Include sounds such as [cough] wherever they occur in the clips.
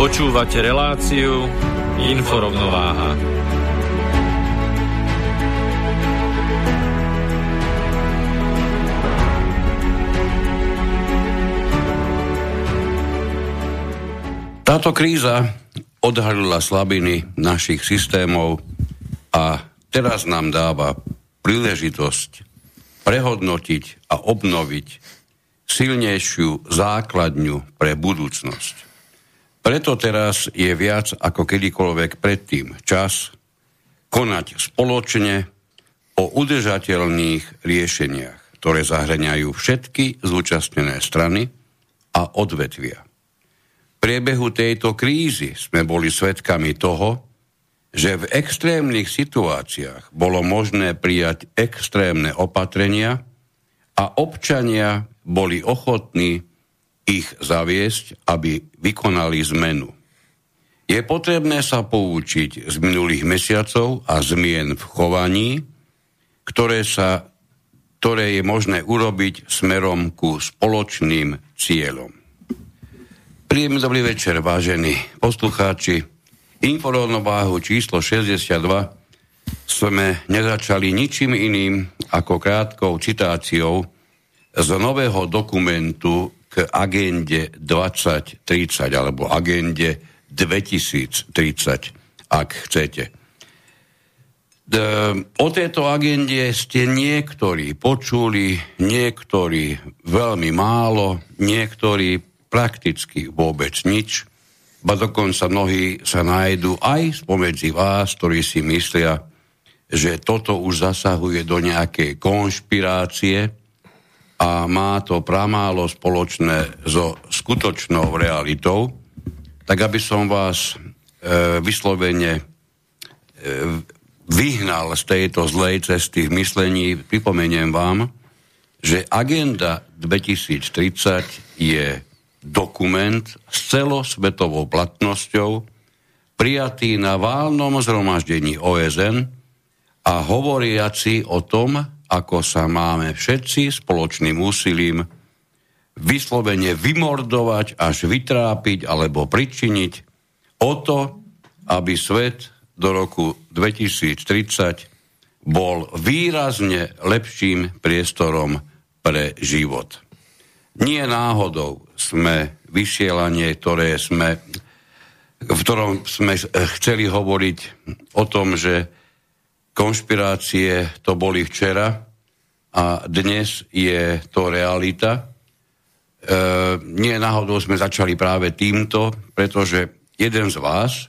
Počúvate reláciu Inforovnováha. Táto kríza odhalila slabiny našich systémov a teraz nám dáva príležitosť prehodnotiť a obnoviť silnejšiu základňu pre budúcnosť. Preto teraz je viac ako kedykoľvek predtým čas konať spoločne o udržateľných riešeniach, ktoré zahrňajú všetky zúčastnené strany a odvetvia. V priebehu tejto krízy sme boli svedkami toho, že v extrémnych situáciách bolo možné prijať extrémne opatrenia a občania boli ochotní ich zaviesť, aby vykonali zmenu. Je potrebné sa poučiť z minulých mesiacov a zmien v chovaní, ktoré, sa, ktoré je možné urobiť smerom ku spoločným cieľom. Príjemný dobrý večer, vážení poslucháči. Informovnováhu číslo 62 sme nezačali ničím iným ako krátkou citáciou z nového dokumentu k agende 2030 alebo agende 2030, ak chcete. O tejto agende ste niektorí počuli, niektorí veľmi málo, niektorí prakticky vôbec nič, ba dokonca mnohí sa nájdu aj spomedzi vás, ktorí si myslia, že toto už zasahuje do nejakej konšpirácie, a má to pramálo spoločné so skutočnou realitou, tak aby som vás e, vyslovene e, vyhnal z tejto zlej cesty v myslení, pripomeniem vám, že Agenda 2030 je dokument s celosvetovou platnosťou, prijatý na válnom zhromaždení OSN a hovoriaci o tom, ako sa máme všetci spoločným úsilím vyslovene vymordovať až vytrápiť alebo pričiniť o to, aby svet do roku 2030 bol výrazne lepším priestorom pre život. Nie náhodou sme vysielanie, ktoré sme, v ktorom sme chceli hovoriť o tom, že konšpirácie to boli včera a dnes je to realita. E, nie náhodou sme začali práve týmto, pretože jeden z vás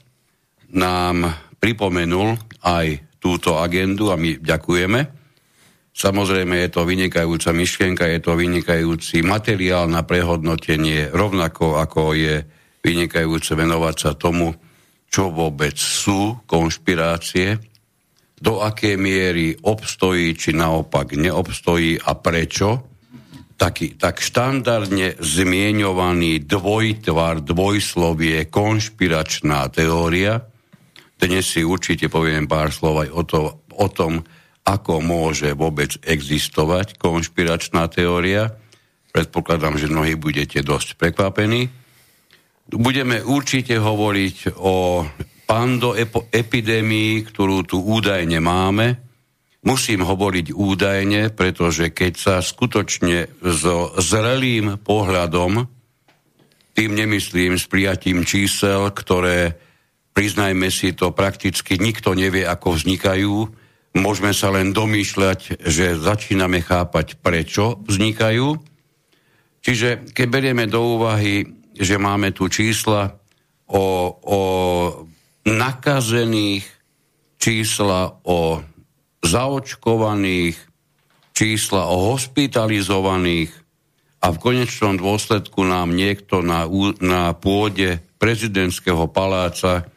nám pripomenul aj túto agendu a my ďakujeme. Samozrejme je to vynikajúca myšlienka, je to vynikajúci materiál na prehodnotenie, rovnako ako je vynikajúce venovať sa tomu, čo vôbec sú konšpirácie, do akej miery obstojí, či naopak neobstojí a prečo, taký, tak štandardne zmieňovaný dvojtvar, dvojslovie, konšpiračná teória. Dnes si určite poviem pár slov aj o, to, o tom, ako môže vôbec existovať konšpiračná teória. Predpokladám, že mnohí budete dosť prekvapení. Budeme určite hovoriť o pando epidémii, ktorú tu údajne máme. Musím hovoriť údajne, pretože keď sa skutočne so zrelým pohľadom, tým nemyslím s prijatím čísel, ktoré priznajme si to, prakticky nikto nevie, ako vznikajú. Môžeme sa len domýšľať, že začíname chápať, prečo vznikajú. Čiže keď berieme do úvahy, že máme tu čísla o, o nakazených, čísla o zaočkovaných, čísla o hospitalizovaných a v konečnom dôsledku nám niekto na, na pôde prezidentského paláca,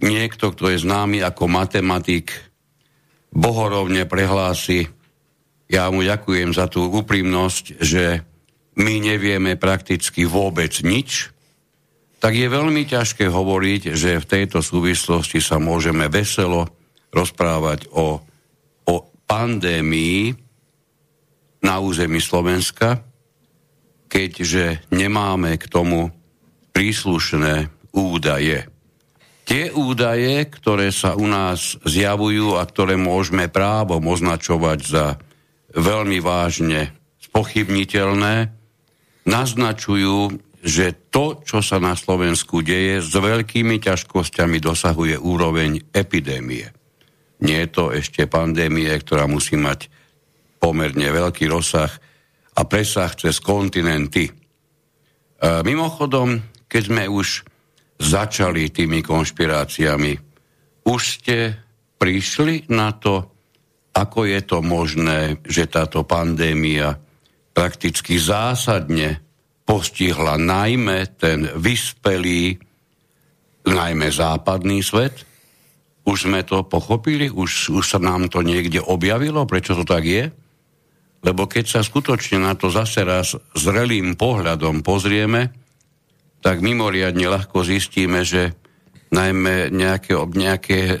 niekto, kto je známy ako matematik, bohorovne prehlási, ja mu ďakujem za tú úprimnosť, že my nevieme prakticky vôbec nič, tak je veľmi ťažké hovoriť, že v tejto súvislosti sa môžeme veselo rozprávať o, o pandémii na území Slovenska, keďže nemáme k tomu príslušné údaje. Tie údaje, ktoré sa u nás zjavujú a ktoré môžeme právom označovať za veľmi vážne spochybniteľné, naznačujú, že to, čo sa na Slovensku deje, s veľkými ťažkosťami dosahuje úroveň epidémie. Nie je to ešte pandémie, ktorá musí mať pomerne veľký rozsah a presah cez kontinenty. E, mimochodom, keď sme už začali tými konšpiráciami, už ste prišli na to, ako je to možné, že táto pandémia prakticky zásadne postihla najmä ten vyspelý, najmä západný svet, už sme to pochopili? Už, už sa nám to niekde objavilo? Prečo to tak je? Lebo keď sa skutočne na to zase raz zrelým pohľadom pozrieme, tak mimoriadne ľahko zistíme, že najmä nejaké, nejaké e,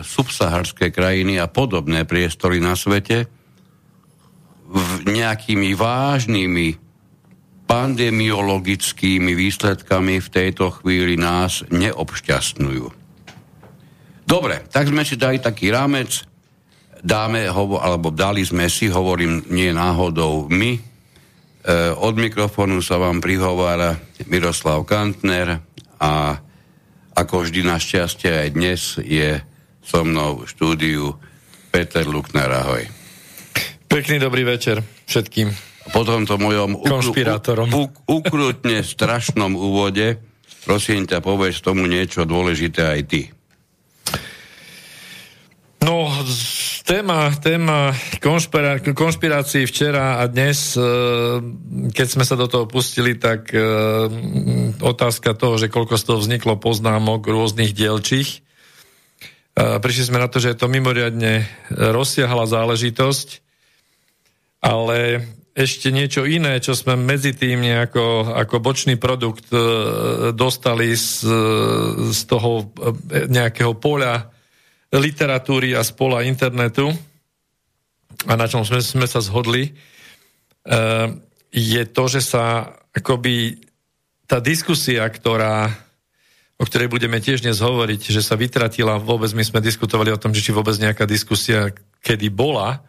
subsaharské krajiny a podobné priestory na svete v nejakými vážnymi pandemiologickými výsledkami v tejto chvíli nás neobšťastňujú. Dobre, tak sme si dali taký rámec, dáme, hovo, alebo dali sme si, hovorím, nie náhodou my, e, od mikrofónu sa vám prihovára Miroslav Kantner a ako vždy našťastie aj dnes je so mnou v štúdiu Peter Lukner, ahoj. Pekný dobrý večer všetkým. Po tomto mojom. Ukru, ukrutne strašnom úvode, prosím ťa, povedz tomu niečo dôležité aj ty. No, téma, téma konšpirá, konšpirácií včera a dnes, e, keď sme sa do toho pustili, tak e, otázka toho, že koľko z toho vzniklo poznámok rôznych dielčích. E, prišli sme na to, že je to mimoriadne rozsiahla záležitosť, ale ešte niečo iné, čo sme medzi tým nejako, ako bočný produkt dostali z, z toho nejakého poľa literatúry a spola internetu. A na čom sme, sme sa zhodli, je to, že sa akoby tá diskusia, ktorá, o ktorej budeme tiež dnes hovoriť, že sa vytratila, vôbec my sme diskutovali o tom, že či vôbec nejaká diskusia kedy bola,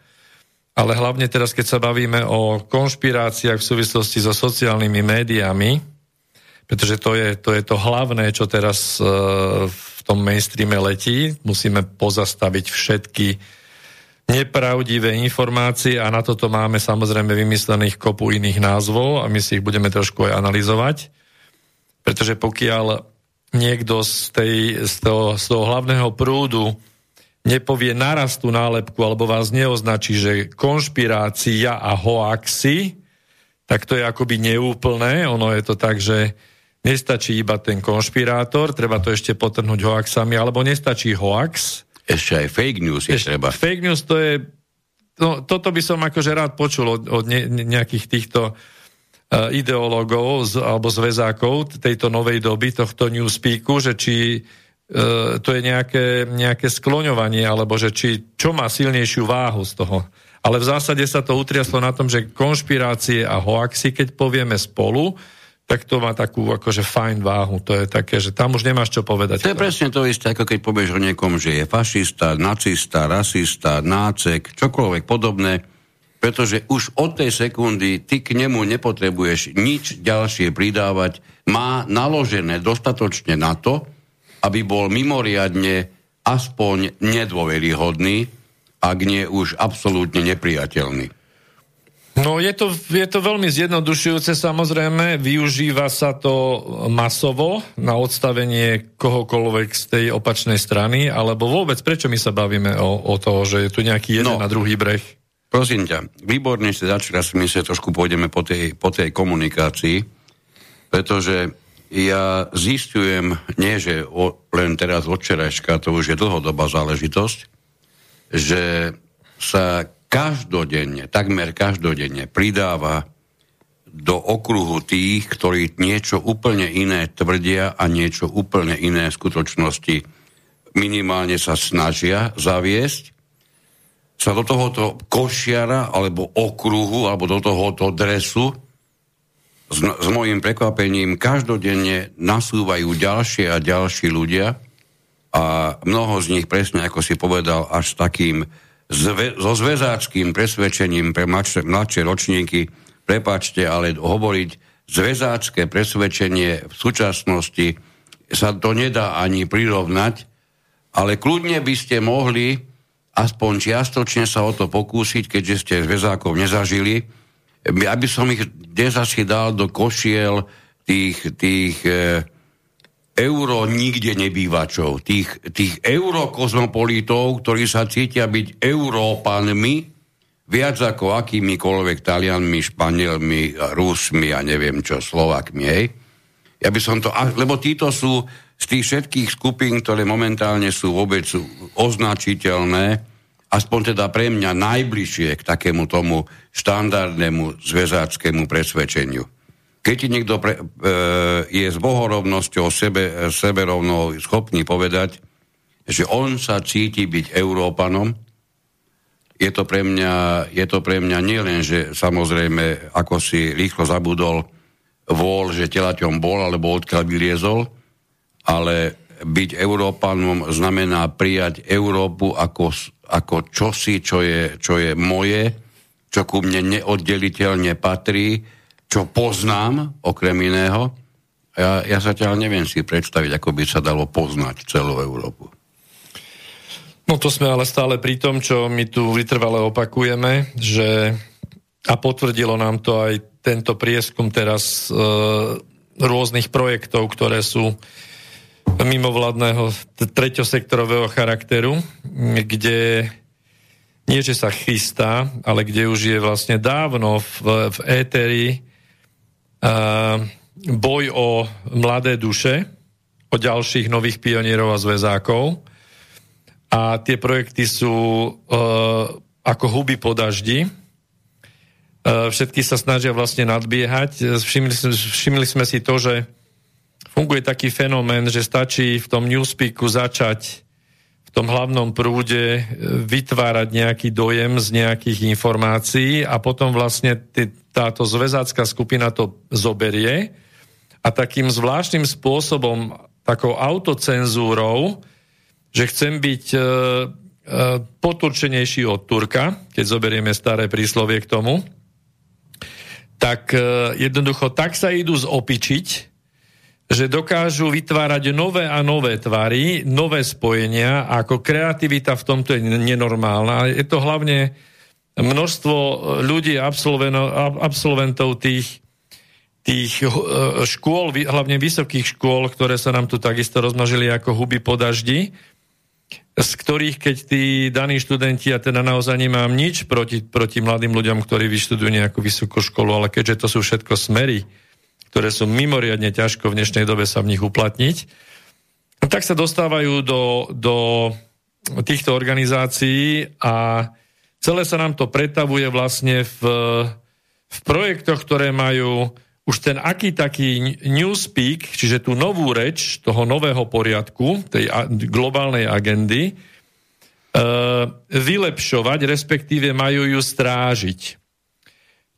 ale hlavne teraz, keď sa bavíme o konšpiráciách v súvislosti so sociálnymi médiami, pretože to je to, je to hlavné, čo teraz uh, v tom mainstreame letí. Musíme pozastaviť všetky nepravdivé informácie a na toto máme samozrejme vymyslených kopu iných názvov a my si ich budeme trošku aj analyzovať. Pretože pokiaľ niekto z, tej, z, toho, z toho hlavného prúdu nepovie naraz tú nálepku alebo vás neoznačí, že konšpirácia a hoaxy, tak to je akoby neúplné. Ono je to tak, že Nestačí iba ten konšpirátor, treba to ešte potrhnúť hoaxami, alebo nestačí hoax. Ešte aj fake news je ešte, treba. Fake news to je... No, toto by som akože rád počul od, od ne, nejakých týchto uh, ideológov z, alebo zväzákov tejto novej doby, tohto newspeaku, že či to je nejaké, nejaké skloňovanie, alebo že či čo má silnejšiu váhu z toho. Ale v zásade sa to utriaslo na tom, že konšpirácie a hoaxy, keď povieme spolu, tak to má takú akože fajn váhu. To je také, že tam už nemáš čo povedať. To je presne to isté, ako keď povieš o niekom, že je fašista, nacista, rasista, nácek, čokoľvek podobné, pretože už od tej sekundy ty k nemu nepotrebuješ nič ďalšie pridávať. Má naložené dostatočne na to, aby bol mimoriadne aspoň nedôveryhodný, ak nie už absolútne nepriateľný. No je to, je to veľmi zjednodušujúce, samozrejme, využíva sa to masovo na odstavenie kohokoľvek z tej opačnej strany, alebo vôbec prečo my sa bavíme o, o toho, že je tu nejaký jeden no, na druhý breh? Prosím ťa, výborne ste začali, ja si myslím, trošku pôjdeme po tej, po tej komunikácii, pretože ja zistujem, nie že o, len teraz od to už je dlhodobá záležitosť, že sa každodenne, takmer každodenne pridáva do okruhu tých, ktorí niečo úplne iné tvrdia a niečo úplne iné v skutočnosti minimálne sa snažia zaviesť, sa do tohoto košiara alebo okruhu alebo do tohoto dresu s, s mojim prekvapením každodenne nasúvajú ďalšie a ďalší ľudia a mnoho z nich presne, ako si povedal, až takým zve, so zväzáckým presvedčením pre mladšie, mladšie ročníky, prepačte, ale hovoriť zväzácké presvedčenie v súčasnosti sa to nedá ani prirovnať, ale kľudne by ste mohli aspoň čiastočne sa o to pokúsiť, keďže ste zväzákov nezažili, aby som ich dnes asi dal do košiel tých, tých e, euro nikde nebývačov, tých, tých eurokozmopolitov, ktorí sa cítia byť Európanmi, viac ako akýmikoľvek Talianmi, Španielmi, Rusmi a neviem čo, Slovakmi, hej. Ja by som to, lebo títo sú z tých všetkých skupín, ktoré momentálne sú vôbec označiteľné, aspoň teda pre mňa najbližšie k takému tomu štandardnému zväzáckému presvedčeniu. Keď ti niekto pre, e, je s bohorovnosťou sebe, seberovnou schopný povedať, že on sa cíti byť Európanom, je to pre mňa, je to pre mňa nielen, že samozrejme, ako si rýchlo zabudol, vol, že telaťom bol, alebo odkiaľ vyliezol, ale byť Európanom znamená prijať Európu ako, ako čosi, čo je, čo je moje, čo ku mne neoddeliteľne patrí, čo poznám, okrem iného. Ja, ja ťa neviem si predstaviť, ako by sa dalo poznať celú Európu. No to sme ale stále pri tom, čo my tu vytrvale opakujeme, že a potvrdilo nám to aj tento prieskum teraz e, rôznych projektov, ktoré sú mimovládneho treťosektorového charakteru, kde nie, že sa chystá, ale kde už je vlastne dávno v, v éteri boj o mladé duše, o ďalších nových pionierov a zväzákov. A tie projekty sú uh, ako huby po daždi. Uh, všetky sa snažia vlastne nadbiehať. Všimli, všimli sme si to, že funguje taký fenomén, že stačí v tom newspeaku začať v tom hlavnom prúde e, vytvárať nejaký dojem z nejakých informácií a potom vlastne t- táto zväzácká skupina to zoberie a takým zvláštnym spôsobom, takou autocenzúrou, že chcem byť e, e, poturčenejší od Turka, keď zoberieme staré príslovie k tomu, tak e, jednoducho tak sa idú zopičiť, že dokážu vytvárať nové a nové tvary, nové spojenia, ako kreativita v tomto je nenormálna. Je to hlavne množstvo ľudí, absolventov tých, tých eh, škôl, hlavne vysokých škôl, ktoré sa nám tu takisto rozmnožili ako huby po daždi, z ktorých, keď tí daní študenti, ja teda naozaj nemám nič proti, proti mladým ľuďom, ktorí vyštudujú nejakú vysokú školu, ale keďže to sú všetko smery, ktoré sú mimoriadne ťažko v dnešnej dobe sa v nich uplatniť, tak sa dostávajú do, do týchto organizácií a celé sa nám to pretavuje vlastne v, v projektoch, ktoré majú už ten aký taký newspeak, čiže tú novú reč toho nového poriadku, tej globálnej agendy, e, vylepšovať, respektíve majú ju strážiť.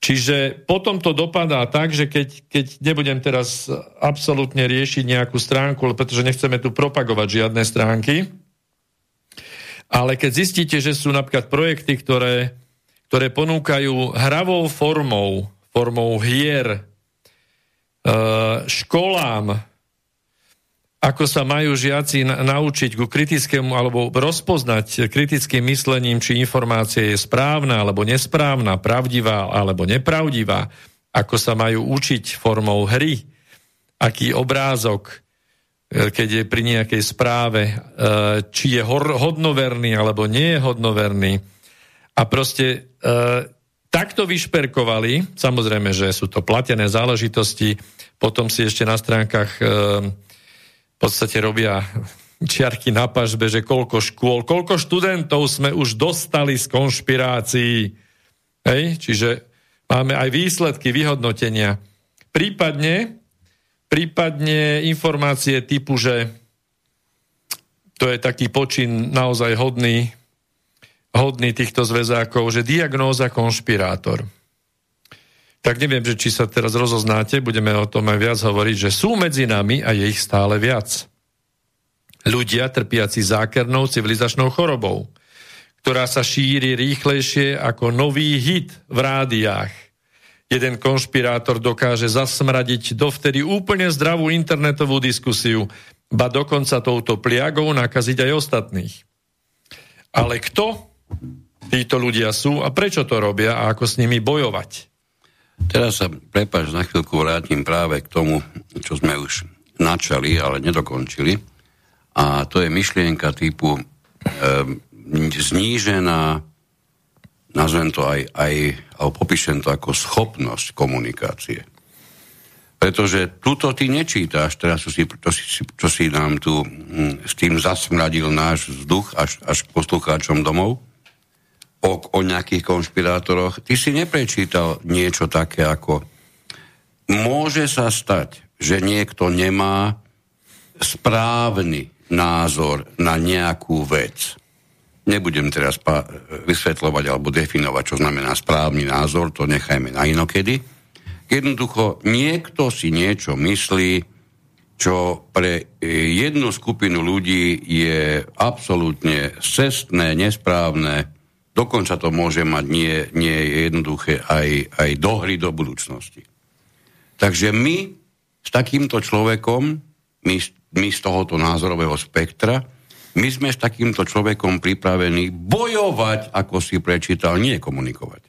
Čiže potom to dopadá tak, že keď, keď nebudem teraz absolútne riešiť nejakú stránku, pretože nechceme tu propagovať žiadne stránky, ale keď zistíte, že sú napríklad projekty, ktoré, ktoré ponúkajú hravou formou, formou hier, e, školám ako sa majú žiaci naučiť ku kritickému alebo rozpoznať kritickým myslením, či informácia je správna alebo nesprávna, pravdivá alebo nepravdivá, ako sa majú učiť formou hry, aký obrázok, e, keď je pri nejakej správe, e, či je hodnoverný alebo nie je hodnoverný. A proste e, takto vyšperkovali, samozrejme, že sú to platené záležitosti, potom si ešte na stránkach podstate robia čiarky na pažbe, že koľko škôl, koľko študentov sme už dostali z konšpirácií. Hej? Čiže máme aj výsledky vyhodnotenia. Prípadne, prípadne informácie typu, že to je taký počin naozaj hodný, hodný týchto zväzákov, že diagnóza konšpirátor tak neviem, že či sa teraz rozoznáte, budeme o tom aj viac hovoriť, že sú medzi nami a je ich stále viac. Ľudia trpiaci zákernou civilizačnou chorobou, ktorá sa šíri rýchlejšie ako nový hit v rádiách. Jeden konšpirátor dokáže zasmradiť dovtedy úplne zdravú internetovú diskusiu, ba dokonca touto pliagou nakaziť aj ostatných. Ale kto títo ľudia sú a prečo to robia a ako s nimi bojovať? Teraz sa, prepáč, na chvíľku vrátim práve k tomu, čo sme už načali, ale nedokončili. A to je myšlienka typu e, znížená, nazvem to aj, aj, alebo popíšem to ako schopnosť komunikácie. Pretože tuto ty nečítáš, teraz čo si, čo si, čo si nám tu hm, s tým zasmradil náš vzduch až, až k poslucháčom domov, o, o nejakých konšpirátoroch. Ty si neprečítal niečo také ako môže sa stať, že niekto nemá správny názor na nejakú vec. Nebudem teraz pa- vysvetľovať alebo definovať, čo znamená správny názor, to nechajme na inokedy. Jednoducho, niekto si niečo myslí, čo pre jednu skupinu ľudí je absolútne cestné, nesprávne, Dokonca to môže mať nie, nie jednoduché aj, aj dohry do budúcnosti. Takže my s takýmto človekom, my, my z tohoto názorového spektra, my sme s takýmto človekom pripravení bojovať, ako si prečítal, nie komunikovať.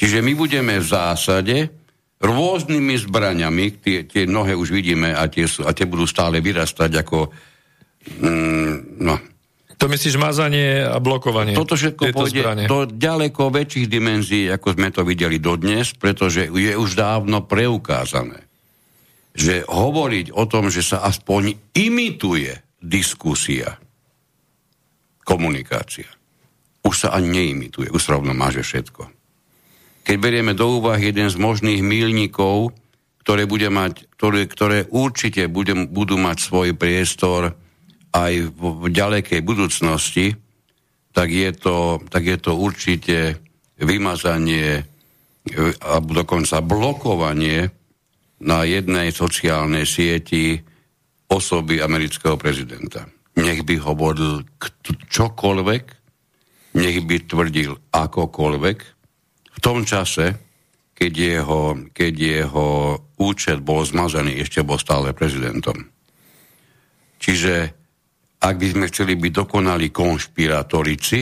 Čiže my budeme v zásade rôznymi zbraňami, tie, tie mnohé už vidíme a tie, sú, a tie budú stále vyrastať ako mm, no, to myslíš mazanie a blokovanie? Toto všetko pôjde zbranie. do ďaleko väčších dimenzií, ako sme to videli dodnes, pretože je už dávno preukázané, že hovoriť o tom, že sa aspoň imituje diskusia, komunikácia, už sa ani neimituje, už rovno máže všetko. Keď berieme do úvahy jeden z možných mílnikov, ktoré, bude mať, ktoré, ktoré určite bude, budú mať svoj priestor aj v, ďalekej budúcnosti, tak je to, tak je to určite vymazanie alebo dokonca blokovanie na jednej sociálnej sieti osoby amerického prezidenta. Nech by hovoril čokoľvek, nech by tvrdil akokoľvek, v tom čase, keď jeho, keď jeho účet bol zmazaný, ešte bol stále prezidentom. Čiže ak by sme chceli byť dokonali konšpiratorici,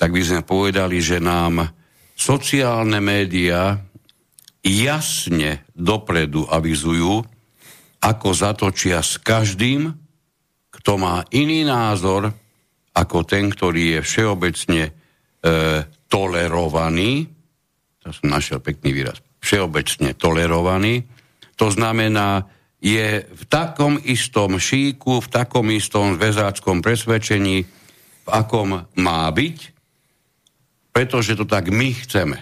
tak by sme povedali, že nám sociálne médiá jasne dopredu avizujú, ako zatočia s každým, kto má iný názor ako ten, ktorý je všeobecne e, tolerovaný. To som našiel pekný výraz. Všeobecne tolerovaný. To znamená, je v takom istom šíku, v takom istom väzáckom presvedčení, v akom má byť, pretože to tak my chceme.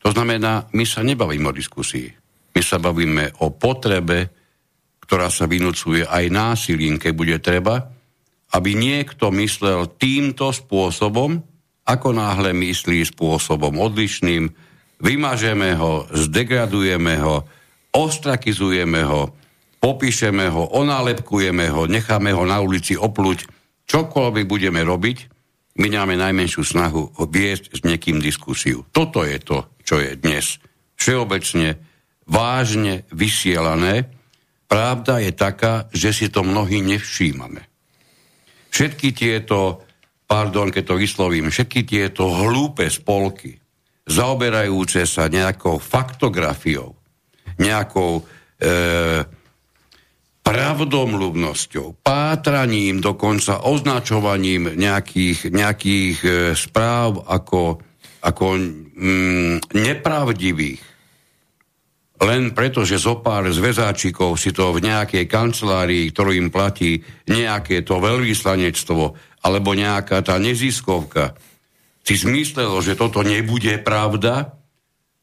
To znamená, my sa nebavíme o diskusii. My sa bavíme o potrebe, ktorá sa vynúcuje aj násilím, keď bude treba, aby niekto myslel týmto spôsobom, ako náhle myslí spôsobom odlišným, vymažeme ho, zdegradujeme ho, ostrakizujeme ho, popíšeme ho, onálepkujeme ho, necháme ho na ulici opluť, čokoľvek budeme robiť, my máme najmenšiu snahu viesť s niekým diskusiu. Toto je to, čo je dnes všeobecne vážne vysielané Pravda je taká, že si to mnohí nevšímame. Všetky tieto, pardon, keď to vyslovím, všetky tieto hlúpe spolky, zaoberajúce sa nejakou faktografiou, nejakou e, pravdomluvnosťou, pátraním, dokonca označovaním nejakých, nejakých e, správ ako, ako mm, nepravdivých, len preto, že zo pár zväzáčikov si to v nejakej kancelárii, ktorú im platí nejaké to veľvyslanectvo, alebo nejaká tá neziskovka, si zmyslelo, že toto nebude pravda,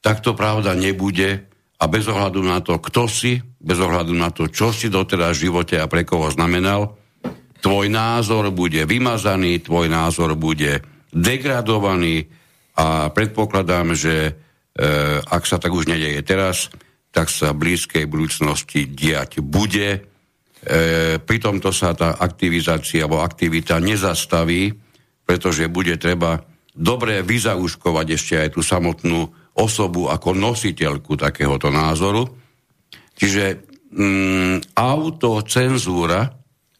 tak to pravda nebude a bez ohľadu na to, kto si, bez ohľadu na to, čo si doteraz v živote a pre koho znamenal, tvoj názor bude vymazaný, tvoj názor bude degradovaný a predpokladám, že e, ak sa tak už nedeje teraz, tak sa v blízkej budúcnosti diať bude. E, pri tomto sa tá aktivizácia alebo aktivita nezastaví, pretože bude treba dobre vyzauškovať ešte aj tú samotnú osobu ako nositeľku takéhoto názoru. Čiže mm, autocenzúra,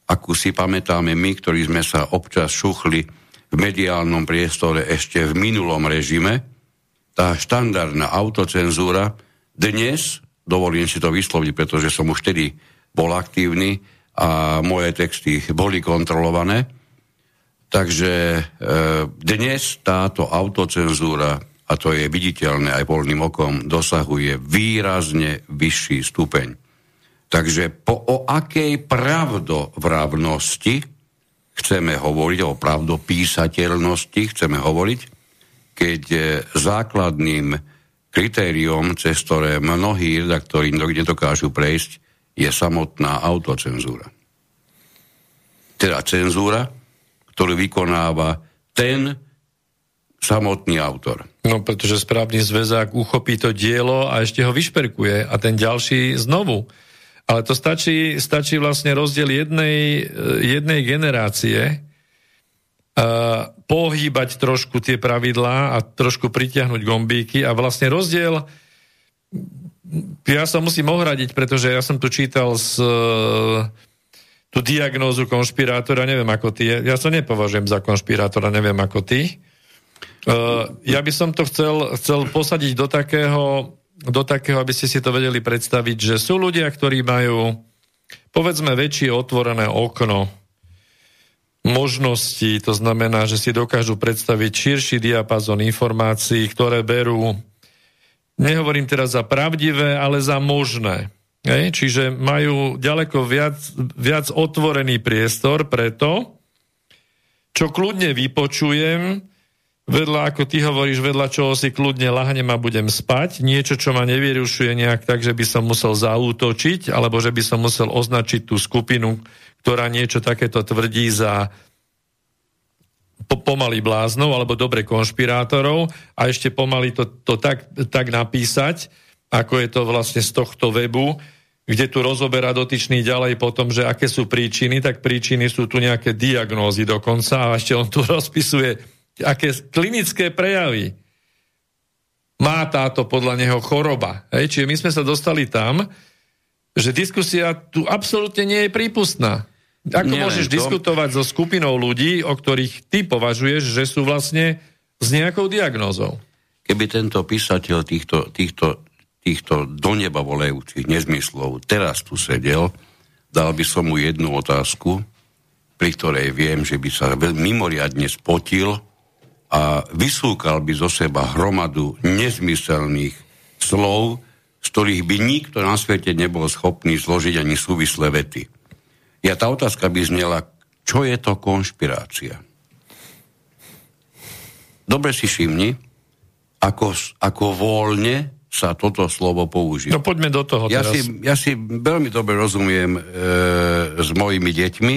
akú si pamätáme my, ktorí sme sa občas šuchli v mediálnom priestore ešte v minulom režime, tá štandardná autocenzúra dnes, dovolím si to vysloviť, pretože som už vtedy bol aktívny a moje texty boli kontrolované, takže e, dnes táto autocenzúra a to je viditeľné aj voľným okom, dosahuje výrazne vyšší stupeň. Takže po, o akej pravdovravnosti chceme hovoriť, o pravdopísateľnosti chceme hovoriť, keď základným kritériom, cez ktoré mnohí redaktori nedokážu prejsť, je samotná autocenzúra. Teda cenzúra, ktorú vykonáva ten samotný autor. No, pretože správny zväzák uchopí to dielo a ešte ho vyšperkuje a ten ďalší znovu. Ale to stačí, stačí vlastne rozdiel jednej, jednej generácie, uh, pohýbať trošku tie pravidlá a trošku pritiahnuť gombíky a vlastne rozdiel ja sa musím ohradiť, pretože ja som tu čítal z, tú diagnózu konšpirátora, neviem ako ty, ja sa nepovažujem za konšpirátora, neviem ako ty, ja by som to chcel, chcel posadiť do takého, do takého, aby ste si to vedeli predstaviť, že sú ľudia, ktorí majú povedzme väčšie otvorené okno možností, to znamená, že si dokážu predstaviť širší diapazon informácií, ktoré berú, nehovorím teraz za pravdivé, ale za možné. Hej? Čiže majú ďaleko viac, viac otvorený priestor pre to, čo kľudne vypočujem, vedľa, ako ty hovoríš, vedľa čoho si kľudne lahnem a budem spať, niečo, čo ma nevyrušuje nejak tak, že by som musel zaútočiť, alebo že by som musel označiť tú skupinu, ktorá niečo takéto tvrdí za po, pomaly bláznov alebo dobre konšpirátorov a ešte pomaly to, to tak, tak napísať, ako je to vlastne z tohto webu, kde tu rozoberá dotyčný ďalej potom, že aké sú príčiny, tak príčiny sú tu nejaké diagnózy dokonca a ešte on tu [laughs] rozpisuje aké klinické prejavy má táto podľa neho choroba. Hej? Čiže my sme sa dostali tam, že diskusia tu absolútne nie je prípustná. Ako nie, môžeš to... diskutovať so skupinou ľudí, o ktorých ty považuješ, že sú vlastne s nejakou diagnózou? Keby tento písateľ týchto, týchto, týchto do neba volajúcich nezmyslov teraz tu sedel, dal by som mu jednu otázku, pri ktorej viem, že by sa mimoriadne spotil a vysúkal by zo seba hromadu nezmyselných slov, z ktorých by nikto na svete nebol schopný zložiť ani súvislé vety. Ja tá otázka by znela, čo je to konšpirácia? Dobre si všimni, ako, ako voľne sa toto slovo používa. No poďme do toho ja teraz. Si, ja si veľmi dobre rozumiem e, s mojimi deťmi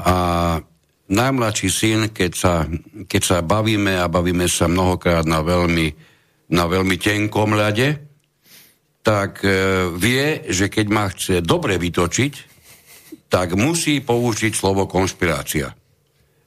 a najmladší syn, keď sa, keď sa bavíme a bavíme sa mnohokrát na veľmi, na veľmi tenkom ľade, tak e, vie, že keď ma chce dobre vytočiť, tak musí použiť slovo konšpirácia.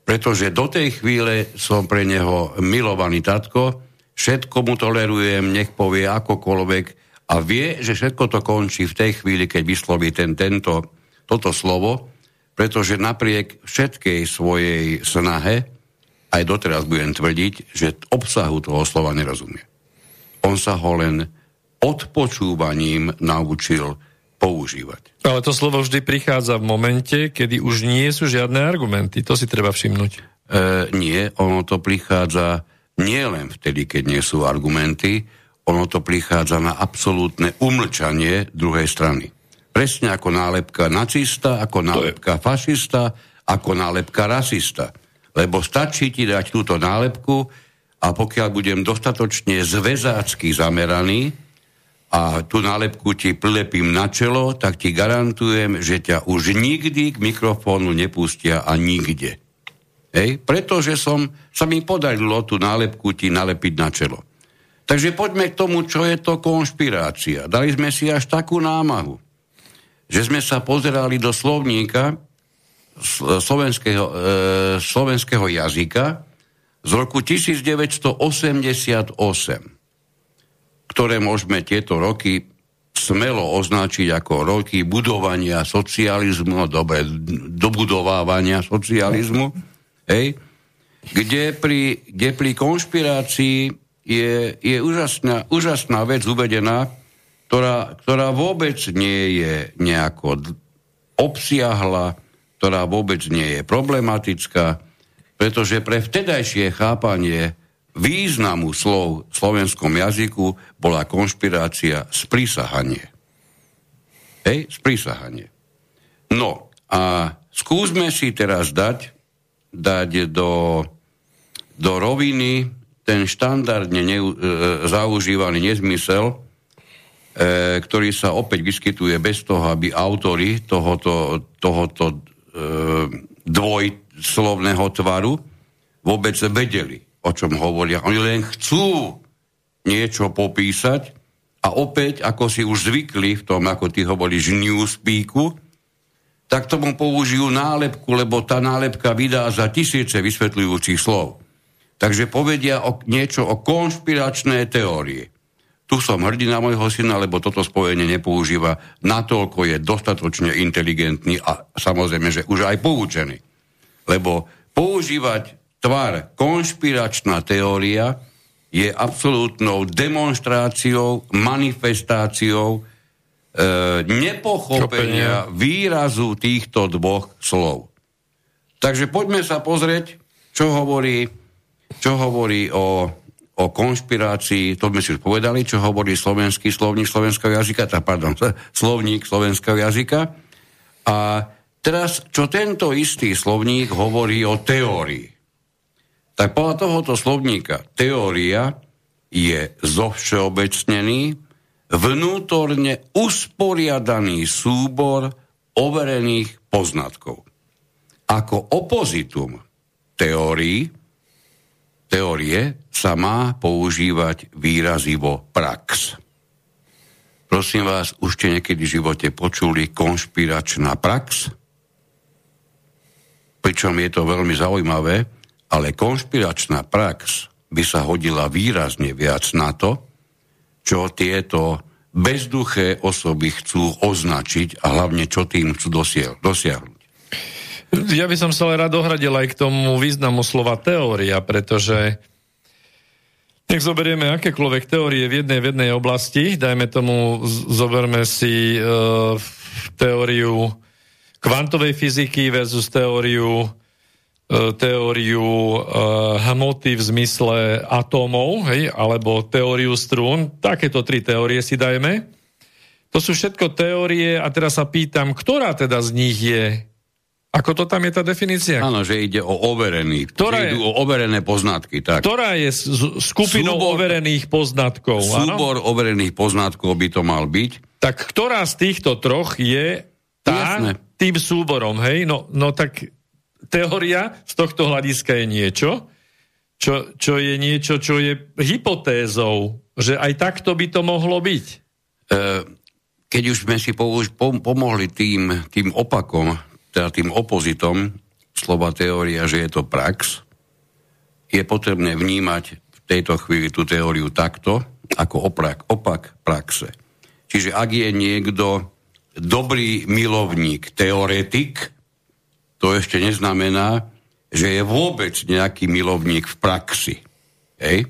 Pretože do tej chvíle som pre neho milovaný tatko, všetko mu tolerujem, nech povie akokoľvek a vie, že všetko to končí v tej chvíli, keď vysloví ten, tento, toto slovo, pretože napriek všetkej svojej snahe, aj doteraz budem tvrdiť, že obsahu toho slova nerozumie. On sa ho len odpočúvaním naučil používať. Ale to slovo vždy prichádza v momente, kedy už nie sú žiadne argumenty. To si treba všimnúť. E, nie, ono to prichádza nie len vtedy, keď nie sú argumenty, ono to prichádza na absolútne umlčanie druhej strany. Presne ako nálepka nacista, ako nálepka fašista, ako nálepka rasista. Lebo stačí ti dať túto nálepku a pokiaľ budem dostatočne zväzácky zameraný, a tú nálepku ti prilepím na čelo, tak ti garantujem, že ťa už nikdy k mikrofónu nepustia a nikde. Hej? Pretože som, sa mi podarilo tú nálepku ti nalepiť na čelo. Takže poďme k tomu, čo je to konšpirácia. Dali sme si až takú námahu, že sme sa pozerali do slovníka slovenského, e, slovenského jazyka z roku 1988 ktoré môžeme tieto roky smelo označiť ako roky budovania socializmu, dobre, dobudovávania socializmu, hej, kde pri, kde pri konšpirácii je, je úžasná, úžasná vec uvedená, ktorá, ktorá vôbec nie je nejako obsiahla, ktorá vôbec nie je problematická, pretože pre vtedajšie chápanie významu slov v slovenskom jazyku bola konšpirácia sprísahanie. Hej, sprísahanie. No a skúsme si teraz dať, dať do, do roviny ten štandardne ne, e, zaužívaný nezmysel, e, ktorý sa opäť vyskytuje bez toho, aby autory tohoto, tohoto e, dvojslovného tvaru vôbec vedeli o čom hovoria. Oni len chcú niečo popísať a opäť, ako si už zvykli v tom, ako ty hovoríš, newspeaku, tak tomu použijú nálepku, lebo tá nálepka vydá za tisíce vysvetľujúcich slov. Takže povedia o, niečo o konšpiračné teórie. Tu som hrdý na môjho syna, lebo toto spojenie nepoužíva, natoľko je dostatočne inteligentný a samozrejme, že už aj poučený. Lebo používať tvar konšpiračná teória je absolútnou demonstráciou, manifestáciou e, nepochopenia Čopenia. výrazu týchto dvoch slov. Takže poďme sa pozrieť, čo hovorí, čo hovorí o, o konšpirácii, to sme si už povedali, čo hovorí slovenský slovník slovenského jazyka, tá, pardon, [laughs] slovník slovenského jazyka. A teraz, čo tento istý slovník hovorí o teórii tak podľa tohoto slovníka teória je zovšeobecnený, vnútorne usporiadaný súbor overených poznatkov. Ako opozitum teórii, teórie sa má používať výrazivo prax. Prosím vás, už ste niekedy v živote počuli konšpiračná prax? Pričom je to veľmi zaujímavé, ale konšpiračná prax by sa hodila výrazne viac na to, čo tieto bezduché osoby chcú označiť a hlavne čo tým chcú dosiahnuť. Ja by som sa ale rád ohradil aj k tomu významu slova teória, pretože nech zoberieme akékoľvek teórie v jednej, v jednej oblasti, dajme tomu, zoberme si e, teóriu kvantovej fyziky versus teóriu E, teóriu e, hmoty v zmysle atómov, hej, alebo teóriu strún, takéto tri teórie si dajme. To sú všetko teórie a teraz sa pýtam, ktorá teda z nich je ako to tam je tá definícia? Áno, že ide o overený. Ktorá je, idú o overené poznatky. Tak. Ktorá je skupinou súbor, overených poznatkov? Súbor áno? overených poznatkov by to mal byť. Tak ktorá z týchto troch je tá, Jasne. tým súborom, hej? No, no tak teória z tohto hľadiska je niečo, čo, čo je niečo, čo je hypotézou, že aj takto by to mohlo byť. E, keď už sme si pomohli tým, tým opakom, teda tým opozitom slova teória, že je to prax, je potrebné vnímať v tejto chvíli tú teóriu takto, ako opak, opak praxe. Čiže ak je niekto dobrý milovník, teoretik, to ešte neznamená, že je vôbec nejaký milovník v praxi. Hej?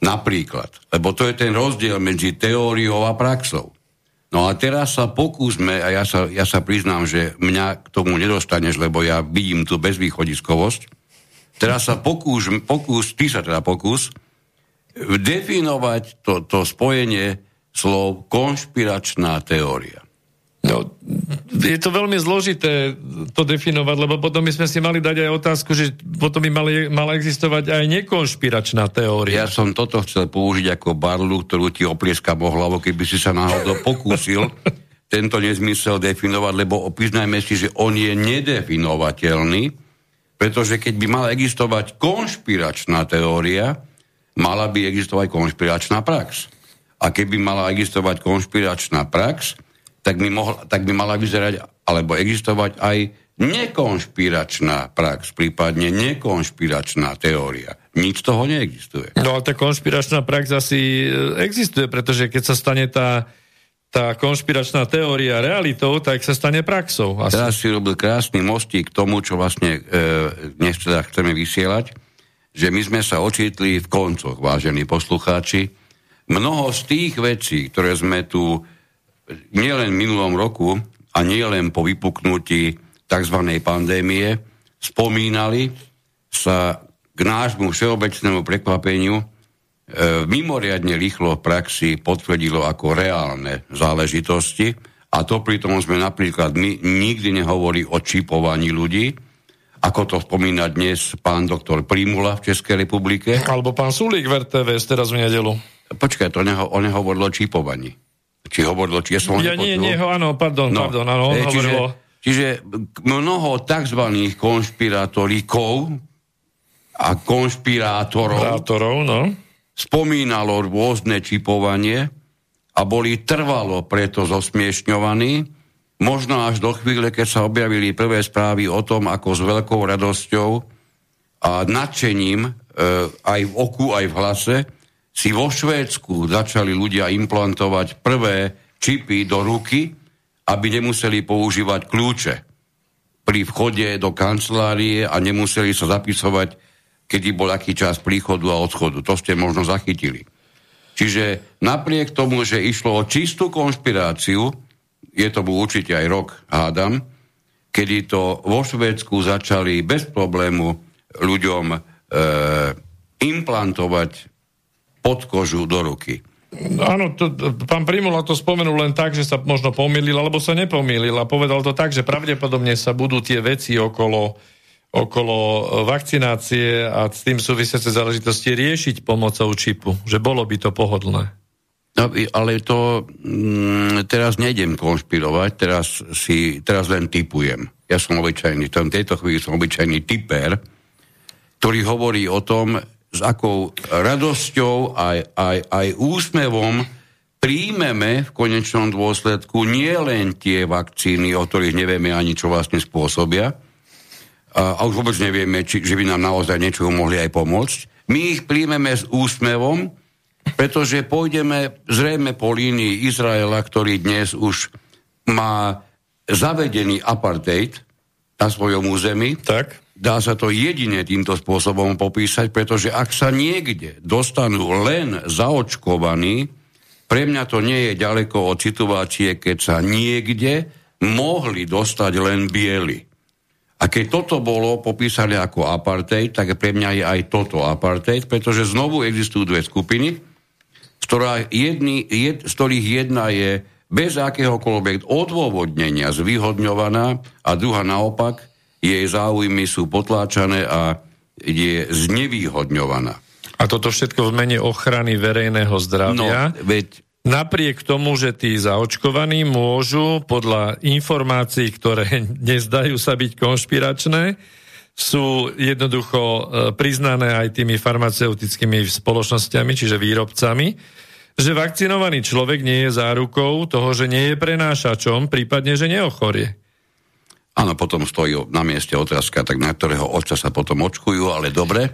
Napríklad. Lebo to je ten rozdiel medzi teóriou a praxou. No a teraz sa pokúsme, a ja sa, ja sa priznám, že mňa k tomu nedostaneš, lebo ja vidím tú bezvýchodiskovosť. Teraz sa pokús, pokús ty sa teda pokús, definovať to, to spojenie slov konšpiračná teória. No, je to veľmi zložité to definovať, lebo potom by sme si mali dať aj otázku, že potom by mali, mala existovať aj nekonšpiračná teória. Ja som toto chcel použiť ako barlu, ktorú ti oplieskam o hlavu, keby si sa náhodou pokúsil [laughs] tento nezmysel definovať, lebo priznajme si, že on je nedefinovateľný, pretože keď by mala existovať konšpiračná teória, mala by existovať konšpiračná prax. A keby mala existovať konšpiračná prax, tak by, mohla, tak by mala vyzerať alebo existovať aj nekonšpiračná prax, prípadne nekonšpiračná teória. Nič z toho neexistuje. No ale tá konšpiračná prax asi e, existuje, pretože keď sa stane tá, tá konšpiračná teória realitou, tak sa stane praxou. Asi. Teraz si robil krásny mostík k tomu, čo vlastne e, dnes teda chceme vysielať, že my sme sa ocitli v koncoch, vážení poslucháči. Mnoho z tých vecí, ktoré sme tu nielen minulom roku a nielen po vypuknutí tzv. pandémie spomínali, sa k nášmu všeobecnému prekvapeniu e, mimoriadne rýchlo v praxi potvrdilo ako reálne záležitosti a to pritom sme napríklad my nikdy nehovorili o čipovaní ľudí, ako to spomína dnes pán doktor Primula v Českej republike. Alebo pán Sulík v RTVS teraz v nedelu. Počkaj, to neho, on nehovoril o čipovaní. Či hovorilo, či ja som Ja nie, nie, áno, pardon, no, pardon, áno, on e, čiže, hovorilo. Čiže mnoho tzv. konšpiratorikov a konšpirátorov Rátorov, no. spomínalo rôzne čipovanie a boli trvalo preto zosmiešňovaní, možno až do chvíle, keď sa objavili prvé správy o tom, ako s veľkou radosťou a nadšením e, aj v oku, aj v hlase si vo Švédsku začali ľudia implantovať prvé čipy do ruky, aby nemuseli používať kľúče pri vchode do kancelárie a nemuseli sa zapisovať, kedy bol aký čas príchodu a odchodu. To ste možno zachytili. Čiže napriek tomu, že išlo o čistú konšpiráciu, je to bol určite aj rok, hádam, kedy to vo Švédsku začali bez problému ľuďom e, implantovať pod kožu do ruky. Áno, to, pán Primula to spomenul len tak, že sa možno pomýlil, alebo sa nepomýlil a povedal to tak, že pravdepodobne sa budú tie veci okolo, okolo vakcinácie a s tým súvisiace záležitosti riešiť pomocou čipu, že bolo by to pohodlné. No, ale to mm, teraz nejdem konšpirovať, teraz, si, teraz len typujem. Ja som obyčajný, v tejto chvíli som obyčajný typer, ktorý hovorí o tom, s akou radosťou aj, aj, aj úsmevom príjmeme v konečnom dôsledku nie len tie vakcíny, o ktorých nevieme ani čo vlastne spôsobia, a, a už vôbec nevieme, či, že by nám naozaj niečo mohli aj pomôcť. My ich príjmeme s úsmevom, pretože pôjdeme zrejme po línii Izraela, ktorý dnes už má zavedený apartheid na svojom území. Tak Dá sa to jedine týmto spôsobom popísať, pretože ak sa niekde dostanú len zaočkovaní, pre mňa to nie je ďaleko od situácie, keď sa niekde mohli dostať len bieli. A keď toto bolo popísané ako apartheid, tak pre mňa je aj toto apartheid, pretože znovu existujú dve skupiny, z, ktorá jedny, jed, z ktorých jedna je bez akéhokoľvek odôvodnenia zvýhodňovaná a druhá naopak jej záujmy sú potláčané a je znevýhodňovaná. A toto všetko v mene ochrany verejného zdravia. No, veď... Napriek tomu, že tí zaočkovaní môžu podľa informácií, ktoré [laughs] nezdajú sa byť konšpiračné, sú jednoducho e, priznané aj tými farmaceutickými spoločnosťami, čiže výrobcami, že vakcinovaný človek nie je zárukou toho, že nie je prenášačom, prípadne, že neochorie. Áno, potom stojí na mieste otázka, tak na ktorého otca sa potom očkujú, ale dobre.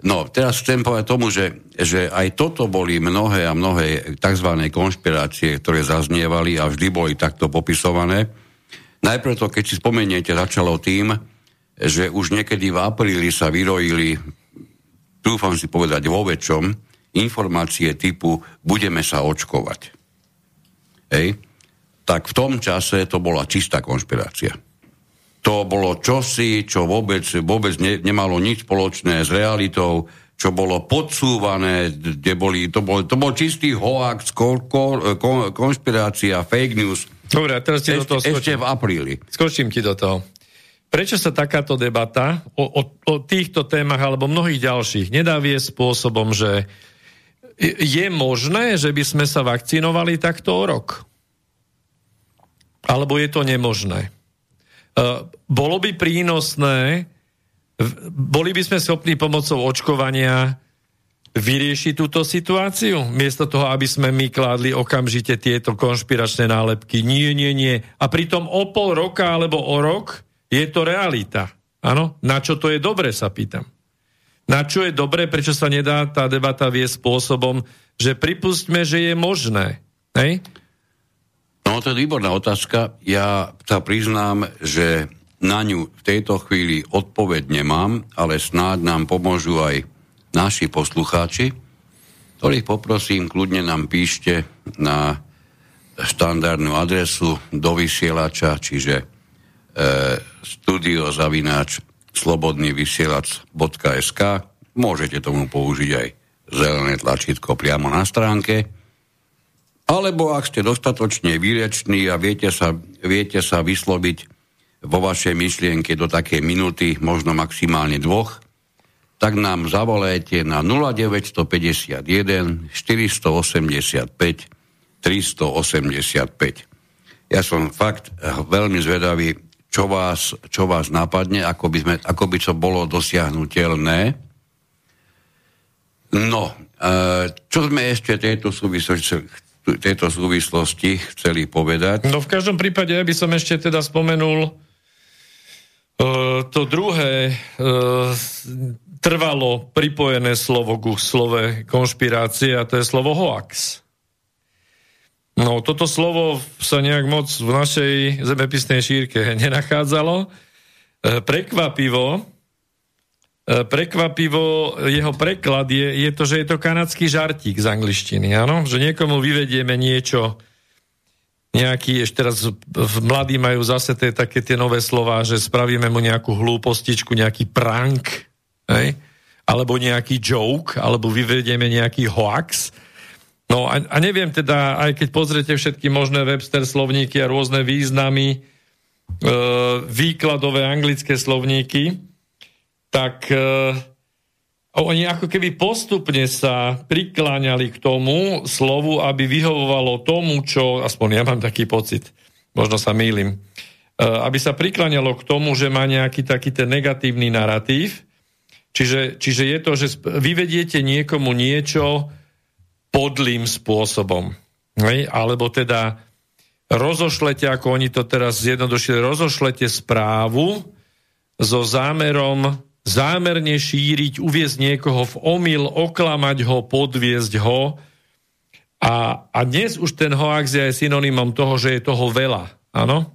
No, teraz chcem povedať tomu, že, že aj toto boli mnohé a mnohé tzv. konšpirácie, ktoré zaznievali a vždy boli takto popisované. Najprv to, keď si spomeniete, začalo tým, že už niekedy v apríli sa vyrojili, dúfam si povedať vo väčšom, informácie typu budeme sa očkovať. Hej? Tak v tom čase to bola čistá konšpirácia to bolo čosi, čo vôbec, vôbec ne, nemalo nič spoločné s realitou, čo bolo podsúvané, kde boli, to, bol, to bol čistý hoax, ko, ko, ko, konšpirácia, fake news. Dobre, teraz ti ešte, do toho skočím. Ešte v apríli. Skočím ti do toho. Prečo sa takáto debata o, o, o týchto témach alebo mnohých ďalších nedá viesť spôsobom, že je možné, že by sme sa vakcinovali takto o rok? Alebo je to nemožné? Eh, bolo by prínosné, boli by sme schopní pomocou očkovania vyriešiť túto situáciu, miesto toho, aby sme my kládli okamžite tieto konšpiračné nálepky. Nie, nie, nie. A pritom o pol roka alebo o rok je to realita. Áno? Na čo to je dobre, sa pýtam. Na čo je dobre, prečo sa nedá tá debata vie spôsobom, že pripustme, že je možné. Hej? No to je výborná otázka. Ja sa priznám, že na ňu v tejto chvíli odpoveď nemám, ale snáď nám pomôžu aj naši poslucháči, ktorých poprosím, kľudne nám píšte na štandardnú adresu do vysielača, čiže e, studiozavináč slobodnývysielac.sk Môžete tomu použiť aj zelené tlačítko priamo na stránke alebo ak ste dostatočne výreční a viete sa, viete sa vysloviť vo vašej myšlienke do takej minúty, možno maximálne dvoch, tak nám zavolajte na 0951 485 385. Ja som fakt veľmi zvedavý, čo vás, čo vás napadne, ako by, sme, ako by to bolo dosiahnutelné. No, e, čo sme ešte tejto súvislosti tejto súvislosti chceli povedať? No v každom prípade ja by som ešte teda spomenul uh, to druhé uh, trvalo pripojené slovo ku slove konšpirácie a to je slovo hoax. No toto slovo sa nejak moc v našej zemepisnej šírke nenachádzalo. Uh, prekvapivo prekvapivo jeho preklad je, je to, že je to kanadský žartík z angličtiny, áno? Že niekomu vyvedieme niečo, nejaký, ešte teraz mladí majú zase tie, také tie nové slova, že spravíme mu nejakú hlúpostičku, nejaký prank, hej? alebo nejaký joke, alebo vyvedieme nejaký hoax. No a, a neviem teda, aj keď pozriete všetky možné Webster slovníky a rôzne významy, e, výkladové anglické slovníky, tak uh, oni ako keby postupne sa prikláňali k tomu slovu, aby vyhovovalo tomu, čo, aspoň ja mám taký pocit, možno sa mýlim, uh, aby sa prikláňalo k tomu, že má nejaký taký ten negatívny narratív, čiže, čiže je to, že vyvediete niekomu niečo podlým spôsobom. Hej? Alebo teda rozošlete, ako oni to teraz zjednodušili, rozošlete správu so zámerom zámerne šíriť, uviezť niekoho v omyl, oklamať ho, podviezť ho. A, a dnes už ten hoax je aj synonymom toho, že je toho veľa. Áno?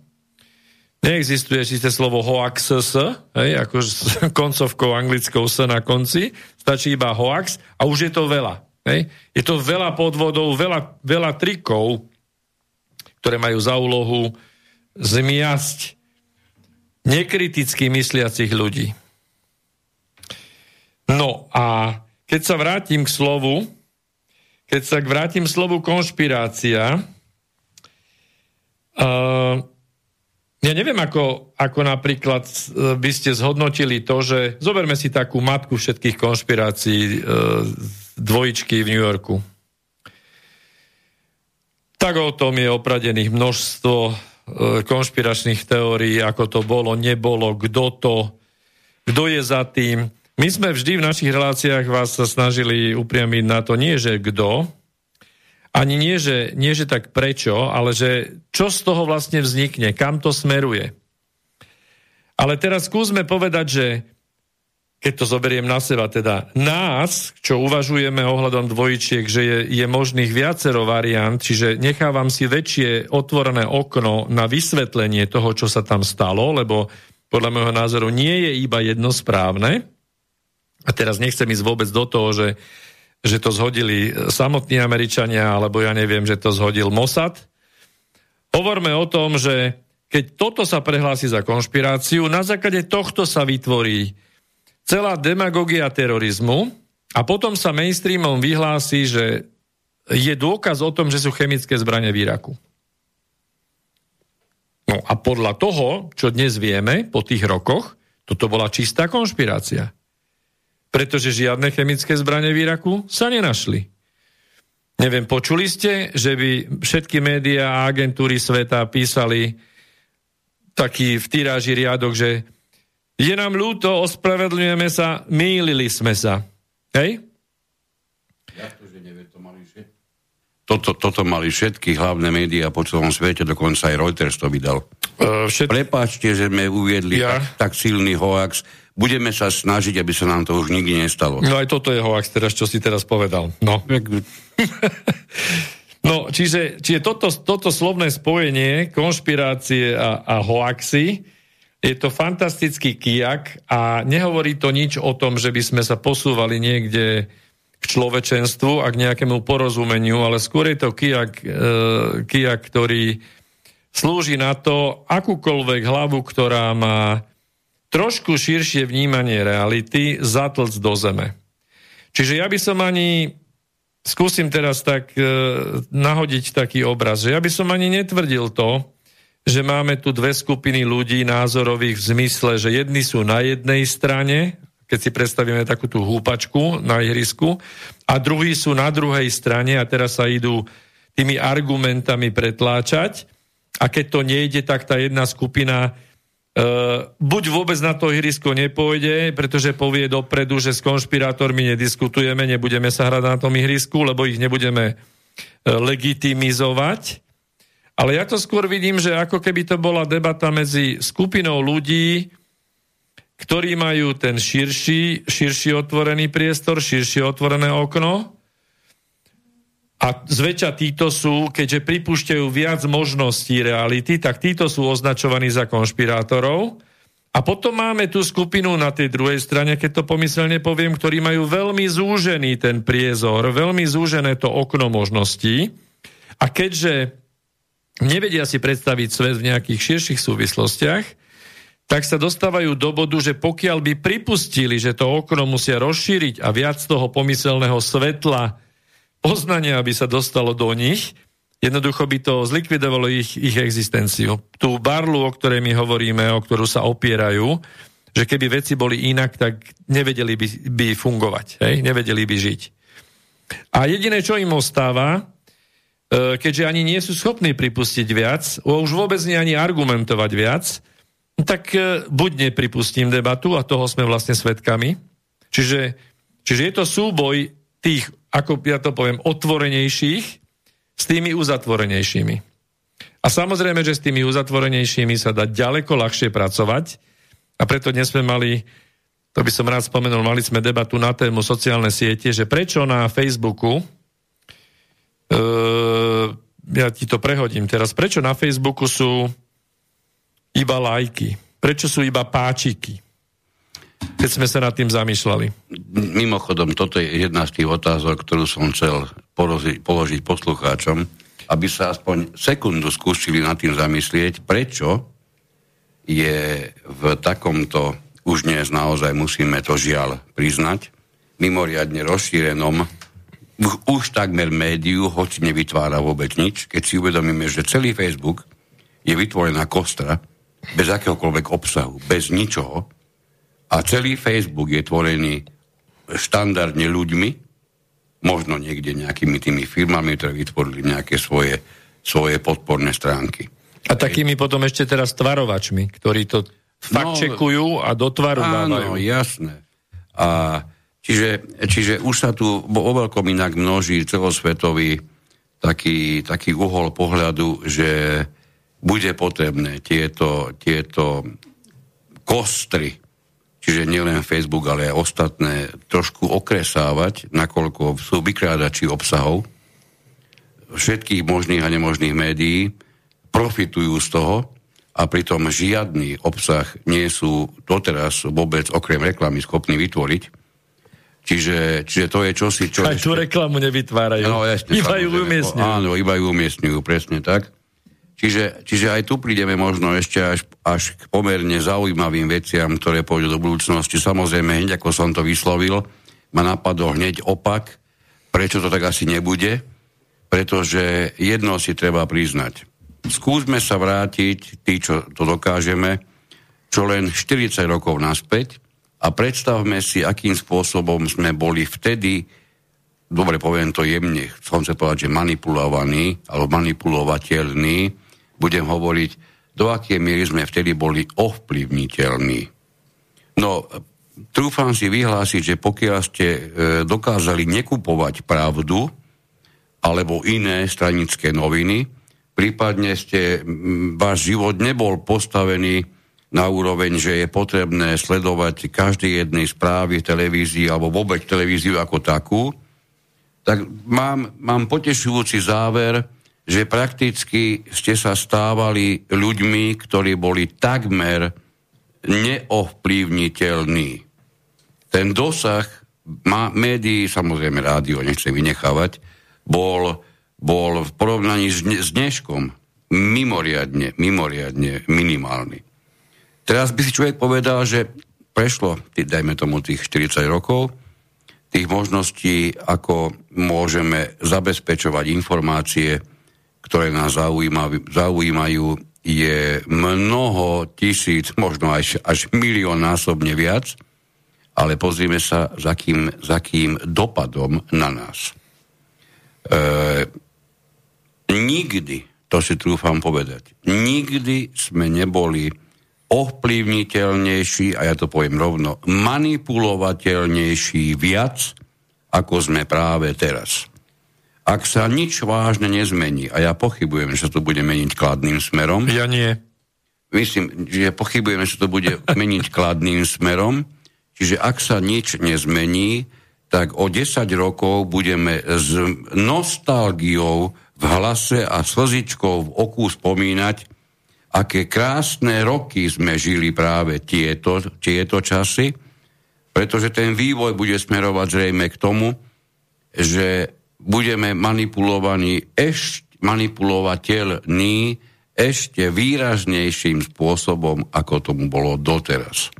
Neexistuje síce slovo hoax s, hej, ako s [laughs] koncovkou anglickou s na konci, stačí iba hoax a už je to veľa. Hej. Je to veľa podvodov, veľa, veľa trikov, ktoré majú za úlohu zmiasť nekriticky mysliacich ľudí. No a keď sa vrátim k slovu, keď sa vrátim k slovu konšpirácia, uh, ja neviem, ako, ako napríklad uh, by ste zhodnotili to, že zoberme si takú matku všetkých konšpirácií uh, dvojičky v New Yorku. Tak o tom je opradených množstvo uh, konšpiračných teórií, ako to bolo, nebolo, kto to, kto je za tým. My sme vždy v našich reláciách vás sa snažili upriamiť na to nie, že kto, ani nie že, nie, že tak prečo, ale že čo z toho vlastne vznikne, kam to smeruje. Ale teraz skúsme povedať, že keď to zoberiem na seba, teda nás, čo uvažujeme ohľadom dvojčiek, že je, je možných viacero variant, čiže nechávam si väčšie otvorené okno na vysvetlenie toho, čo sa tam stalo, lebo podľa môjho názoru nie je iba jedno správne. A teraz nechcem ísť vôbec do toho, že, že to zhodili samotní Američania, alebo ja neviem, že to zhodil Mossad. Hovorme o tom, že keď toto sa prehlási za konšpiráciu, na základe tohto sa vytvorí celá demagogia terorizmu a potom sa mainstreamom vyhlási, že je dôkaz o tom, že sú chemické zbranie v Iraku. No a podľa toho, čo dnes vieme po tých rokoch, toto bola čistá konšpirácia. Pretože žiadne chemické zbranie v Iraku sa nenašli. Neviem, počuli ste, že by všetky médiá a agentúry sveta písali taký v tiráži riadok, že je nám ľúto, ospravedlňujeme sa, mýlili sme sa. Hej? Ja to, že nevie, to mali všetky. Toto, toto mali všetky hlavné médiá po celom svete, dokonca aj Reuters to vydal. Uh, všet... Prepáčte, že sme uviedli ja. tak, tak silný hoax. Budeme sa snažiť, aby sa nám to už nikdy nestalo. No aj toto je hoax teraz, čo si teraz povedal. No. [laughs] no, čiže, čiže toto, toto slovné spojenie konšpirácie a, a hoaxy je to fantastický kijak a nehovorí to nič o tom, že by sme sa posúvali niekde k človečenstvu a k nejakému porozumeniu, ale skôr je to kijak, e, kijak ktorý slúži na to akúkoľvek hlavu, ktorá má trošku širšie vnímanie reality, zatlc do zeme. Čiže ja by som ani, skúsim teraz tak e, nahodiť taký obraz, že ja by som ani netvrdil to, že máme tu dve skupiny ľudí názorových v zmysle, že jedni sú na jednej strane, keď si predstavíme takú tú húpačku na ihrisku, a druhí sú na druhej strane a teraz sa idú tými argumentami pretláčať a keď to nejde, tak tá jedna skupina uh, buď vôbec na to ihrisko nepôjde, pretože povie dopredu, že s konšpirátormi nediskutujeme, nebudeme sa hrať na tom ihrisku, lebo ich nebudeme uh, legitimizovať, ale ja to skôr vidím, že ako keby to bola debata medzi skupinou ľudí, ktorí majú ten širší, širší otvorený priestor, širšie otvorené okno. A zväčša títo sú, keďže pripúšťajú viac možností reality, tak títo sú označovaní za konšpirátorov. A potom máme tú skupinu na tej druhej strane, keď to pomyselne poviem, ktorí majú veľmi zúžený ten priezor, veľmi zúžené to okno možností. A keďže nevedia si predstaviť svet v nejakých širších súvislostiach, tak sa dostávajú do bodu, že pokiaľ by pripustili, že to okno musia rozšíriť a viac toho pomyselného svetla poznania by sa dostalo do nich, jednoducho by to zlikvidovalo ich, ich existenciu. Tú barlu, o ktorej my hovoríme, o ktorú sa opierajú, že keby veci boli inak, tak nevedeli by, by fungovať, hej? nevedeli by žiť. A jediné, čo im ostáva, E, keďže ani nie sú schopní pripustiť viac, už vôbec nie ani argumentovať viac, tak e, buď nepripustím debatu, a toho sme vlastne svetkami. Čiže, čiže je to súboj tých, ako ja to poviem, otvorenejších s tými uzatvorenejšími. A samozrejme, že s tými uzatvorenejšími sa dá ďaleko ľahšie pracovať a preto dnes sme mali, to by som rád spomenul, mali sme debatu na tému sociálne siete, že prečo na Facebooku Uh, ja ti to prehodím teraz. Prečo na Facebooku sú iba lajky? Prečo sú iba páčiky? Keď sme sa nad tým zamýšľali. Mimochodom, toto je jedna z tých otázok, ktorú som chcel položiť, položiť poslucháčom, aby sa aspoň sekundu skúsili nad tým zamyslieť, prečo je v takomto, už dnes naozaj musíme to žiaľ priznať, mimoriadne rozšírenom už takmer médiu, hoci nevytvára vôbec nič, keď si uvedomíme, že celý Facebook je vytvorená kostra bez akéhokoľvek obsahu, bez ničoho a celý Facebook je tvorený štandardne ľuďmi, možno niekde nejakými tými firmami, ktoré vytvorili nejaké svoje, svoje podporné stránky. A takými potom ešte teraz tvarovačmi, ktorí to fakt no, čekujú a do tvaru áno, jasné. A Čiže, čiže už sa tu vo veľkom inak množí celosvetový taký, taký uhol pohľadu, že bude potrebné tieto, tieto kostry čiže nielen Facebook, ale aj ostatné, trošku okresávať, nakoľko sú vykrádači obsahov všetkých možných a nemožných médií, profitujú z toho a pritom žiadny obsah nie sú doteraz vôbec okrem reklamy schopní vytvoriť. Čiže, čiže to je čosi, čo... Aj tú reklamu nevytvárajú. No, jasne, iba ju umiestňujú. Áno, iba ju umiestňujú, presne tak. Čiže, čiže aj tu prídeme možno ešte až, až k pomerne zaujímavým veciam, ktoré pôjdu do budúcnosti. Samozrejme, hneď ako som to vyslovil, ma napadol hneď opak, prečo to tak asi nebude, pretože jedno si treba priznať. Skúsme sa vrátiť, tí, čo to dokážeme, čo len 40 rokov naspäť a predstavme si, akým spôsobom sme boli vtedy, dobre poviem to jemne, chcem sa povedať, že manipulovaní alebo manipulovateľní, budem hovoriť, do aké miery sme vtedy boli ovplyvniteľní. No, trúfam si vyhlásiť, že pokiaľ ste e, dokázali nekupovať pravdu alebo iné stranické noviny, prípadne ste, m, váš život nebol postavený na úroveň, že je potrebné sledovať každý jednej správy v televízii alebo vôbec televíziu ako takú, tak mám, mám potešujúci záver, že prakticky ste sa stávali ľuďmi, ktorí boli takmer neovplyvniteľní. Ten dosah má, médií, samozrejme rádio, nechcem vynechávať, bol, bol v porovnaní s, s dneškom mimoriadne, mimoriadne minimálny. Teraz by si človek povedal, že prešlo, dajme tomu tých 40 rokov, tých možností, ako môžeme zabezpečovať informácie ktoré nás zaujímajú, zaujímajú je mnoho tisíc, možno až, až milión násobne viac, ale pozrieme sa, za kým, za kým dopadom na nás. E, nikdy, to si trúfam povedať, nikdy sme neboli ovplyvniteľnejší, a ja to poviem rovno, manipulovateľnejší viac, ako sme práve teraz. Ak sa nič vážne nezmení, a ja pochybujem, že sa to bude meniť kladným smerom. Ja nie. Myslím, že pochybujem, že to bude meniť kladným smerom. Čiže ak sa nič nezmení, tak o 10 rokov budeme s nostalgiou v hlase a slzičkou v oku spomínať, aké krásne roky sme žili práve tieto, tieto časy, pretože ten vývoj bude smerovať zrejme k tomu, že budeme manipulovaní ešte manipulovateľní ešte výraznejším spôsobom, ako tomu bolo doteraz.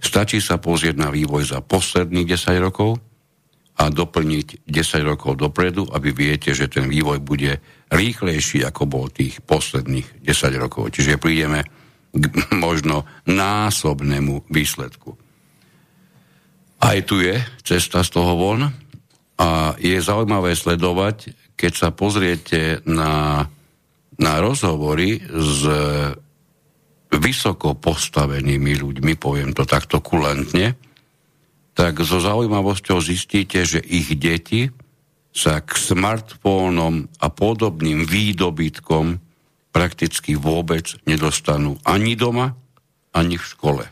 Stačí sa pozrieť na vývoj za posledných 10 rokov a doplniť 10 rokov dopredu, aby viete, že ten vývoj bude rýchlejší, ako bol tých posledných 10 rokov. Čiže prídeme k [laughs] možno násobnému výsledku. Aj tu je cesta z toho von, a je zaujímavé sledovať, keď sa pozriete na, na rozhovory s vysoko postavenými ľuďmi, poviem to takto kulantne, tak so zaujímavosťou zistíte, že ich deti sa k smartfónom a podobným výdobytkom prakticky vôbec nedostanú ani doma, ani v škole.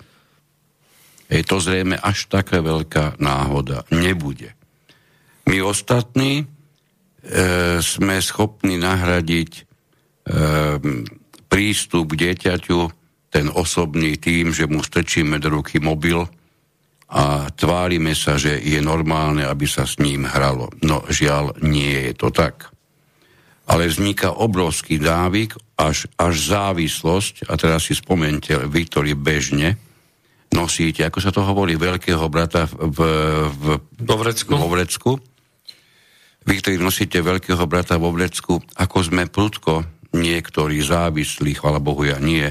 Je to zrejme až taká veľká náhoda nebude. My ostatní e, sme schopní nahradiť e, prístup k dieťaťu, ten osobný tým, že mu strčíme do ruky mobil a tvárime sa, že je normálne, aby sa s ním hralo. No žiaľ, nie je to tak. Ale vzniká obrovský návyk, až, až závislosť, a teraz si spomente, vy, ktorí bežne nosíte, ako sa to hovorí, veľkého brata v, v, v, Vrecku. vo Vrecku, vy, ktorí nosíte veľkého brata vo vlecku, ako sme prudko niektorí závislí, chvala Bohu ja nie,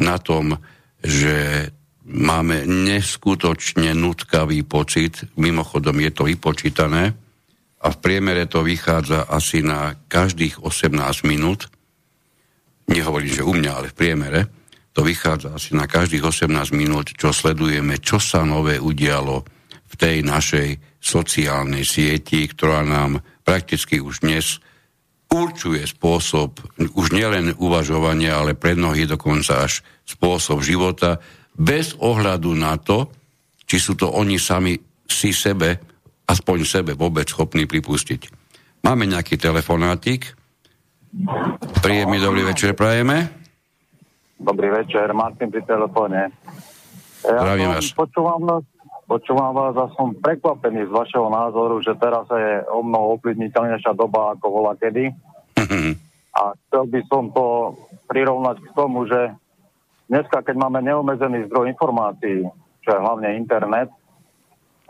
na tom, že máme neskutočne nutkavý pocit, mimochodom je to vypočítané a v priemere to vychádza asi na každých 18 minút, nehovorím, že u mňa, ale v priemere, to vychádza asi na každých 18 minút, čo sledujeme, čo sa nové udialo v tej našej sociálnej sieti, ktorá nám prakticky už dnes určuje spôsob, už nielen uvažovania, ale pre mnohých dokonca až spôsob života, bez ohľadu na to, či sú to oni sami si sebe, aspoň sebe vôbec schopní pripustiť. Máme nejaký telefonátik. Príjemný dobrý večer prajeme. Dobrý večer, Martin pri telefóne. Ja Zdravím vás. Počúvam, počúvam vás a som prekvapený z vašeho názoru, že teraz je o mnoho ovplyvniteľnejšia doba ako bola kedy. Mhm. A chcel by som to prirovnať k tomu, že dneska, keď máme neomezený zdroj informácií, čo je hlavne internet,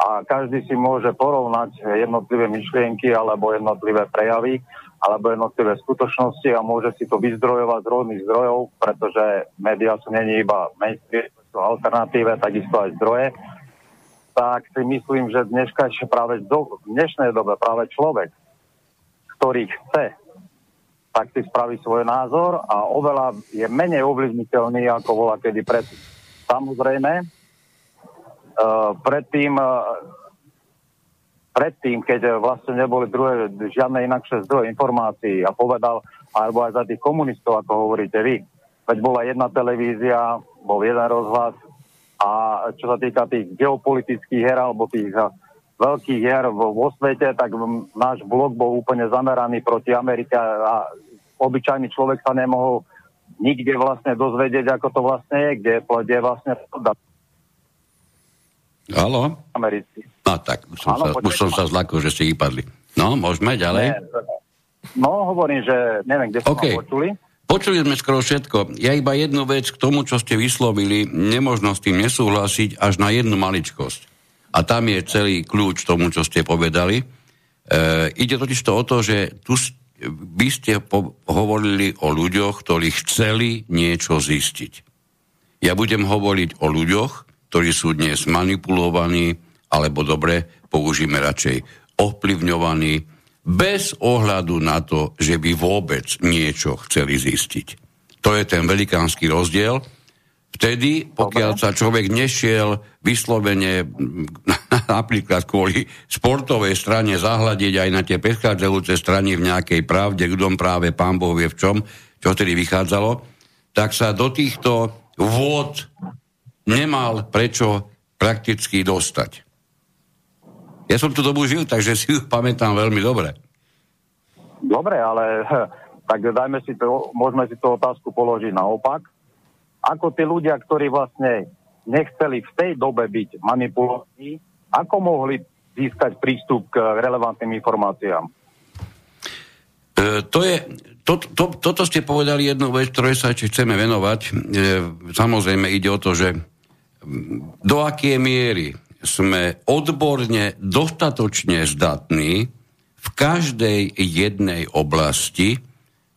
a každý si môže porovnať jednotlivé myšlienky alebo jednotlivé prejavy alebo jednotlivé skutočnosti a môže si to vyzdrojovať z rôznych zdrojov, pretože médiá sú není iba mainstream, sú alternatíve, takisto aj zdroje, tak si myslím, že dneška práve do, v dnešnej dobe práve človek, ktorý chce, tak si spraví svoj názor a oveľa je menej ovlivniteľný, ako bola kedy predtým. Samozrejme, Eh, predtým, eh, predtým, keď vlastne neboli druhé, žiadne inakšie zdroje informácií a povedal, alebo aj za tých komunistov, ako hovoríte vy, veď bola jedna televízia, bol jeden rozhlas a čo sa týka tých geopolitických her alebo tých veľkých hier vo, svete, tak náš blok bol úplne zameraný proti Amerike a obyčajný človek sa nemohol nikde vlastne dozvedieť, ako to vlastne je, kde, kde vlastne Halo? No tak, už som, Áno, sa, už som sa zlakol, že ste vypadli. No, môžeme ďalej? Nie, no, hovorím, že neviem, kde okay. ste počuli. Počuli sme skoro všetko. Ja iba jednu vec k tomu, čo ste vyslovili, nemožno s tým nesúhlasiť až na jednu maličkosť. A tam je celý kľúč tomu, čo ste povedali. E, ide totiž to o to, že tu by ste po- hovorili o ľuďoch, ktorí chceli niečo zistiť. Ja budem hovoriť o ľuďoch, ktorí sú dnes manipulovaní, alebo dobre, použijeme radšej ovplyvňovaní, bez ohľadu na to, že by vôbec niečo chceli zistiť. To je ten velikánsky rozdiel. Vtedy, pokiaľ sa človek nešiel vyslovene [laughs] napríklad kvôli sportovej strane zahľadiť aj na tie predchádzajúce strany v nejakej pravde, kto práve pán Boh vie v čom, čo vtedy vychádzalo, tak sa do týchto vôd nemal prečo prakticky dostať. Ja som tú dobu žil, takže si ju [laughs] pamätám veľmi dobre. Dobre, ale tak dajme si to, môžeme si tú otázku položiť naopak. Ako tí ľudia, ktorí vlastne nechceli v tej dobe byť manipulovaní, ako mohli získať prístup k relevantným informáciám? E, to je, to, to, toto ste povedali jednu vec, ktorej sa ešte chceme venovať. E, samozrejme ide o to, že do akej miery sme odborne dostatočne zdatní v každej jednej oblasti,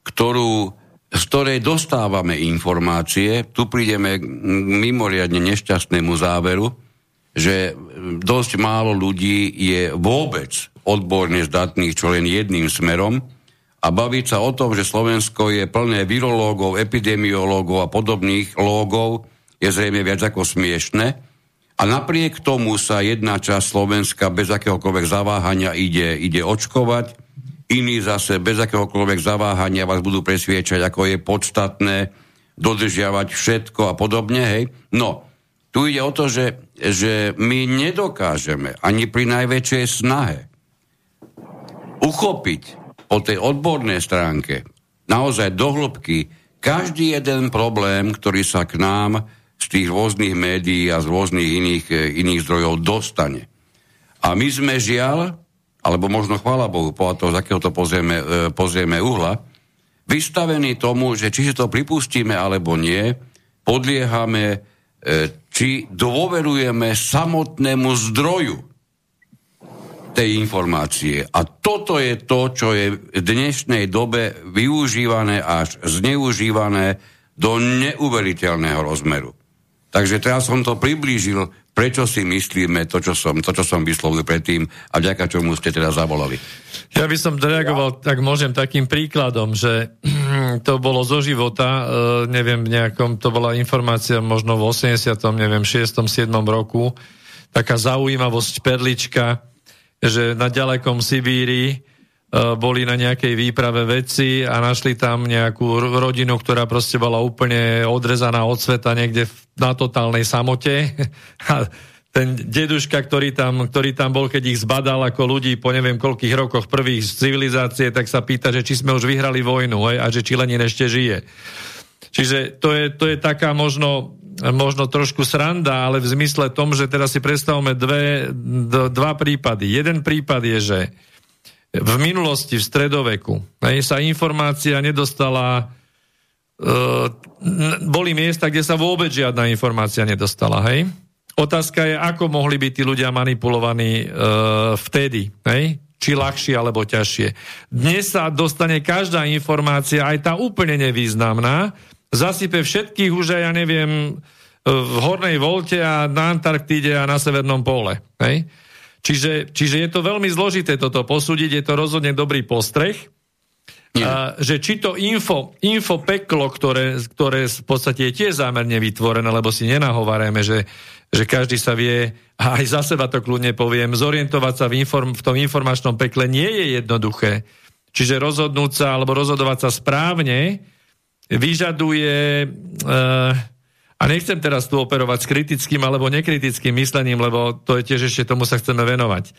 ktorú, z ktorej dostávame informácie. Tu prídeme k mimoriadne nešťastnému záveru, že dosť málo ľudí je vôbec odborne zdatných čo len jedným smerom a baviť sa o tom, že Slovensko je plné virológov, epidemiológov a podobných lógov, je zrejme viac ako smiešne. A napriek tomu sa jedna časť Slovenska bez akéhokoľvek zaváhania ide, ide očkovať, iní zase bez akéhokoľvek zaváhania vás budú presviečať, ako je podstatné dodržiavať všetko a podobne. Hej. No, tu ide o to, že, že my nedokážeme ani pri najväčšej snahe uchopiť po tej odbornej stránke naozaj dohlbky každý jeden problém, ktorý sa k nám z tých rôznych médií a z rôznych iných, e, iných zdrojov dostane. A my sme žiaľ, alebo možno chvála Bohu, po to, z akého to pozrieme, e, pozrieme uhla, vystavení tomu, že či si to pripustíme alebo nie, podliehame, e, či dôverujeme samotnému zdroju tej informácie. A toto je to, čo je v dnešnej dobe využívané až zneužívané do neuveriteľného rozmeru. Takže teraz som to priblížil, prečo si myslíme to, čo som, to, čo som vyslovil predtým a vďaka čomu ste teda zavolali. Ja by som reagoval, tak môžem takým príkladom, že [clears throat] to bolo zo života, e, neviem, nejakom, to bola informácia možno v 80. neviem, 6. 7. roku, taká zaujímavosť perlička, že na ďalekom Sibírii boli na nejakej výprave veci a našli tam nejakú rodinu, ktorá proste bola úplne odrezaná od sveta niekde na totálnej samote. [laughs] A ten deduška, ktorý tam, ktorý tam bol, keď ich zbadal ako ľudí po neviem koľkých rokoch prvých z civilizácie, tak sa pýta, že či sme už vyhrali vojnu aj, a že či Lenin ešte žije. Čiže to je, to je taká možno, možno trošku sranda, ale v zmysle tom, že teraz si predstavme dve, dva prípady. Jeden prípad je, že v minulosti, v stredoveku, sa informácia nedostala uh, boli miesta, kde sa vôbec žiadna informácia nedostala, hej? Otázka je, ako mohli byť tí ľudia manipulovaní uh, vtedy, hej? či ľahšie alebo ťažšie. Dnes sa dostane každá informácia, aj tá úplne nevýznamná, zasype všetkých už ja neviem, v Hornej Volte a na Antarktíde a na Severnom pole. Hej? Čiže, čiže je to veľmi zložité toto posúdiť, je to rozhodne dobrý postreh. A, že či to info, info peklo, ktoré, ktoré v podstate je tiež zámerne vytvorené, lebo si nenahovárame, že že každý sa vie, a aj za seba to kľudne poviem, zorientovať sa v, inform, v tom informačnom pekle nie je jednoduché. Čiže rozhodnúť sa alebo rozhodovať sa správne vyžaduje, uh, a nechcem teraz tu operovať s kritickým alebo nekritickým myslením, lebo to je tiež ešte tomu sa chceme venovať.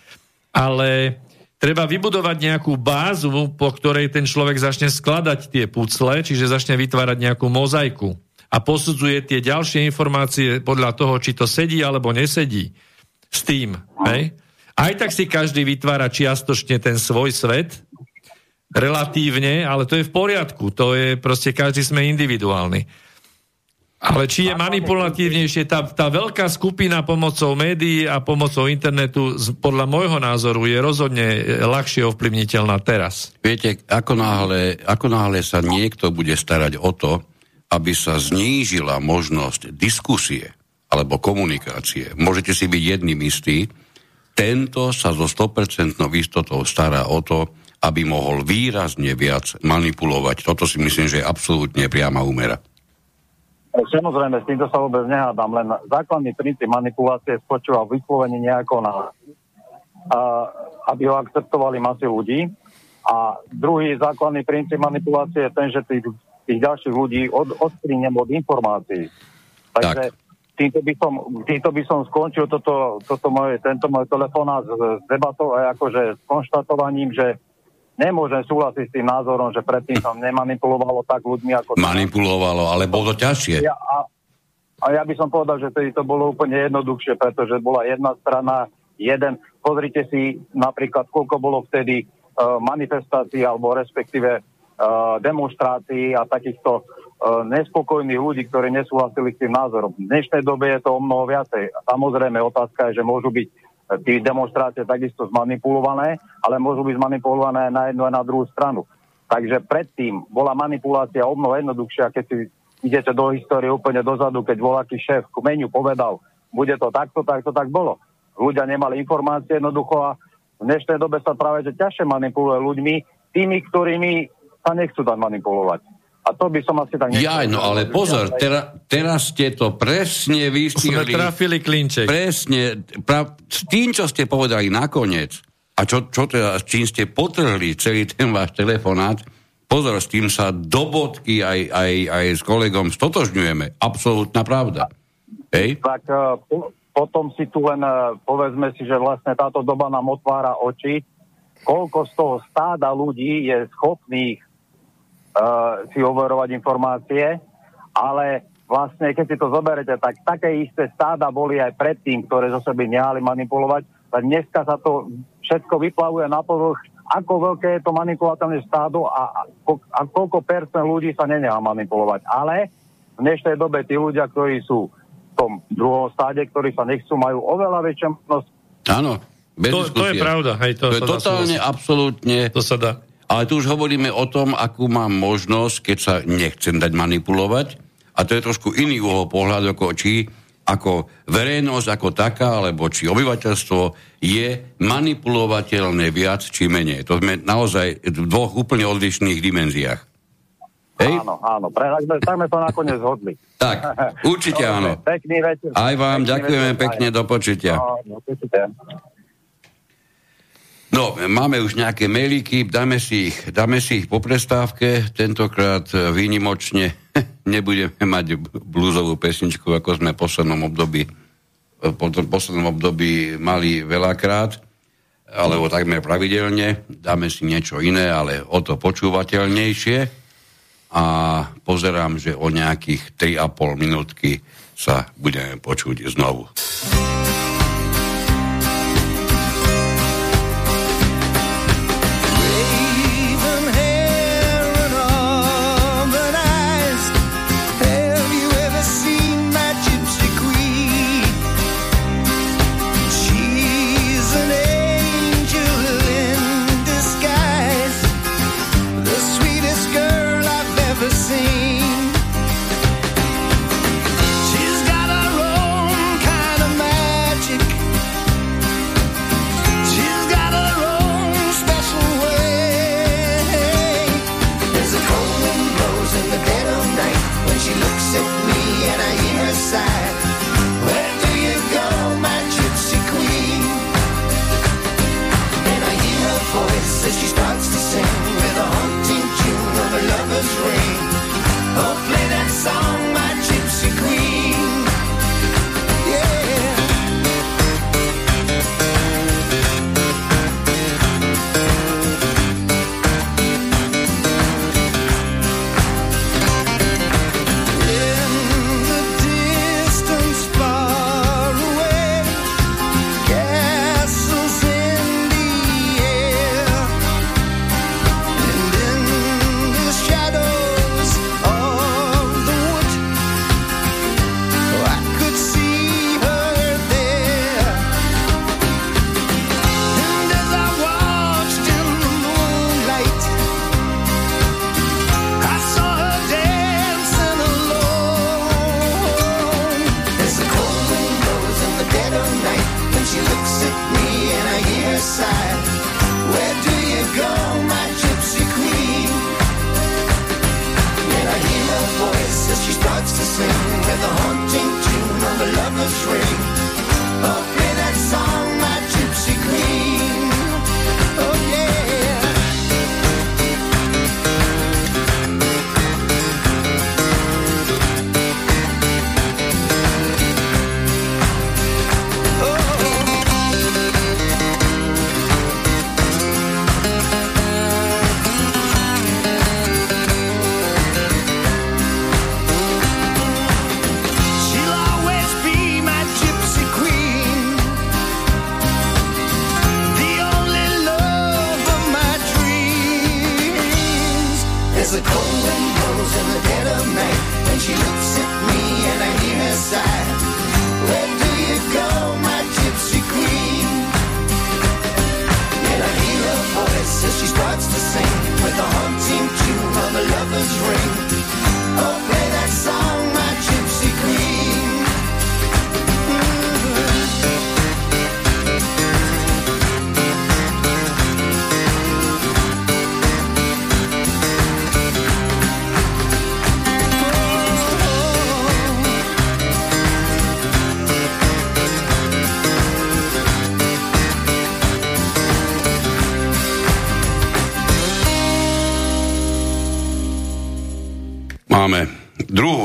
Ale treba vybudovať nejakú bázu, po ktorej ten človek začne skladať tie pucle, čiže začne vytvárať nejakú mozaiku a posudzuje tie ďalšie informácie podľa toho, či to sedí alebo nesedí s tým. Hej? Aj tak si každý vytvára čiastočne ten svoj svet, relatívne, ale to je v poriadku. To je proste, každý sme individuálni. Ale či je manipulatívnejšie tá, tá veľká skupina pomocou médií a pomocou internetu, podľa môjho názoru, je rozhodne ľahšie ovplyvniteľná teraz. Viete, ako náhle, ako náhle sa niekto bude starať o to, aby sa znížila možnosť diskusie alebo komunikácie, môžete si byť jedným istý, tento sa so 100% istotou stará o to, aby mohol výrazne viac manipulovať. Toto si myslím, že je absolútne priama úmera. Samozrejme, s týmto sa vôbec nehádam, len základný princíp manipulácie spočíva v vyslovení nejakého názoru, aby ho akceptovali masy ľudí. A druhý základný princíp manipulácie je ten, že tých tých ďalších ľudí od, odstrinem od informácií. Takže tak. týmto, by som, týmto by som skončil toto, toto moje, tento môj telefonát s, s debatou a akože s konštatovaním, že nemôžem súhlasiť s tým názorom, že predtým sa nemanipulovalo tak ľuďmi ako... Manipulovalo, ale bolo ťažšie. Ja, a, a ja by som povedal, že to bolo úplne jednoduchšie, pretože bola jedna strana, jeden. Pozrite si napríklad, koľko bolo vtedy uh, manifestácií, alebo respektíve Eh, demonstrácií a takýchto uh, nespokojných ľudí, ktorí nesúhlasili s tým názorom. V dnešnej dobe je to o mnoho viacej. Samozrejme, otázka je, že môžu byť tie demonstrácie takisto zmanipulované, ale môžu byť zmanipulované na jednu a na druhú stranu. Takže predtým bola manipulácia o mnoho jednoduchšia, keď si idete do histórie úplne dozadu, keď voľaký šéf kmeňu povedal, bude to takto, takto, tak bolo. Ľudia nemali informácie jednoducho a v dnešnej dobe sa práve že ťažšie manipuluje ľuďmi, tými, ktorými sa nechcú dať manipulovať. A to by som asi tak nechcel. Ja, no ale pozor, tera, teraz ste to presne vystihli. Sme trafili klinček. Presne, pra, s tým, čo ste povedali nakoniec, a čo, čo teda, s čím ste potrhli celý ten váš telefonát, pozor, s tým sa do bodky aj, aj, aj s kolegom stotožňujeme. Absolútna pravda. Hej? Tak uh, po, potom si tu len uh, povedzme si, že vlastne táto doba nám otvára oči, koľko z toho stáda ľudí je schopných uh, si overovať informácie, ale vlastne, keď si to zoberete, tak také isté stáda boli aj predtým, ktoré zo sebe nehali manipulovať, tak dneska sa to všetko vyplavuje na povrch, ako veľké je to manipulateľné stádo a, a, a koľko percent ľudí sa nenehá manipulovať. Ale v dnešnej dobe tí ľudia, ktorí sú v tom druhom stáde, ktorí sa nechcú, majú oveľa väčšiu možnosť. Áno, bez to, to je pravda. Hej, to, to je totálne, absolútne. To sa dá. Ale tu už hovoríme o tom, akú mám možnosť, keď sa nechcem dať manipulovať. A to je trošku iný uhol pohľadu, ako či ako verejnosť ako taká, alebo či obyvateľstvo je manipulovateľné viac či menej. To sme naozaj v dvoch úplne odlišných dimenziách. Hej? Áno, áno, pre, tak sme to nakoniec zhodli. Tak, určite [laughs] áno. Pekný večer. Aj vám, pekný ďakujeme večer, pekne, do počutia. No, no, No, máme už nejaké mailíky, dáme si ich, dáme si ich po prestávke, tentokrát výnimočne [laughs] nebudeme mať blúzovú pesničku, ako sme v poslednom období po tom poslednom období mali veľakrát, alebo takmer pravidelne. Dáme si niečo iné, ale o to počúvateľnejšie. A pozerám, že o nejakých 3,5 minútky sa budeme počuť znovu.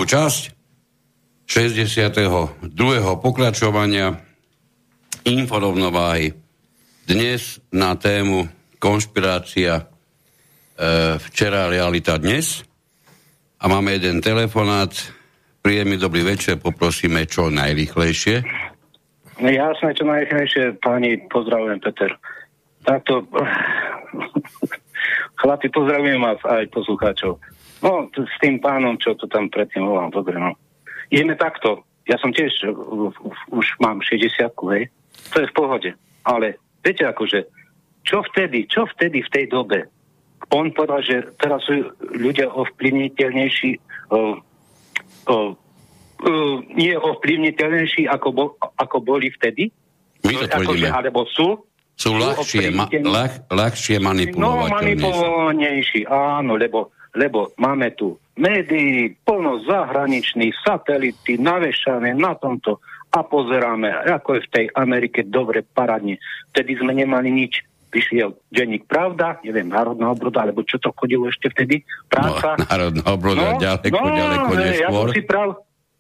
Časť 62. pokračovania inforovnováhy. Dnes na tému konšpirácia e, včera, realita dnes. A máme jeden telefonát. Príjemný dobrý večer, poprosíme čo najrychlejšie. Jasné, čo najrychlejšie, páni, pozdravujem, Peter. Takto, [laughs] chlapi, pozdravujem vás aj poslucháčov. No, s tým pánom, čo to tam predtým volám, dobre, no. Ideme takto. Ja som tiež, už mám 60 hej. To je v pohode. Ale viete, akože, čo vtedy, čo vtedy v tej dobe? On povedal, že teraz sú ľudia ovplyvniteľnejší, o, o, o, nie ovplyvniteľnejší, ako, bol, ako boli vtedy? My to akože, alebo sú? Sú ľahšie, ma, ľah, ľahšie. No, manipulovateľnejší, áno, lebo lebo máme tu médií, plno zahraničných, satelity, navešané na tomto a pozeráme, ako je v tej Amerike dobre paradne. Vtedy sme nemali nič. Vyšiel denník Pravda, neviem, Národná obroda, alebo čo to chodilo ešte vtedy, práca. No, národná obroda, no, ďaleko, no, ďaleko neskôr. Ja som si prav,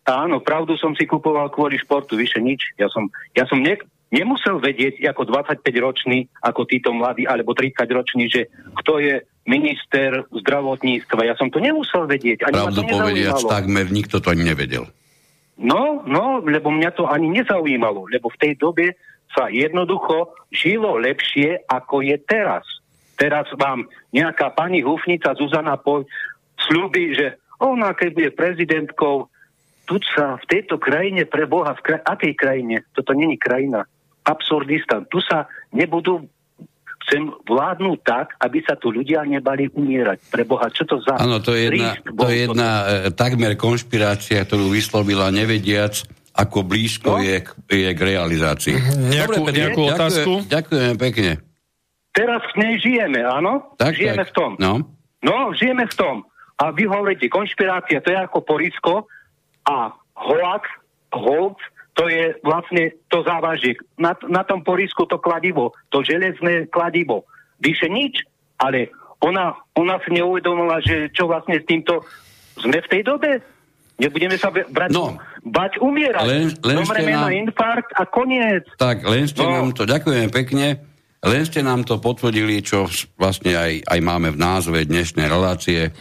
Áno, pravdu som si kupoval kvôli športu, vyše nič. Ja som, ja som ne, nemusel vedieť ako 25-ročný, ako títo mladí, alebo 30-ročný, že kto je minister zdravotníctva. Ja som to nemusel vedieť. Ani Pravdu povediac, takmer nikto to ani nevedel. No, no, lebo mňa to ani nezaujímalo, lebo v tej dobe sa jednoducho žilo lepšie, ako je teraz. Teraz vám nejaká pani hufnica Zuzana Poj slúbi, že ona, keď bude prezidentkou, tu sa v tejto krajine pre Boha, v kraj, akej krajine? Toto není krajina. Absurdistan. Tu sa nebudú chcem vládnuť tak, aby sa tu ľudia nebali umierať. Pre Boha, čo to za... Áno, to je jedna, to je jedna e, takmer konšpirácia, ktorú vyslovila nevediac, ako blízko no? je, k, je k realizácii. Nejakú, Dobre, nejakú ďakujem, otázku? Ďakujem pekne. Teraz v nej žijeme, áno? Tak, žijeme tak. v tom. No. no, žijeme v tom. A vy hovoríte, konšpirácia, to je ako porisko, a hoax, hoax, to je vlastne to závažie. Na, na tom porisku to kladivo, to železné kladivo. Vyše nič, ale ona, ona si neuvedomila, že čo vlastne s týmto sme v tej dobe. Nebudeme sa brať, no, bať umierať. Len, len Zomreme nám, na infarkt a koniec. Tak, len ste no. nám to, ďakujem pekne, len ste nám to potvrdili, čo vlastne aj, aj máme v názve dnešnej relácie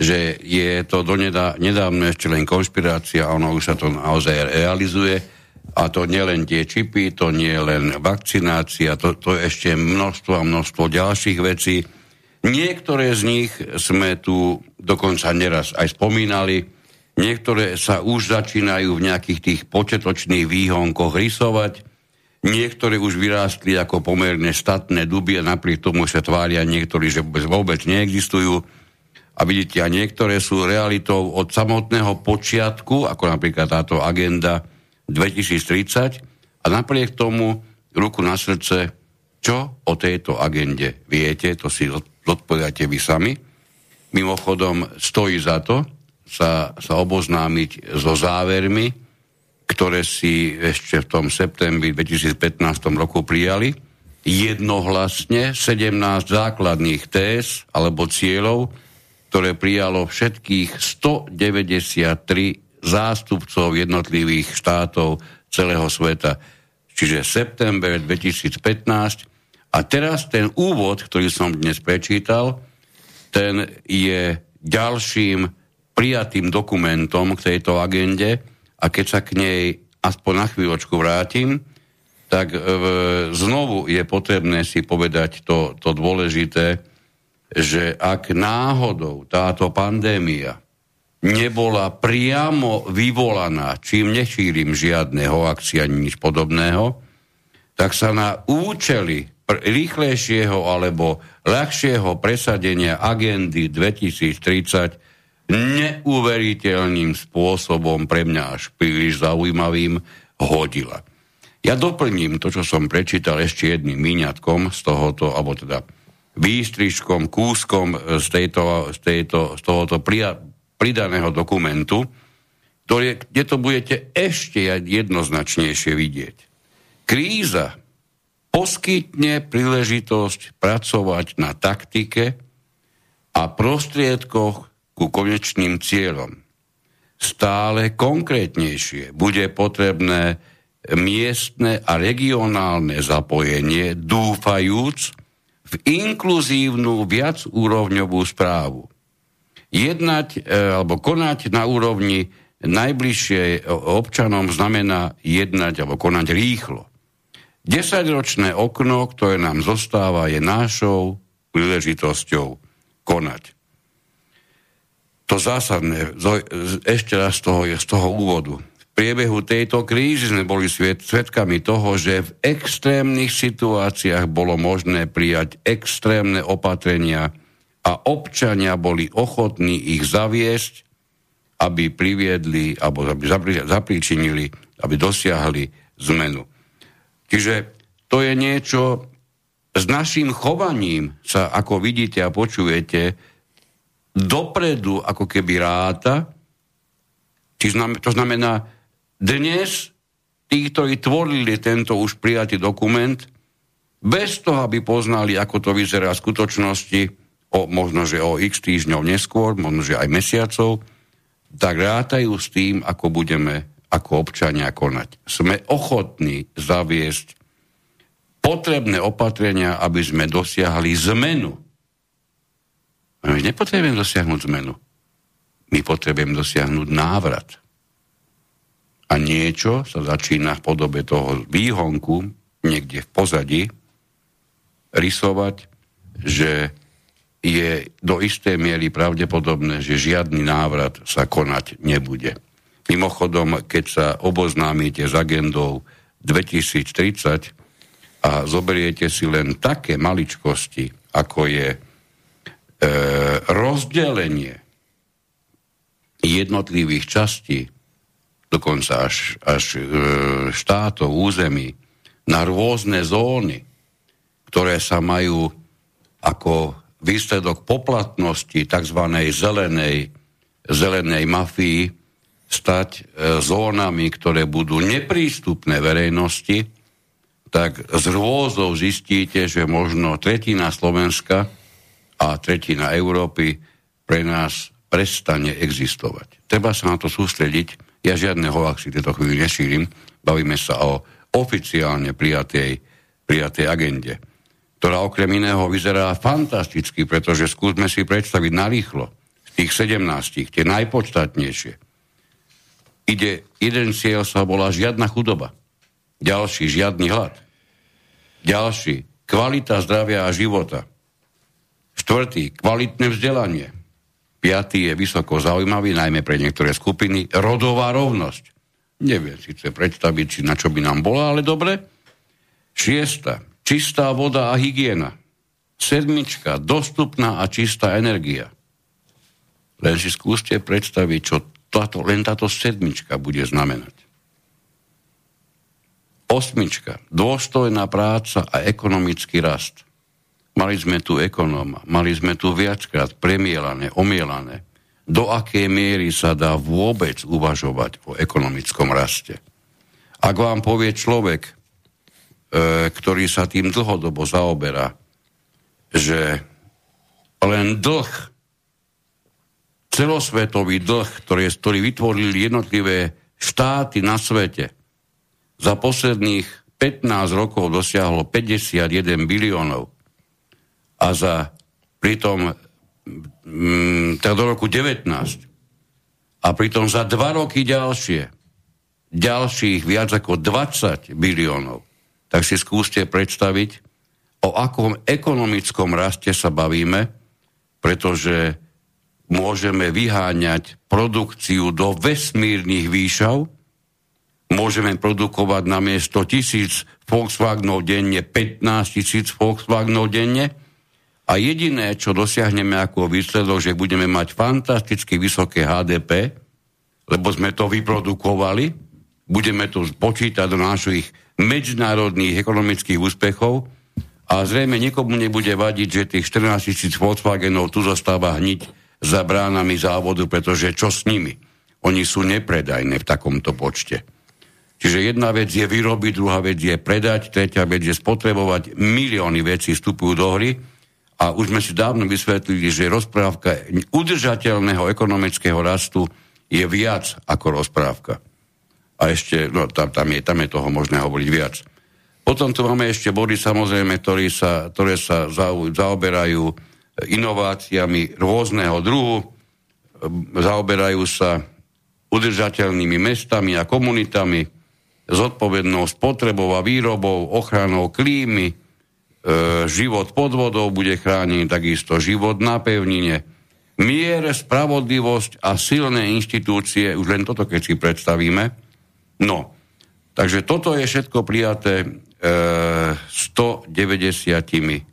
že je to donedá, nedávno ešte len konšpirácia a ono už sa to naozaj realizuje. A to nie len tie čipy, to nie len vakcinácia, to, to je ešte množstvo a množstvo ďalších vecí. Niektoré z nich sme tu dokonca neraz aj spomínali, niektoré sa už začínajú v nejakých tých početočných výhonkoch rysovať, niektoré už vyrástli ako pomerne statné duby a napriek tomu sa tvária niektorí, že vôbec neexistujú. A vidíte, a niektoré sú realitou od samotného počiatku, ako napríklad táto agenda 2030 a napriek tomu ruku na srdce, čo o tejto agende viete, to si odpovedáte vy sami. Mimochodom, stojí za to sa, sa oboznámiť so závermi, ktoré si ešte v tom septembri 2015 roku prijali. Jednohlasne 17 základných téz alebo cieľov, ktoré prijalo všetkých 193 zástupcov jednotlivých štátov celého sveta. Čiže september 2015. A teraz ten úvod, ktorý som dnes prečítal, ten je ďalším prijatým dokumentom k tejto agende a keď sa k nej aspoň na chvíľočku vrátim, tak e, znovu je potrebné si povedať to, to dôležité, že ak náhodou táto pandémia nebola priamo vyvolaná, čím nešírim žiadneho akcia ani nič podobného, tak sa na účely rýchlejšieho alebo ľahšieho presadenia agendy 2030 neuveriteľným spôsobom pre mňa až príliš zaujímavým hodila. Ja doplním to, čo som prečítal ešte jedným míňatkom z tohoto, alebo teda výstrižkom, kúskom z, tejto, z, tejto, z tohoto pria, pridaného dokumentu, ktoré, kde to budete ešte jednoznačnejšie vidieť. Kríza poskytne príležitosť pracovať na taktike a prostriedkoch ku konečným cieľom. Stále konkrétnejšie bude potrebné miestne a regionálne zapojenie, dúfajúc, v inkluzívnu viacúrovňovú správu. Jednať e, alebo konať na úrovni najbližšie občanom znamená jednať alebo konať rýchlo. Desaťročné okno, ktoré nám zostáva, je nášou príležitosťou konať. To zásadné, ešte raz z toho je z toho úvodu priebehu tejto krízy sme boli svedkami toho, že v extrémnych situáciách bolo možné prijať extrémne opatrenia a občania boli ochotní ich zaviesť, aby priviedli, alebo aby zapríčinili, aby dosiahli zmenu. Čiže to je niečo, s našim chovaním sa, ako vidíte a počujete, dopredu ako keby ráta, to znamená, dnes tí, ktorí tvorili tento už prijatý dokument, bez toho, aby poznali, ako to vyzerá v skutočnosti, o, možno, že o x týždňov neskôr, možno, že aj mesiacov, tak rátajú s tým, ako budeme ako občania konať. Sme ochotní zaviesť potrebné opatrenia, aby sme dosiahli zmenu. My nepotrebujeme dosiahnuť zmenu. My potrebujeme dosiahnuť návrat. A niečo sa začína v podobe toho výhonku niekde v pozadí rysovať, že je do istej miery pravdepodobné, že žiadny návrat sa konať nebude. Mimochodom, keď sa oboznámite s agendou 2030 a zoberiete si len také maličkosti, ako je e, rozdelenie jednotlivých častí, dokonca až, až e, štátov, území, na rôzne zóny, ktoré sa majú ako výsledok poplatnosti tzv. zelenej, zelenej mafii stať e, zónami, ktoré budú neprístupné verejnosti, tak z rôzov zistíte, že možno tretina Slovenska a tretina Európy pre nás prestane existovať. Treba sa na to sústrediť. Ja žiadne hoaxy tieto chvíli nešírim. Bavíme sa o oficiálne prijatej, prijatej agende ktorá okrem iného vyzerá fantasticky, pretože skúsme si predstaviť narýchlo z tých 17, tie najpodstatnejšie. Ide, jeden cieľ sa volá žiadna chudoba. Ďalší, žiadny hlad. Ďalší, kvalita zdravia a života. Štvrtý, kvalitné vzdelanie. Piatý je vysoko zaujímavý, najmä pre niektoré skupiny, rodová rovnosť. Neviem síce predstaviť, či na čo by nám bola, ale dobre. Šiesta, čistá voda a hygiena. Sedmička, dostupná a čistá energia. Len si skúste predstaviť, čo táto, len táto sedmička bude znamenať. Osmička, dôstojná práca a ekonomický rast. Mali sme tu ekonóma, mali sme tu viackrát premielané, omielané, do akej miery sa dá vôbec uvažovať o ekonomickom raste. Ak vám povie človek, ktorý sa tým dlhodobo zaoberá, že len dlh, celosvetový dlh, ktorý, ktorý vytvorili jednotlivé štáty na svete, za posledných 15 rokov dosiahlo 51 biliónov. A za pritom mm, teda do roku 19 a pritom za dva roky ďalšie. Ďalších viac ako 20 biliónov tak si skúste predstaviť, o akom ekonomickom raste sa bavíme, pretože môžeme vyháňať produkciu do vesmírnych výšav, môžeme produkovať na miesto tisíc Volkswagenov denne 15 tisíc Volkswagenov denne. A jediné, čo dosiahneme ako výsledok, že budeme mať fantasticky vysoké HDP, lebo sme to vyprodukovali, budeme to počítať do našich medzinárodných ekonomických úspechov a zrejme nikomu nebude vadiť, že tých 14 tisíc Volkswagenov tu zostáva hniť za bránami závodu, pretože čo s nimi? Oni sú nepredajné v takomto počte. Čiže jedna vec je vyrobiť, druhá vec je predať, tretia vec je spotrebovať. Milióny vecí vstupujú do hry a už sme si dávno vysvetlili, že rozprávka udržateľného ekonomického rastu je viac ako rozprávka a ešte, no tam, tam, je, tam je toho možné hovoriť viac. Potom tu máme ešte body samozrejme, ktoré sa, ktoré sa zaoberajú inováciami rôzneho druhu, zaoberajú sa udržateľnými mestami a komunitami, zodpovednou spotrebou a výrobou, ochranou klímy, e, život pod vodou bude chránený, takisto život na pevnine, mier, spravodlivosť a silné inštitúcie, už len toto keď si predstavíme, No, takže toto je všetko prijaté e, 193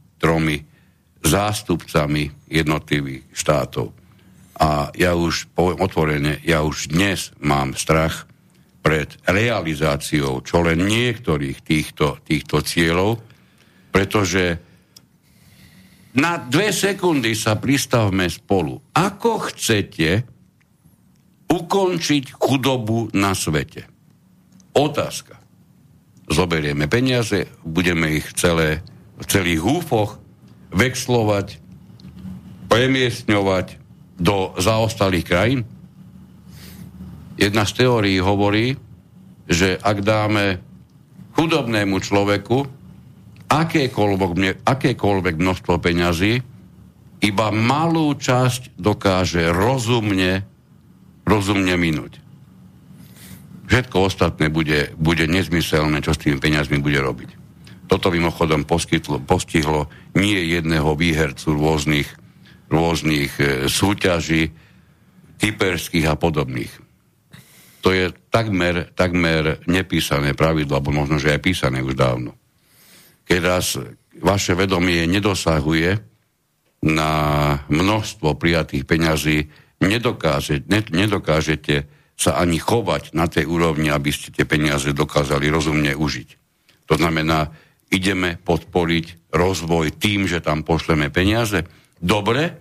zástupcami jednotlivých štátov. A ja už poviem otvorene, ja už dnes mám strach pred realizáciou čo len niektorých týchto, týchto cieľov, pretože na dve sekundy sa pristavme spolu. Ako chcete ukončiť chudobu na svete? Otázka. Zoberieme peniaze, budeme ich celé, v celých húfoch vexlovať, premiestňovať do zaostalých krajín? jedna z teórií hovorí, že ak dáme chudobnému človeku akékoľvek, akékoľvek množstvo peňazí, iba malú časť dokáže rozumne, rozumne minúť. Všetko ostatné bude, bude nezmyselné, čo s tými peniazmi bude robiť. Toto mimochodom poskytlo, postihlo nie jedného výhercu rôznych, rôznych e, súťaží, typerských a podobných. To je takmer, takmer nepísané pravidlo, alebo možno, že aj písané už dávno. Keď raz vaše vedomie nedosahuje na množstvo prijatých peňazí, nedokáže, ne, nedokážete sa ani chovať na tej úrovni, aby ste tie peniaze dokázali rozumne užiť. To znamená, ideme podporiť rozvoj tým, že tam pošleme peniaze. Dobre,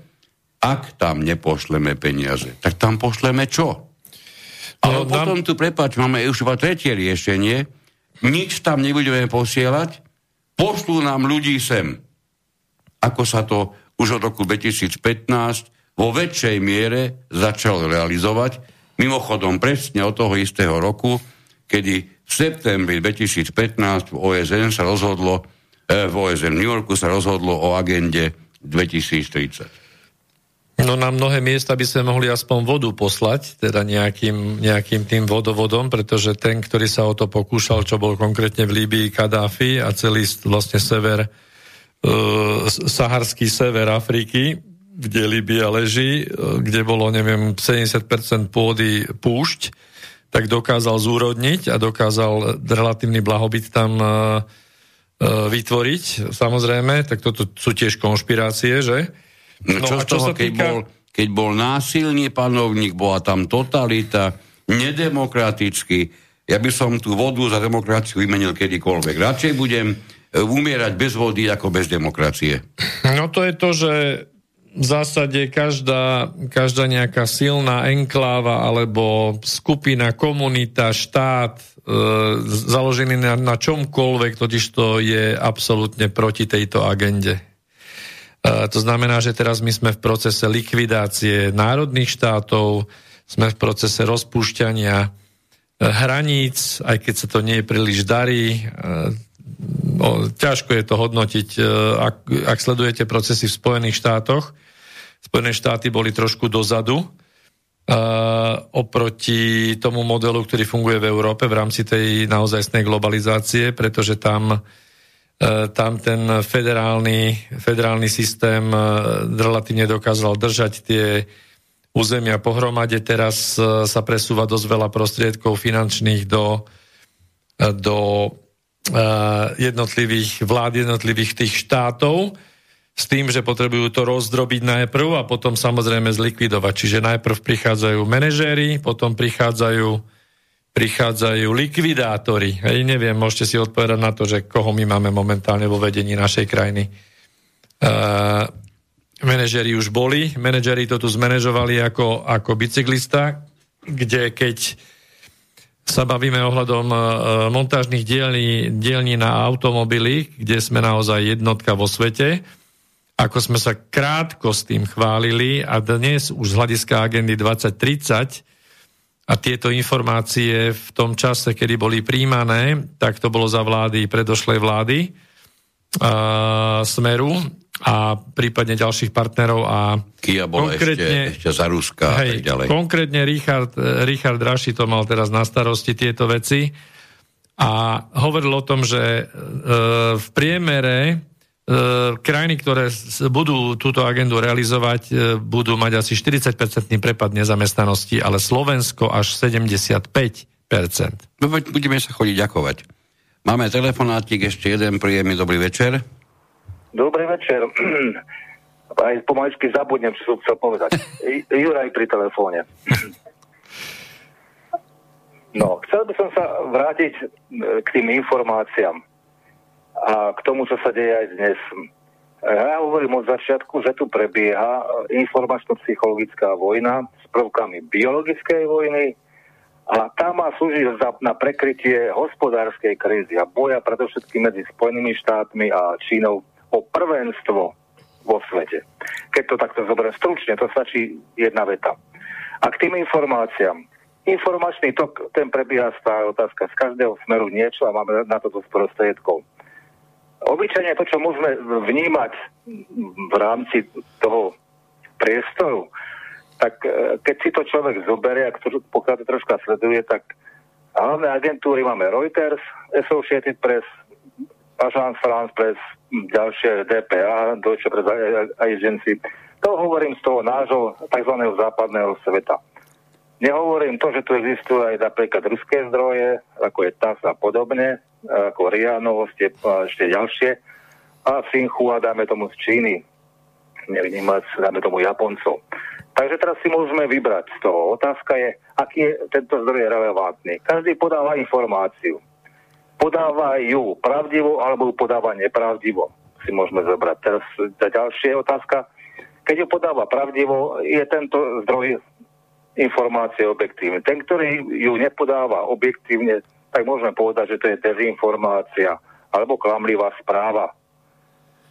ak tam nepošleme peniaze, tak tam pošleme čo? Ale no, potom tu, prepáč, máme už iba tretie riešenie, nič tam nebudeme posielať, pošlú nám ľudí sem. Ako sa to už od roku 2015 vo väčšej miere začalo realizovať, Mimochodom, presne od toho istého roku, kedy v septembri 2015 v OSN sa rozhodlo, eh, v OSN v New Yorku sa rozhodlo o agende 2030. No na mnohé miesta by sme mohli aspoň vodu poslať, teda nejakým, nejakým tým vodovodom, pretože ten, ktorý sa o to pokúšal, čo bol konkrétne v Líbii Kadáfi a celý vlastne sever, uh, saharský sever Afriky, kde Libia leží, e, kde bolo, neviem, 70% pôdy púšť, tak dokázal zúrodniť a dokázal relatívny blahobyt tam e, e, vytvoriť, samozrejme, tak toto sú tiež konšpirácie, že? No, čo, no, čo toho, keď, týka... bol, keď bol násilný panovník, bola tam totalita, nedemokraticky, ja by som tú vodu za demokraciu vymenil kedykoľvek. Radšej budem umierať bez vody ako bez demokracie. No to je to, že v zásade každá, každá nejaká silná enkláva alebo skupina, komunita, štát e, založený na, na čomkoľvek, totiž to je absolútne proti tejto agende. E, to znamená, že teraz my sme v procese likvidácie národných štátov, sme v procese rozpúšťania e, hraníc, aj keď sa to nie príliš darí. No, ťažko je to hodnotiť, e, ak, ak sledujete procesy v Spojených štátoch, Spojené štáty boli trošku dozadu uh, oproti tomu modelu, ktorý funguje v Európe v rámci tej naozajstnej globalizácie, pretože tam, uh, tam ten federálny, federálny systém uh, relatívne dokázal držať tie územia pohromade. Teraz uh, sa presúva dosť veľa prostriedkov finančných do, uh, do jednotlivých vlád, jednotlivých tých štátov s tým, že potrebujú to rozdrobiť najprv a potom samozrejme zlikvidovať. Čiže najprv prichádzajú manažéri, potom prichádzajú, prichádzajú likvidátori. Hej, neviem, môžete si odpovedať na to, že koho my máme momentálne vo vedení našej krajiny. Uh, manažéri už boli, manažéri to tu zmanéžovali ako, ako bicyklista, kde keď sa bavíme ohľadom uh, montážnych dielní, dielní na automobily, kde sme naozaj jednotka vo svete, ako sme sa krátko s tým chválili a dnes už z hľadiska agendy 2030 a tieto informácie v tom čase, kedy boli príjmané, tak to bolo za vlády predošlej vlády a, Smeru a prípadne ďalších partnerov a Kia bola konkrétne, ešte, ešte za Ruska hej, a tak ďalej. Konkrétne Richard, Richard Raši to mal teraz na starosti tieto veci a hovoril o tom, že e, v priemere krajiny, ktoré budú túto agendu realizovať, e, budú mať asi 40-percentný prepad nezamestnanosti, ale Slovensko až 75%. No, budeme sa chodiť ďakovať. Máme telefonátik, ešte jeden príjemný dobrý večer. Dobrý večer. [clears throat] Aj pomaličky zabudnem, čo som chcel povedať. [laughs] Juraj pri telefóne. No, chcel by som sa vrátiť e, k tým informáciám a k tomu, čo sa deje aj dnes. Ja hovorím od začiatku, že tu prebieha informačno-psychologická vojna s prvkami biologickej vojny a tá má slúžiť na prekrytie hospodárskej krízy a boja predovšetkým medzi Spojenými štátmi a Čínou o prvenstvo vo svete. Keď to takto zoberiem stručne, to stačí jedna veta. A k tým informáciám. informačný tok, ten prebieha stále otázka z každého smeru niečo a máme na to dosť prostriedkov. Obyčajne to, čo môžeme vnímať v rámci toho priestoru, tak e, keď si to človek zoberie, ak to pokiaľ troška sleduje, tak hlavné agentúry máme Reuters, Associated Press, Agence France Press, ďalšie DPA, Deutsche Press Agency. To hovorím z toho nášho tzv. západného sveta. Nehovorím to, že tu existujú aj napríklad ruské zdroje, ako je TAS a podobne, ako RIA novosti, ešte ďalšie. A Sinchua dáme tomu z Číny. Nevnímať, dáme tomu Japoncov. Takže teraz si môžeme vybrať z toho. Otázka je, aký je tento zdroj relevantný. Každý podáva informáciu. Podáva ju pravdivo alebo ju podáva nepravdivo. Si môžeme zobrať. Teraz tá ďalšia otázka. Keď ju podáva pravdivo, je tento zdroj informácie objektívne. Ten, ktorý ju nepodáva objektívne, tak môžeme povedať, že to je dezinformácia alebo klamlivá správa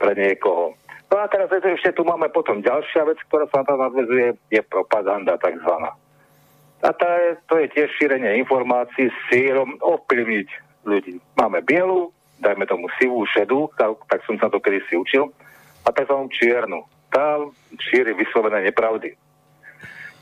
pre niekoho. No a teraz ešte tu máme potom ďalšia vec, ktorá sa tam nadvezuje, je propaganda takzvaná. A tá je, to je tiež šírenie informácií s cieľom ovplyvniť ľudí. Máme bielu, dajme tomu sivú, šedú, tak, tak som sa to kedy si učil, a tzv. čiernu. Tá šíri vyslovené nepravdy.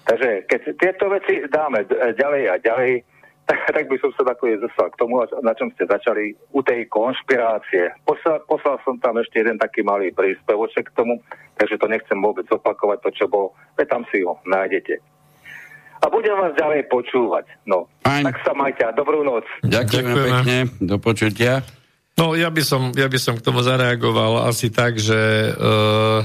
Takže keď tieto veci dáme ďalej a ďalej, tak, [laughs] tak by som sa takové zostal k tomu, na čom ste začali, u tej konšpirácie. Poslal, poslal som tam ešte jeden taký malý príspevoček k tomu, takže to nechcem vôbec opakovať, to čo bolo, veď tam si ho nájdete. A budem vás ďalej počúvať. No, Fajn. tak sa majte a dobrú noc. Ďakujeme, Ďakujeme pekne, do počutia. No, ja by, som, ja by som k tomu zareagoval asi tak, že uh,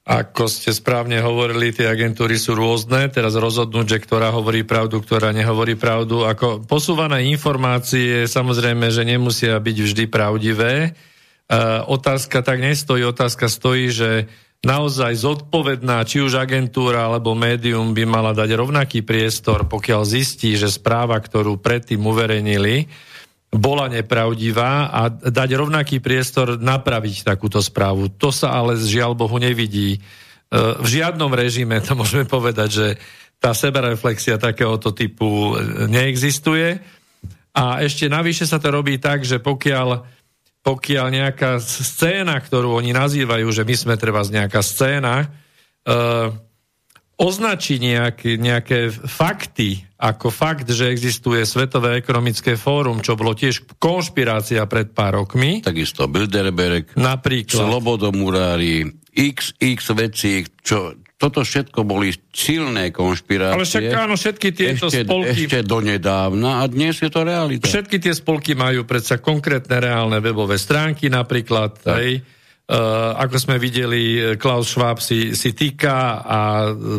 ako ste správne hovorili, tie agentúry sú rôzne. Teraz rozhodnúť, že ktorá hovorí pravdu, ktorá nehovorí pravdu. Ako posúvané informácie samozrejme, že nemusia byť vždy pravdivé. E, otázka tak nestojí. Otázka stojí, že naozaj zodpovedná, či už agentúra alebo médium by mala dať rovnaký priestor, pokiaľ zistí, že správa, ktorú predtým uverejnili, bola nepravdivá a dať rovnaký priestor napraviť takúto správu. To sa ale žiaľ Bohu nevidí. E, v žiadnom režime to môžeme povedať, že tá sebereflexia takéhoto typu e, neexistuje. A ešte navyše sa to robí tak, že pokiaľ, pokiaľ nejaká scéna, ktorú oni nazývajú, že my sme treba z nejaká scéna, uh, označí nejaké, nejaké fakty ako fakt, že existuje Svetové ekonomické fórum, čo bolo tiež konšpirácia pred pár rokmi. Takisto Bilderberg, napríklad. Slobodomurári, XX veci, čo, toto všetko boli silné konšpirácie. Ale však áno, všetky tieto ešte, spolky... Ešte donedávna a dnes je to realita. Všetky tie spolky majú predsa konkrétne reálne webové stránky napríklad, tak. hej, ako sme videli, Klaus Schwab si, si týka a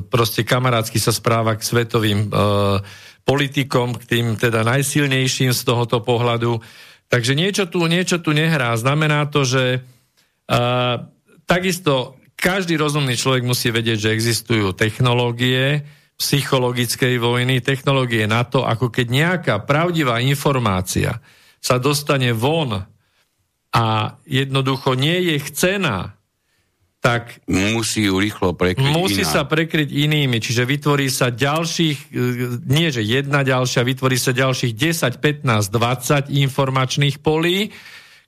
proste kamarátsky sa správa k svetovým politikom, k tým teda najsilnejším z tohoto pohľadu. Takže niečo tu, niečo tu nehrá. Znamená to, že takisto každý rozumný človek musí vedieť, že existujú technológie psychologickej vojny, technológie na to, ako keď nejaká pravdivá informácia sa dostane von a jednoducho nie je chcená, tak musí ju rýchlo prekryť Musí iná. sa prekryť inými, čiže vytvorí sa ďalších, e, nie že jedna ďalšia, vytvorí sa ďalších 10, 15, 20 informačných polí,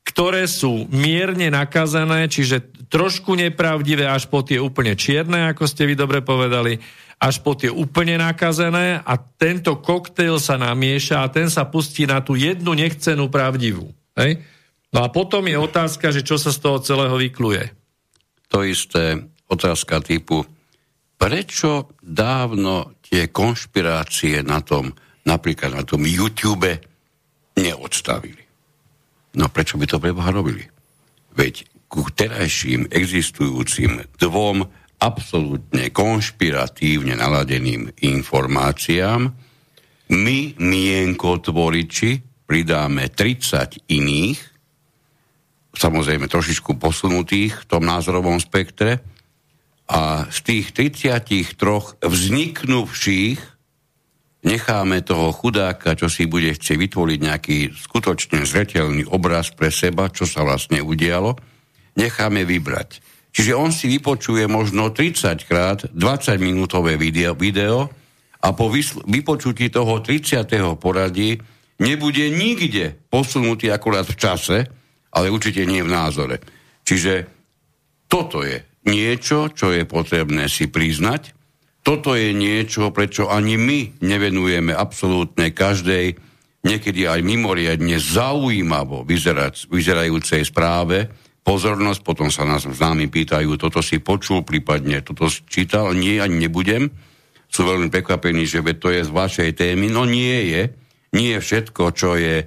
ktoré sú mierne nakazané, čiže trošku nepravdivé až po tie úplne čierne, ako ste vy dobre povedali, až po tie úplne nakazené a tento koktejl sa namieša a ten sa pustí na tú jednu nechcenú pravdivú. Hej? No a potom je otázka, že čo sa z toho celého vykluje. To isté otázka typu, prečo dávno tie konšpirácie na tom, napríklad na tom YouTube neodstavili? No prečo by to preboha robili? Veď ku terajším existujúcim dvom absolútne konšpiratívne naladeným informáciám my, mienkotvoriči, pridáme 30 iných, samozrejme trošičku posunutých v tom názorovom spektre a z tých 33 vzniknúvších necháme toho chudáka, čo si bude chcieť vytvoriť nejaký skutočne zretelný obraz pre seba, čo sa vlastne udialo, necháme vybrať. Čiže on si vypočuje možno 30 krát 20 minútové video, video a po vypočutí toho 30. poradí nebude nikde posunutý akurát v čase, ale určite nie v názore. Čiže toto je niečo, čo je potrebné si priznať. Toto je niečo, prečo ani my nevenujeme absolútne každej, niekedy aj mimoriadne zaujímavo vyzerať, vyzerajúcej správe, pozornosť, potom sa nás s nami pýtajú, toto si počul, prípadne toto čítal, nie, ani nebudem sú veľmi prekvapení, že to je z vašej témy. No nie je. Nie je všetko, čo je e,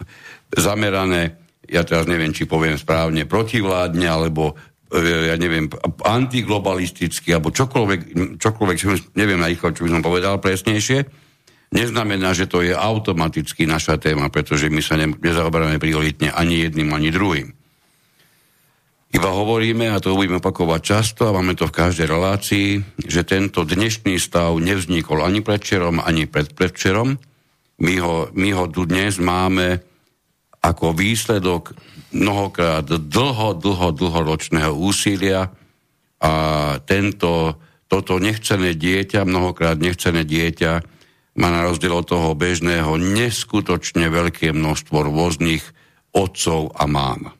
[laughs] zamerané, ja teraz neviem, či poviem správne, protivládne, alebo e, ja neviem, antiglobalisticky, alebo čokoľvek, čokoľvek neviem na ich, čo by som povedal presnejšie, neznamená, že to je automaticky naša téma, pretože my sa ne, nezaoberáme prioritne ani jedným, ani druhým. Iba hovoríme, a to budeme opakovať často, a máme to v každej relácii, že tento dnešný stav nevznikol ani predčerom, ani pred predčerom. My ho, my ho tu dnes máme ako výsledok mnohokrát dlho, dlho, dlhoročného úsilia a tento, toto nechcené dieťa, mnohokrát nechcené dieťa, má na rozdiel od toho bežného neskutočne veľké množstvo rôznych otcov a mám.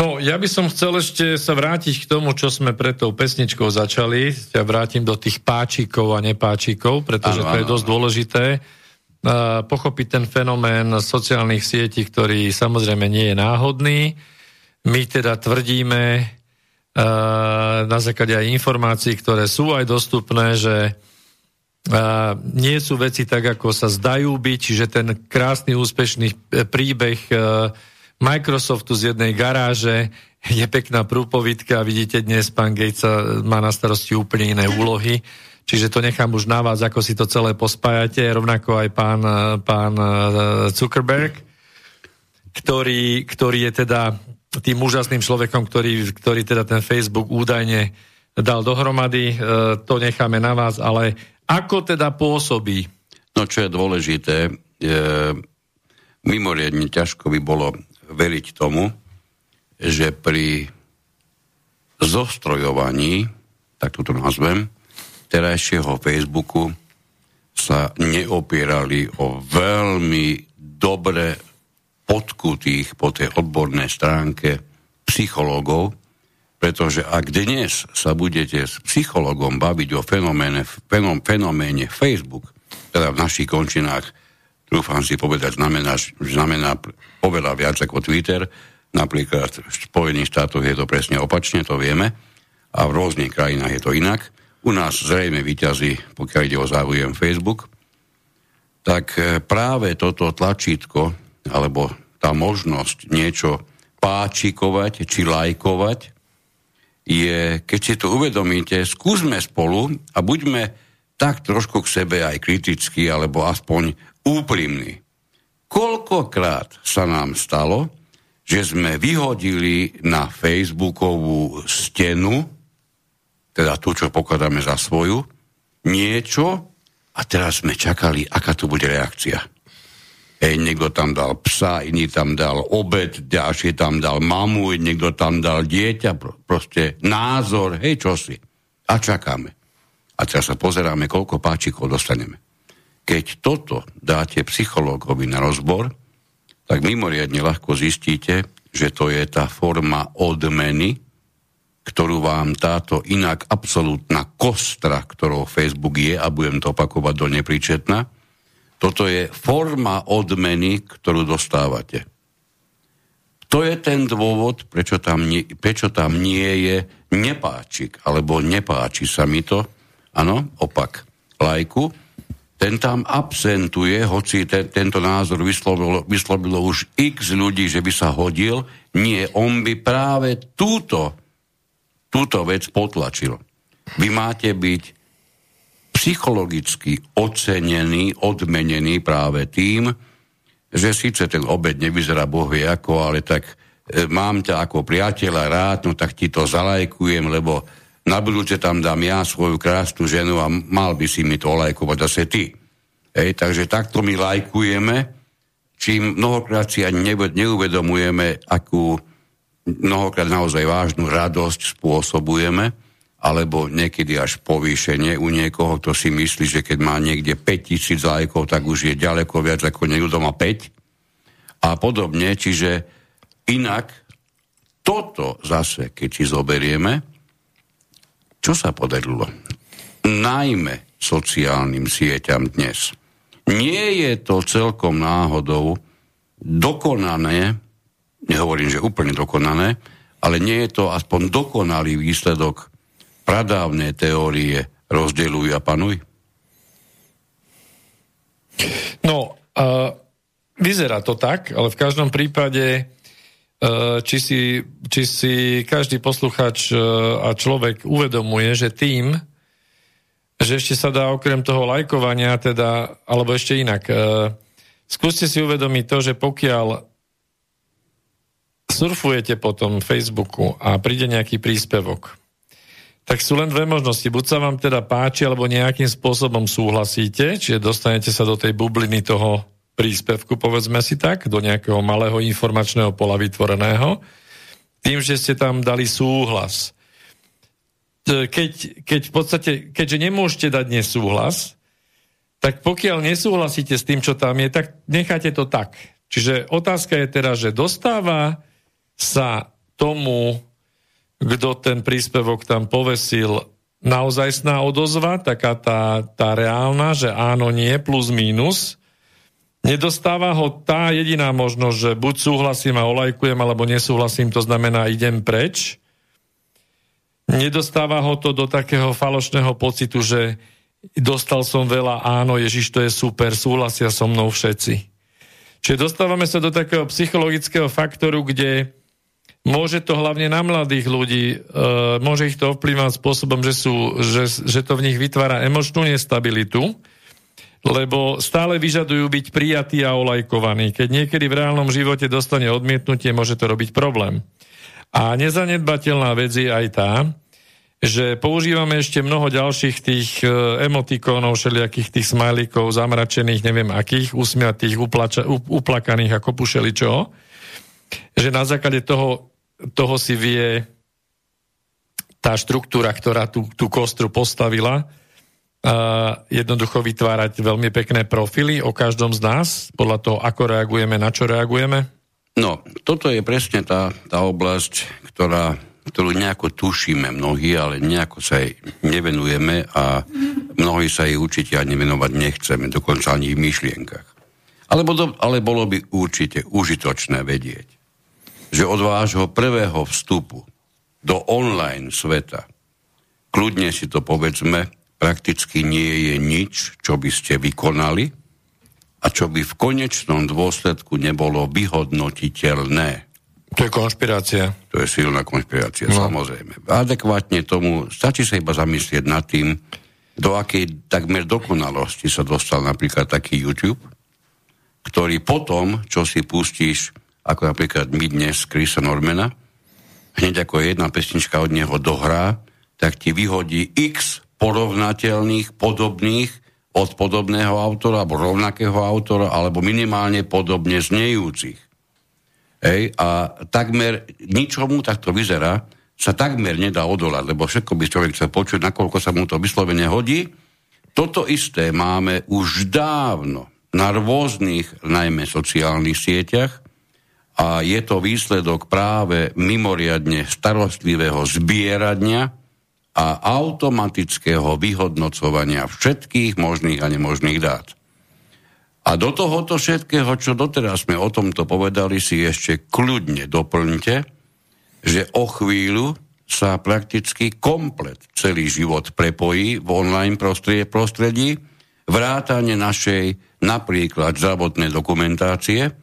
No, ja by som chcel ešte sa vrátiť k tomu, čo sme pred tou pesničkou začali. Ja vrátim do tých páčikov a nepáčikov, pretože ano, to je dosť dôležité. Pochopiť ten fenomén sociálnych sietí, ktorý samozrejme nie je náhodný. My teda tvrdíme na základe aj informácií, ktoré sú aj dostupné, že nie sú veci tak, ako sa zdajú byť, čiže ten krásny, úspešný príbeh Microsoftu z jednej garáže, je pekná prúpovidka vidíte dnes, pán Gates má na starosti úplne iné úlohy, čiže to nechám už na vás, ako si to celé pospájate, rovnako aj pán, pán eh, Zuckerberg, ktorý, ktorý je teda tým úžasným človekom, ktorý, ktorý teda ten Facebook údajne dal dohromady, eh, to necháme na vás, ale ako teda pôsobí? No čo je dôležité, je, mimoriadne ťažko by bolo veriť tomu, že pri zostrojovaní, tak toto nazvem, terajšieho Facebooku sa neopierali o veľmi dobre podkutých po tej odbornej stránke psychológov, pretože ak dnes sa budete s psychologom baviť o fenoméne, fenom, fenoméne Facebook, teda v našich končinách dúfam si povedať, znamená, znamená oveľa viac ako Twitter. Napríklad v Spojených štátoch je to presne opačne, to vieme. A v rôznych krajinách je to inak. U nás zrejme vyťazí, pokiaľ ide o záujem Facebook. Tak e, práve toto tlačítko, alebo tá možnosť niečo páčikovať či lajkovať, je, keď si to uvedomíte, skúsme spolu a buďme tak trošku k sebe aj kritickí, alebo aspoň úprimní. Koľkokrát sa nám stalo, že sme vyhodili na Facebookovú stenu, teda tú, čo pokladáme za svoju, niečo a teraz sme čakali, aká tu bude reakcia. Ej, niekto tam dal psa, iný tam dal obed, ďalší tam dal mamu, niekto tam dal dieťa, proste názor, hej, čo si. A čakáme. A teraz sa pozeráme, koľko páčikov dostaneme. Keď toto dáte psychológovi na rozbor, tak mimoriadne ľahko zistíte, že to je tá forma odmeny, ktorú vám táto inak absolútna kostra, ktorou Facebook je, a budem to opakovať do nepríčetna, toto je forma odmeny, ktorú dostávate. To je ten dôvod, prečo tam, nie, prečo tam nie je nepáčik, alebo nepáči sa mi to, áno, opak, lajku, ten tam absentuje, hoci te, tento názor vyslovilo, vyslovilo už x ľudí, že by sa hodil, nie, on by práve túto, túto vec potlačil. Vy máte byť psychologicky ocenený, odmenený práve tým, že síce ten obed nevyzerá boh ako, ale tak e, mám ťa ako priateľa rád, no tak ti to zalajkujem, lebo na budúce tam dám ja svoju krásnu ženu a mal by si mi to lajkovať zase ty. Hej, takže takto my lajkujeme, čím mnohokrát si ani neuvedomujeme, akú mnohokrát naozaj vážnu radosť spôsobujeme alebo niekedy až povýšenie u niekoho, kto si myslí, že keď má niekde 5000 lajkov, tak už je ďaleko viac ako niekto má 5 a podobne. Čiže inak toto zase, keď si zoberieme, čo sa podarilo? Najmä sociálnym sieťam dnes. Nie je to celkom náhodou dokonané, nehovorím, že úplne dokonané, ale nie je to aspoň dokonalý výsledok pradávne teórie rozdeľuj a panuj? No, uh, vyzerá to tak, ale v každom prípade uh, či, si, či si každý posluchač uh, a človek uvedomuje, že tým, že ešte sa dá okrem toho lajkovania, teda, alebo ešte inak, uh, skúste si uvedomiť to, že pokiaľ surfujete po tom Facebooku a príde nejaký príspevok, tak sú len dve možnosti. Buď sa vám teda páči, alebo nejakým spôsobom súhlasíte, čiže dostanete sa do tej bubliny toho príspevku, povedzme si tak, do nejakého malého informačného pola vytvoreného, tým, že ste tam dali súhlas. Keď, keď v podstate, keďže nemôžete dať nesúhlas, tak pokiaľ nesúhlasíte s tým, čo tam je, tak necháte to tak. Čiže otázka je teraz, že dostáva sa tomu kto ten príspevok tam povesil, naozajstná odozva, taká tá, tá reálna, že áno, nie, plus, mínus. Nedostáva ho tá jediná možnosť, že buď súhlasím a olajkujem, alebo nesúhlasím, to znamená idem preč. Nedostáva ho to do takého falošného pocitu, že dostal som veľa, áno, Ježiš, to je super, súhlasia so mnou všetci. Čiže dostávame sa do takého psychologického faktoru, kde Môže to hlavne na mladých ľudí, e, môže ich to ovplyvať spôsobom, že, sú, že, že to v nich vytvára emočnú nestabilitu, lebo stále vyžadujú byť prijatí a olajkovaní. Keď niekedy v reálnom živote dostane odmietnutie, môže to robiť problém. A nezanedbateľná vec je aj tá, že používame ešte mnoho ďalších tých e, emotikónov, všelijakých tých smajlíkov, zamračených, neviem akých, usmiatých, uplača, uplakaných ako pušeličo, že na základe toho toho si vie tá štruktúra, ktorá tú, tú kostru postavila, uh, jednoducho vytvárať veľmi pekné profily o každom z nás, podľa toho, ako reagujeme, na čo reagujeme? No, toto je presne tá, tá oblasť, ktorá, ktorú nejako tušíme mnohí, ale nejako sa jej nevenujeme a mnohí sa jej určite ani venovať nechceme, dokonca ani v myšlienkach. Ale, ale bolo by určite užitočné vedieť, že od vášho prvého vstupu do online sveta, kľudne si to povedzme, prakticky nie je nič, čo by ste vykonali a čo by v konečnom dôsledku nebolo vyhodnotiteľné. To je konšpirácia. To je silná konšpirácia, no. samozrejme. Adekvátne tomu stačí sa iba zamyslieť nad tým, do akej takmer dokonalosti sa dostal napríklad taký YouTube, ktorý potom, čo si pustíš ako napríklad my dnes Krisa Normana, hneď ako jedna pesnička od neho dohrá, tak ti vyhodí x porovnateľných, podobných od podobného autora, alebo rovnakého autora, alebo minimálne podobne znejúcich. Hej, a takmer ničomu, tak to vyzerá, sa takmer nedá odolať, lebo všetko by človek chcel počuť, nakoľko sa mu to vyslovene hodí. Toto isté máme už dávno na rôznych, najmä sociálnych sieťach, a je to výsledok práve mimoriadne starostlivého zbierania a automatického vyhodnocovania všetkých možných a nemožných dát. A do tohoto všetkého, čo doteraz sme o tomto povedali, si ešte kľudne doplňte, že o chvíľu sa prakticky komplet celý život prepojí v online prostredí, vrátane našej napríklad zdravotnej dokumentácie,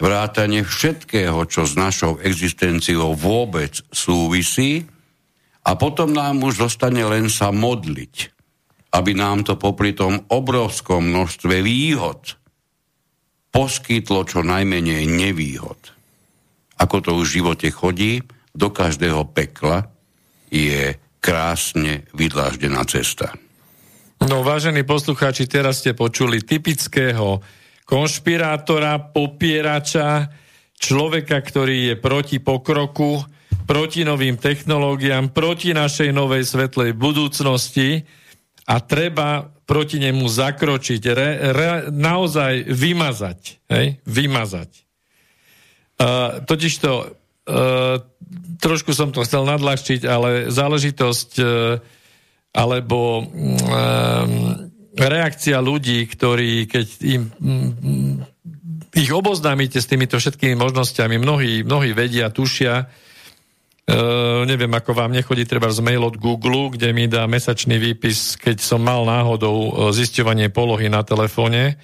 vrátane všetkého, čo s našou existenciou vôbec súvisí a potom nám už zostane len sa modliť, aby nám to popri tom obrovskom množstve výhod poskytlo čo najmenej nevýhod. Ako to už v živote chodí, do každého pekla je krásne vydláždená cesta. No, vážení poslucháči, teraz ste počuli typického konšpirátora, popierača, človeka, ktorý je proti pokroku, proti novým technológiám, proti našej novej svetlej budúcnosti a treba proti nemu zakročiť, re, re, naozaj vymazať. Hej? Vymazať. Uh, totižto uh, trošku som to chcel nadľahčiť, ale záležitosť uh, alebo um, reakcia ľudí, ktorí, keď im ich oboznámite s týmito všetkými možnosťami, mnohí, mnohí vedia, tušia, Uh, neviem, ako vám nechodí treba z mail od Google, kde mi dá mesačný výpis, keď som mal náhodou e, zisťovanie polohy na telefóne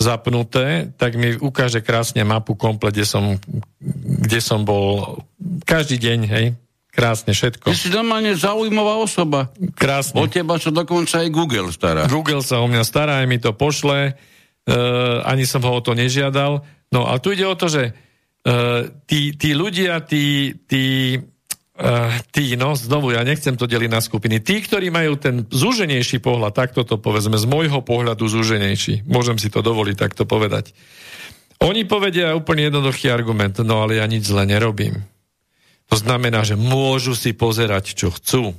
zapnuté, tak mi ukáže krásne mapu komplet, kde som, kde som bol každý deň, hej, krásne všetko. Ty si normálne zaujímavá osoba. Krásne. O teba sa dokonca aj Google stará. Google sa o mňa stará, aj mi to pošle, uh, ani som ho o to nežiadal. No a tu ide o to, že uh, tí, tí ľudia, tí, tí Uh, tí, no znovu, ja nechcem to deliť na skupiny. Tí, ktorí majú ten zúženejší pohľad, takto to povedzme, z môjho pohľadu zúženejší, môžem si to dovoliť takto povedať. Oni povedia úplne jednoduchý argument, no ale ja nič zle nerobím. To znamená, že môžu si pozerať, čo chcú.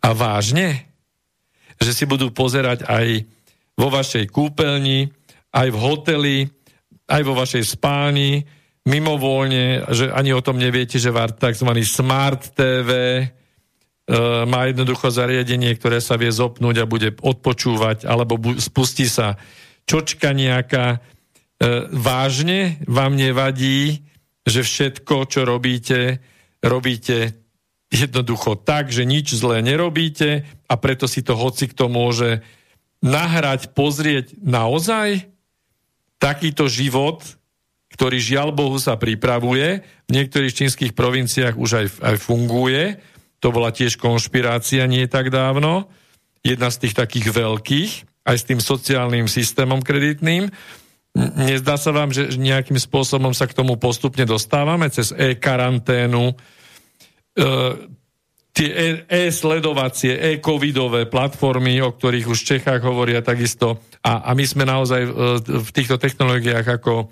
A vážne? Že si budú pozerať aj vo vašej kúpeľni, aj v hoteli, aj vo vašej spáni, mimovoľne, že ani o tom neviete, že tzv. Smart TV e, má jednoducho zariadenie, ktoré sa vie zopnúť a bude odpočúvať, alebo bu- spustí sa čočka nejaká. E, vážne vám nevadí, že všetko, čo robíte, robíte jednoducho tak, že nič zlé nerobíte a preto si to hoci kto môže nahrať, pozrieť naozaj takýto život, ktorý žiaľ Bohu sa pripravuje. V niektorých čínskych provinciách už aj, aj funguje. To bola tiež konšpirácia nie tak dávno. Jedna z tých takých veľkých, aj s tým sociálnym systémom kreditným. Nezdá sa vám, že nejakým spôsobom sa k tomu postupne dostávame cez e-karanténu, e, tie e, e-sledovacie, e-covidové platformy, o ktorých už v Čechách hovoria takisto. A, a my sme naozaj e, v týchto technológiách ako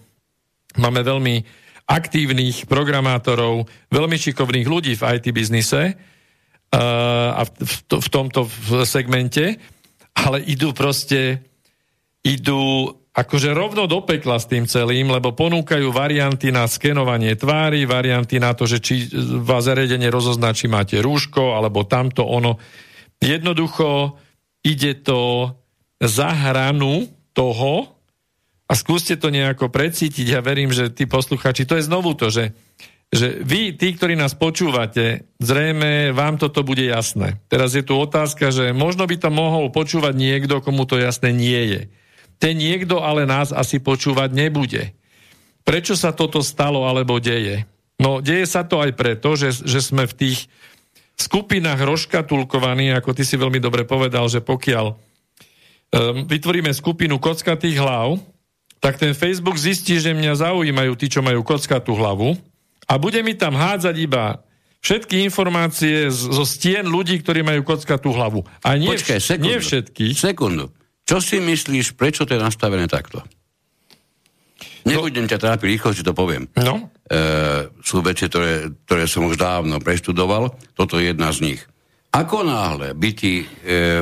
Máme veľmi aktívnych programátorov, veľmi šikovných ľudí v IT biznise uh, a v, v, v tomto segmente, ale idú proste, idú akože rovno do pekla s tým celým, lebo ponúkajú varianty na skenovanie tvári, varianty na to, že či vás zariadenie rozozná, či máte rúško, alebo tamto ono. Jednoducho ide to za hranu toho, a skúste to nejako precítiť. Ja verím, že tí posluchači, to je znovu to, že, že vy, tí, ktorí nás počúvate, zrejme vám toto bude jasné. Teraz je tu otázka, že možno by to mohol počúvať niekto, komu to jasné nie je. Ten niekto ale nás asi počúvať nebude. Prečo sa toto stalo alebo deje? No, deje sa to aj preto, že, že sme v tých skupinách rozkatulkovaní, ako ty si veľmi dobre povedal, že pokiaľ um, vytvoríme skupinu kockatých hlav, tak ten Facebook zistí, že mňa zaujímajú tí, čo majú kockatú hlavu a bude mi tam hádzať iba všetky informácie zo stien ľudí, ktorí majú kockatú hlavu. A nie, Počkaj, sekundu, nie všetkých. Sekundu. Čo si myslíš, prečo to je nastavené takto? Nebudem ťa trápiť, rýchlo si to poviem. No. E, sú veci, ktoré, ktoré som už dávno preštudoval, toto je jedna z nich. Ako náhle by ti e,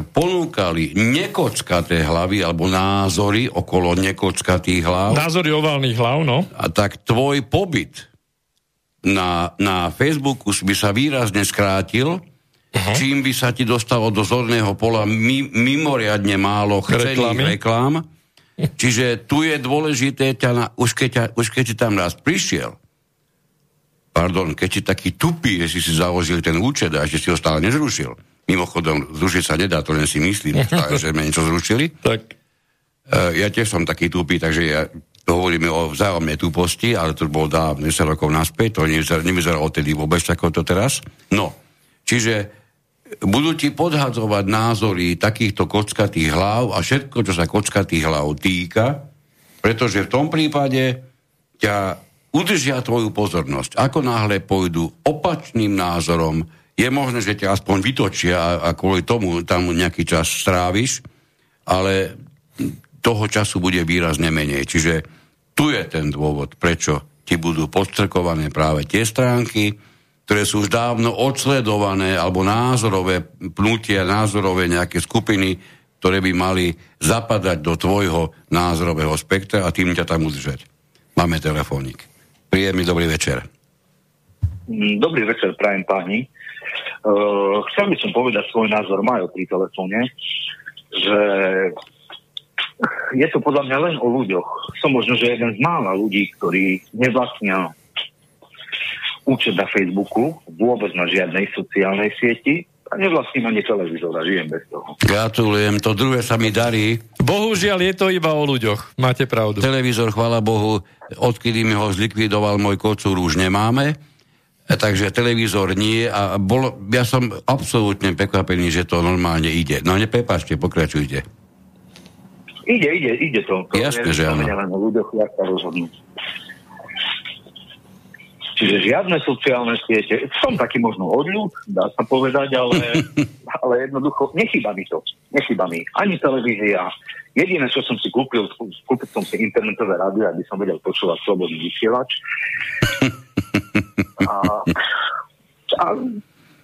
ponúkali nekockaté hlavy alebo názory okolo nekockatých hlav... Názory oválnych hlav, no. A tak tvoj pobyt na, na Facebooku by sa výrazne skrátil, uh-huh. čím by sa ti dostalo do zorného pola mi, mimoriadne málo chcených reklám. [laughs] Čiže tu je dôležité, ťa na, už, keď ťa, už keď ti tam raz prišiel, pardon, keď si taký tupý, že si si založil ten účet a ešte si ho stále nezrušil. Mimochodom, zrušiť sa nedá, to len si myslím, [laughs] že sme niečo zrušili. Tak. Uh, ja tiež som taký tupý, takže ja hovoríme o vzájomnej tuposti, ale to bolo dávne, 10 rokov naspäť, to nevyzeralo odtedy vôbec ako to teraz. No, čiže budú ti podhadzovať názory takýchto kockatých hlav a všetko, čo sa kockatých hlav týka, pretože v tom prípade ťa udržia tvoju pozornosť. Ako náhle pôjdu opačným názorom, je možné, že ťa aspoň vytočia a kvôli tomu tam nejaký čas stráviš, ale toho času bude výrazne menej. Čiže tu je ten dôvod, prečo ti budú podstrkované práve tie stránky, ktoré sú už dávno odsledované, alebo názorové pnutia, názorové nejaké skupiny, ktoré by mali zapadať do tvojho názorového spektra a tým ťa tam udržať. Máme telefónik. Príjemný dobrý večer. Mm, dobrý večer, prajem páni. Uh, chcel by som povedať svoj názor Majo pri telefóne, že je to podľa mňa len o ľuďoch. Som možno, že jeden z mála ľudí, ktorí nevlastnia účet na Facebooku, vôbec na žiadnej sociálnej sieti a nevlastním ani televízor a žijem bez toho. Gratulujem, to druhé sa mi darí. Bohužiaľ je to iba o ľuďoch, máte pravdu. Televízor, chvála Bohu, odkedy mi ho zlikvidoval môj kocúr, už nemáme. Takže televízor nie a bolo, ja som absolútne prekvapený, že to normálne ide. No neprepačte, pokračujte. Ide, ide, ide to. to Jasne, že áno. Len o ľuďoch, jak sa rozhodnú. Čiže žiadne sociálne siete, som taký možno odľud, dá sa povedať, ale, [laughs] ale jednoducho nechýba mi to. Nechýba mi ani televízia. Jediné, čo som si kúpil, kúpil som si internetové rádio, aby som vedel počúvať slobodný vysielač. [laughs] A, a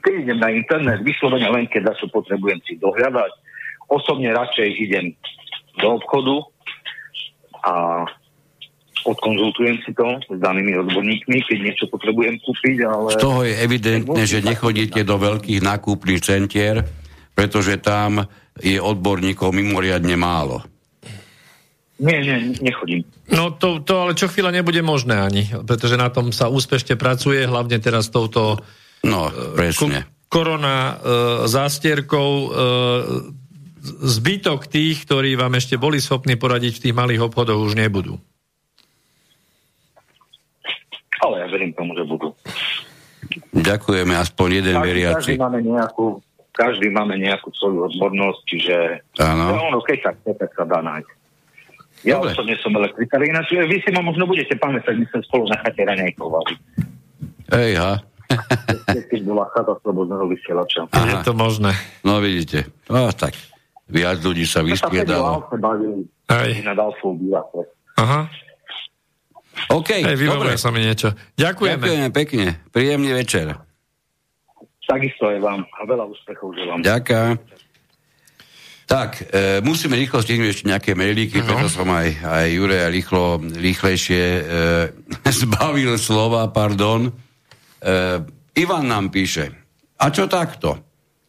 keď idem na internet, vyslovene len keď čo potrebujem si dohľadať. Osobne radšej idem do obchodu a odkonzultujem si to s danými odborníkmi, keď niečo potrebujem kúpiť, ale... Z toho je evidentné, že nechodíte do veľkých nákupných centier, pretože tam je odborníkov mimoriadne málo. Nie, nie, nechodím. No to, to ale čo chvíľa nebude možné ani, pretože na tom sa úspešne pracuje, hlavne teraz touto no, presne. korona e, zástierkou e, zbytok tých, ktorí vám ešte boli schopní poradiť v tých malých obchodoch, už nebudú. Ale ja verím tomu, že budú. Ďakujeme, aspoň jeden každý, veriaci. Každý máme nejakú, každý máme nejakú svoju odbornosť, čiže ono, keď sa chce, tak sa dá nájsť. Ja Dobre. osobne som elektrikár, ináč vy si ma možno budete pamätať, my sme spolu na chate raňajkovali. Ej, ha. Keď bola chata slobodného vysielača. Je to možné. No vidíte. No tak. Viac ľudí sa vystriedalo. Aj. Na Aha. OK, Hej, dobre. sa mi niečo. Ďakujeme. Ďakujeme pekne. Príjemný večer. Takisto aj vám a veľa úspechov želám. Ďakujem. Tak, e, musíme rýchlo stihnúť ešte nejaké mailíky, no. preto som aj, aj Jureja rýchlo, rýchlejšie e, [laughs] zbavil slova, pardon. E, Ivan nám píše, a čo takto?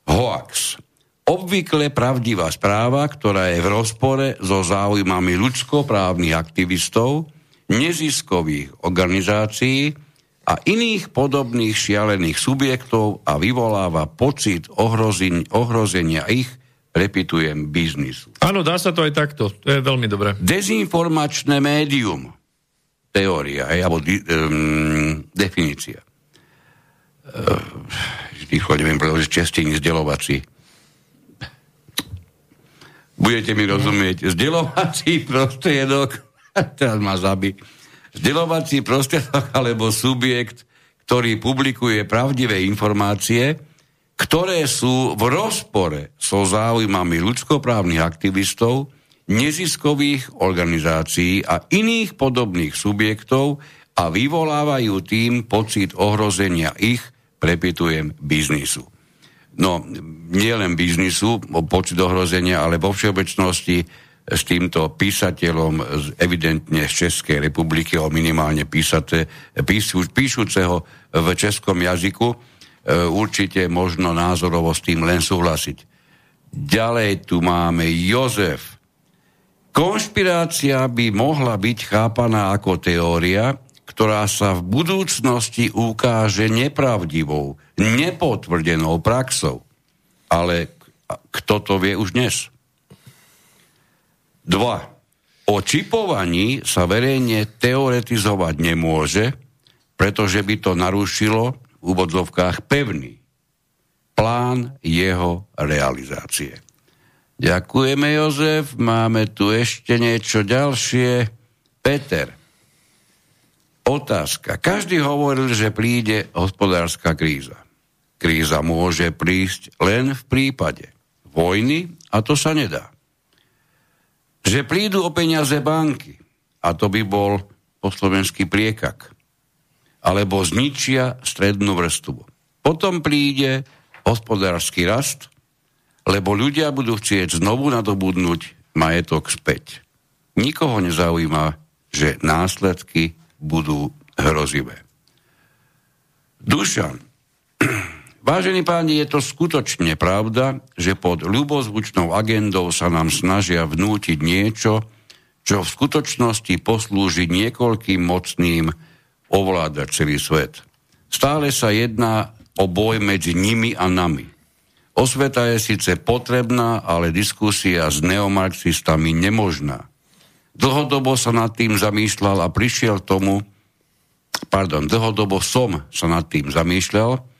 Hoax. Obvykle pravdivá správa, ktorá je v rozpore so záujmami ľudskoprávnych aktivistov, neziskových organizácií a iných podobných šialených subjektov a vyvoláva pocit ohrozenia ich, repitujem, biznisu. Áno, dá sa to aj takto. To je veľmi dobré. Dezinformačné médium. Teória, hej, alebo di, um, definícia. Uh, rýchlo neviem, pretože čestiny zdelovací. Budete mi rozumieť. Zdelovací prostriedok teraz ma zabi. Vzdelovací prostriedok alebo subjekt, ktorý publikuje pravdivé informácie, ktoré sú v rozpore so záujmami ľudskoprávnych aktivistov, neziskových organizácií a iných podobných subjektov a vyvolávajú tým pocit ohrozenia ich, prepitujem, biznisu. No, nie len biznisu, pocit ohrozenia, ale vo všeobecnosti s týmto písateľom evidentne z Českej republiky, o minimálne písate, píšu, píšuceho v českom jazyku, e, určite možno názorovo s tým len súhlasiť. Ďalej tu máme Jozef. Konšpirácia by mohla byť chápaná ako teória, ktorá sa v budúcnosti ukáže nepravdivou, nepotvrdenou praxou. Ale kto to vie už dnes? 2. O čipovaní sa verejne teoretizovať nemôže, pretože by to narušilo v úvodzovkách pevný plán jeho realizácie. Ďakujeme, Jozef. Máme tu ešte niečo ďalšie. Peter. Otázka. Každý hovoril, že príde hospodárska kríza. Kríza môže prísť len v prípade vojny a to sa nedá že prídu o peniaze banky a to by bol po slovenský priekak. alebo zničia strednú vrstvu. Potom príde hospodársky rast, lebo ľudia budú chcieť znovu nadobudnúť majetok späť. Nikoho nezaujíma, že následky budú hrozivé. Dušan, vážení páni, je to skutočne pravda, že pod ľubozvučnou agendou sa nám snažia vnútiť niečo, čo v skutočnosti poslúži niekoľkým mocným ovládať celý svet. Stále sa jedná o boj medzi nimi a nami. Osveta je síce potrebná, ale diskusia s neomarxistami nemožná. Dlhodobo sa nad tým zamýšľal a prišiel tomu, pardon, dlhodobo som sa nad tým zamýšľal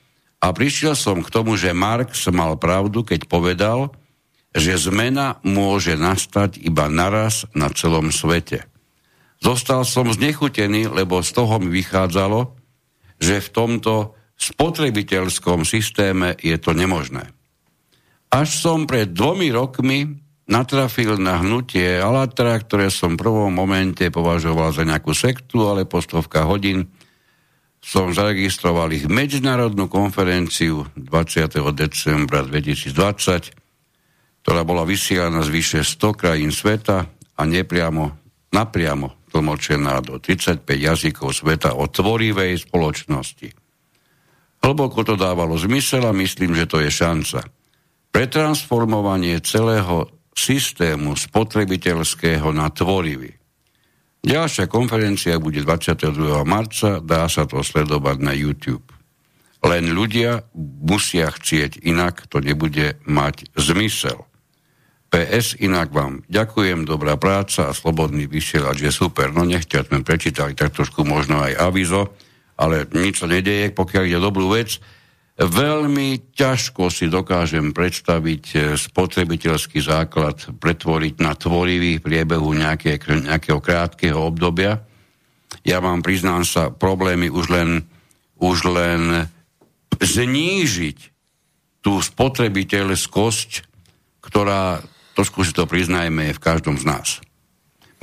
a prišiel som k tomu, že Marx mal pravdu, keď povedal, že zmena môže nastať iba naraz na celom svete. Zostal som znechutený, lebo z toho mi vychádzalo, že v tomto spotrebiteľskom systéme je to nemožné. Až som pred dvomi rokmi natrafil na hnutie Alatra, ktoré som v prvom momente považoval za nejakú sektu, ale po stovka hodín som zaregistroval ich medzinárodnú konferenciu 20. decembra 2020, ktorá bola vysielaná z vyše 100 krajín sveta a nepriamo, napriamo tlmočená do 35 jazykov sveta o tvorivej spoločnosti. Hlboko to dávalo zmysel a myslím, že to je šanca pretransformovanie celého systému spotrebiteľského na tvorivý. Ďalšia konferencia bude 22. marca, dá sa to sledovať na YouTube. Len ľudia musia chcieť, inak to nebude mať zmysel. PS, inak vám ďakujem, dobrá práca a slobodný vysielač je super. No nechťa sme prečítali tak trošku možno aj avizo, ale nič sa nedeje, pokiaľ ide dobrú vec. Veľmi ťažko si dokážem predstaviť e, spotrebiteľský základ pretvoriť na tvorivý priebehu nejaké, nejakého krátkeho obdobia. Ja mám, priznám sa, problémy už len, už len znížiť tú spotrebiteľskosť, ktorá, trošku si to priznajme, je v každom z nás.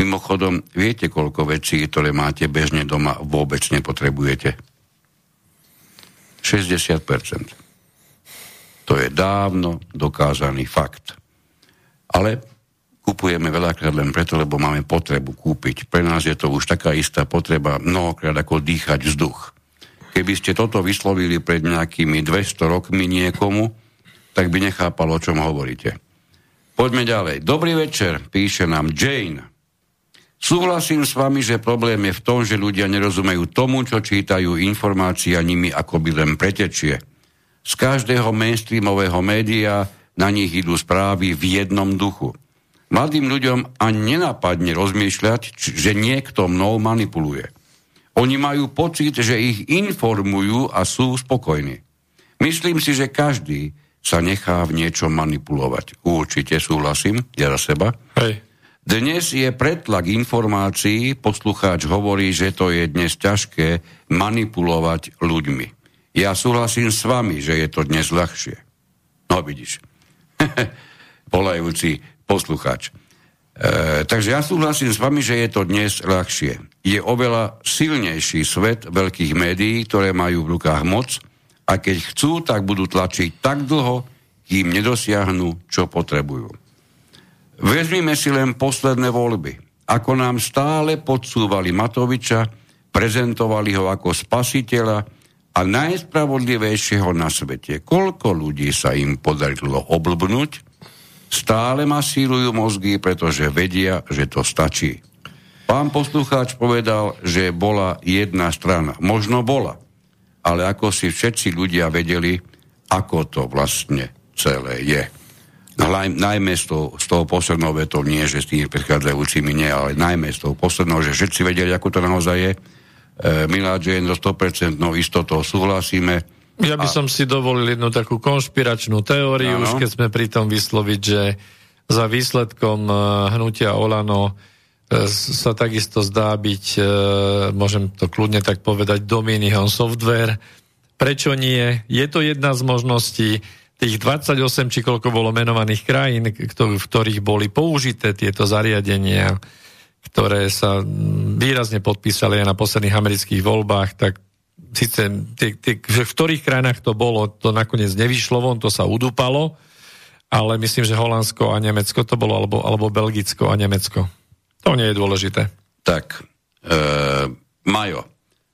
Mimochodom, viete, koľko vecí, ktoré máte bežne doma, vôbec nepotrebujete 60%. To je dávno dokázaný fakt. Ale kupujeme veľakrát len preto, lebo máme potrebu kúpiť. Pre nás je to už taká istá potreba mnohokrát ako dýchať vzduch. Keby ste toto vyslovili pred nejakými 200 rokmi niekomu, tak by nechápal, o čom hovoríte. Poďme ďalej. Dobrý večer, píše nám Jane. Súhlasím s vami, že problém je v tom, že ľudia nerozumejú tomu, čo čítajú informácia nimi ako by len pretečie. Z každého mainstreamového média na nich idú správy v jednom duchu. Mladým ľuďom ani nenapadne rozmýšľať, že niekto mnou manipuluje. Oni majú pocit, že ich informujú a sú spokojní. Myslím si, že každý sa nechá v niečom manipulovať. Určite súhlasím, ja za seba. Hej. Dnes je pretlak informácií, poslucháč hovorí, že to je dnes ťažké manipulovať ľuďmi. Ja súhlasím s vami, že je to dnes ľahšie. No vidíš. [laughs] Polajúci poslucháč. E, takže ja súhlasím s vami, že je to dnes ľahšie. Je oveľa silnejší svet veľkých médií, ktoré majú v rukách moc a keď chcú, tak budú tlačiť tak dlho, kým nedosiahnu, čo potrebujú. Vezmime si len posledné voľby. Ako nám stále podsúvali Matoviča, prezentovali ho ako spasiteľa a najspravodlivejšieho na svete. Koľko ľudí sa im podarilo oblbnúť, stále masírujú mozgy, pretože vedia, že to stačí. Pán poslucháč povedal, že bola jedna strana. Možno bola. Ale ako si všetci ľudia vedeli, ako to vlastne celé je. Najmä z toho, z toho posledného vetou, nie, že s tými predchádzajúcimi nie, ale najmä z toho posledného, že všetci vedeli, ako to naozaj je. E, Milá Jane, do 100% no istotou súhlasíme. Ja by a... som si dovolil jednu takú konšpiračnú teóriu, ano. už keď sme pri tom vysloviť, že za výsledkom e, hnutia Olano e, sa takisto zdá byť, e, môžem to kľudne tak povedať, Dominion Software. Prečo nie? Je to jedna z možností tých 28 či koľko bolo menovaných krajín, v ktorých boli použité tieto zariadenia, ktoré sa výrazne podpísali aj na posledných amerických voľbách, tak síce tie, tie, v ktorých krajinách to bolo, to nakoniec nevyšlo von, to sa udúpalo, ale myslím, že Holandsko a Nemecko to bolo, alebo, alebo Belgicko a Nemecko. To nie je dôležité. Tak, e, Majo,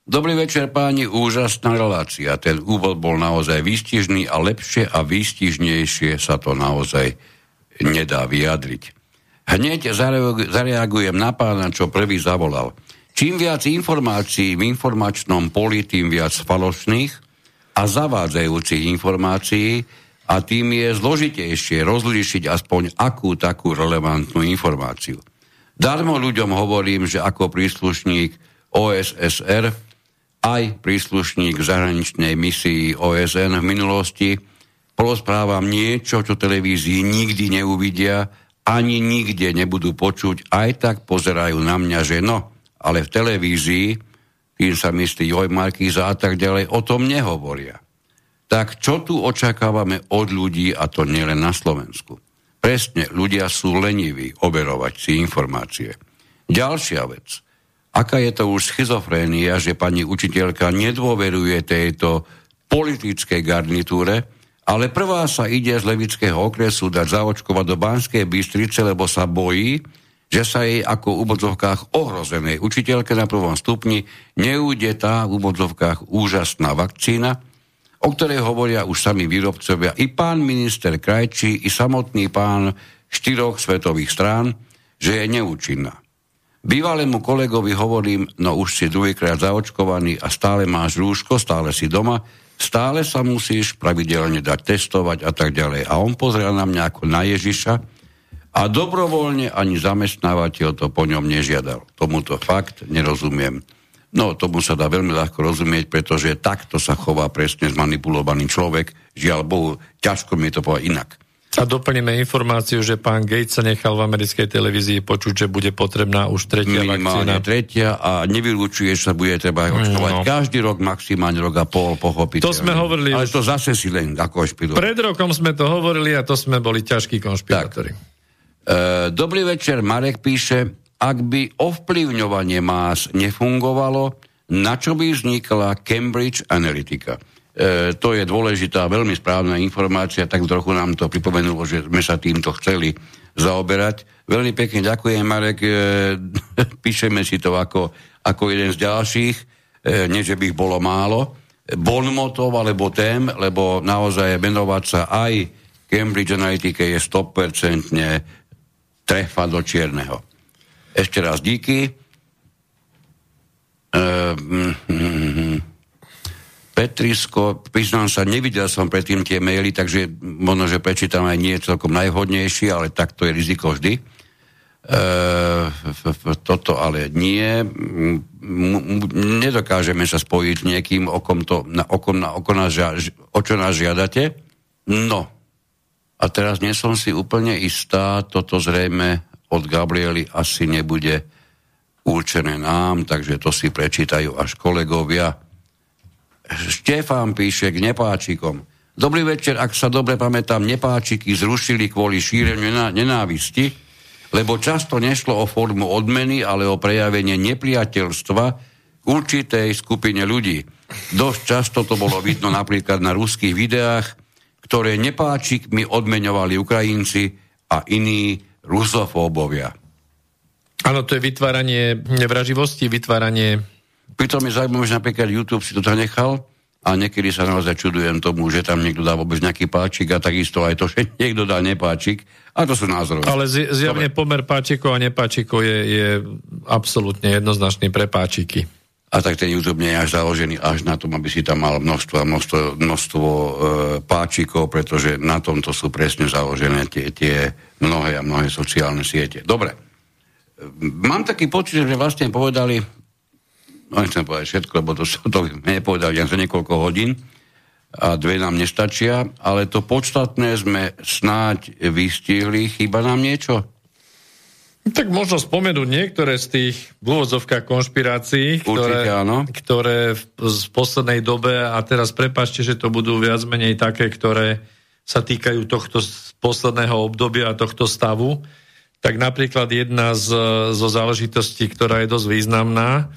Dobrý večer páni, úžasná relácia. Ten úvod bol naozaj výstižný a lepšie a výstižnejšie sa to naozaj nedá vyjadriť. Hneď zareagujem na pána, čo prvý zavolal. Čím viac informácií v informačnom poli, tým viac falošných a zavádzajúcich informácií a tým je zložitejšie rozlíšiť aspoň akú takú relevantnú informáciu. Darmo ľuďom hovorím, že ako príslušník OSSR aj príslušník zahraničnej misii OSN v minulosti, porozprávam niečo, čo televízii nikdy neuvidia, ani nikde nebudú počuť, aj tak pozerajú na mňa, že no, ale v televízii, tým sa myslí Joj Markíza a tak ďalej, o tom nehovoria. Tak čo tu očakávame od ľudí, a to nielen na Slovensku? Presne, ľudia sú leniví overovať si informácie. Ďalšia vec – aká je to už schizofrénia, že pani učiteľka nedôveruje tejto politickej garnitúre, ale prvá sa ide z levického okresu dať zaočkovať do Banskej Bystrice, lebo sa bojí, že sa jej ako v úvodzovkách ohrozenej učiteľke na prvom stupni neújde tá v úvodzovkách úžasná vakcína, o ktorej hovoria už sami výrobcovia i pán minister Krajčí, i samotný pán štyroch svetových strán, že je neúčinná. Bývalému kolegovi hovorím, no už si druhýkrát zaočkovaný a stále máš rúško, stále si doma, stále sa musíš pravidelne dať testovať a tak ďalej. A on pozrel na mňa ako na Ježiša a dobrovoľne ani zamestnávateľ to po ňom nežiadal. Tomuto fakt nerozumiem. No, tomu sa dá veľmi ľahko rozumieť, pretože takto sa chová presne zmanipulovaný človek. Žiaľ Bohu, ťažko mi to povedať inak. A doplníme informáciu, že pán Gates sa nechal v americkej televízii počuť, že bude potrebná už tretia Minimálne vakcína. tretia a nevylučuje, že sa bude treba očkovať no. každý rok, maximálne rok a pol, pochopiť. To sme hovorili Ale to zase si len ako špilu. Pred rokom sme to hovorili a to sme boli ťažkí konšpirátori. E, dobrý večer, Marek píše, ak by ovplyvňovanie más nefungovalo, na čo by vznikla Cambridge Analytica? E, to je dôležitá, veľmi správna informácia, tak trochu nám to pripomenulo, že sme sa týmto chceli zaoberať. Veľmi pekne ďakujem, Marek, e, [laughs] píšeme si to ako, ako jeden z ďalších, e, nie že by ich bolo málo, bonmotov alebo tém, lebo naozaj menovať sa aj Cambridge Analytica je 100% trefa do čierneho. Ešte raz díky. E, mm, mm, mm. Petrisko, priznám sa, nevidel som predtým tie maily, takže možno, že prečítam aj nie celkom najvhodnejší, ale tak to je riziko vždy. E, toto ale nie. Nedokážeme sa spojiť niekým, o, kom to, na, o, kom, na, o, nás, o čo nás žiadate. No. A teraz nie som si úplne istá, toto zrejme od Gabriely asi nebude určené nám, takže to si prečítajú až kolegovia. Štefán píše k nepáčikom. Dobrý večer, ak sa dobre pamätám, nepáčiky zrušili kvôli šíreniu nenávisti, lebo často nešlo o formu odmeny, ale o prejavenie nepriateľstva určitej skupine ľudí. Dosť často to bolo vidno napríklad na ruských videách, ktoré nepáčikmi odmeňovali Ukrajinci a iní rusofóbovia. Áno, to je vytváranie nevraživosti, vytváranie Pritom je zaujímavé, že napríklad YouTube si to zanechal a niekedy sa naozaj čudujem tomu, že tam niekto dá vôbec nejaký páčik a takisto aj to, že [laughs] niekto dá nepáčik. A to sú názorové. Ale zjavne pomer páčikov a nepáčikov je, je absolútne jednoznačný pre páčiky. A tak ten YouTube nie je až založený až na tom, aby si tam mal množstvo a množstvo, množstvo e, páčikov, pretože na tomto sú presne založené tie, tie mnohé a mnohé sociálne siete. Dobre. Mám taký pocit, že vlastne povedali no nechcem povedať všetko, lebo to, [laughs] to nepovedal len za niekoľko hodín a dve nám nestačia, ale to podstatné sme snáď vystihli. Chyba nám niečo? Tak možno spomenúť niektoré z tých dôvodzovkách konšpirácií, ktoré, ktoré v, v poslednej dobe, a teraz prepačte, že to budú viac menej také, ktoré sa týkajú tohto posledného obdobia a tohto stavu, tak napríklad jedna z, zo záležitostí, ktorá je dosť významná,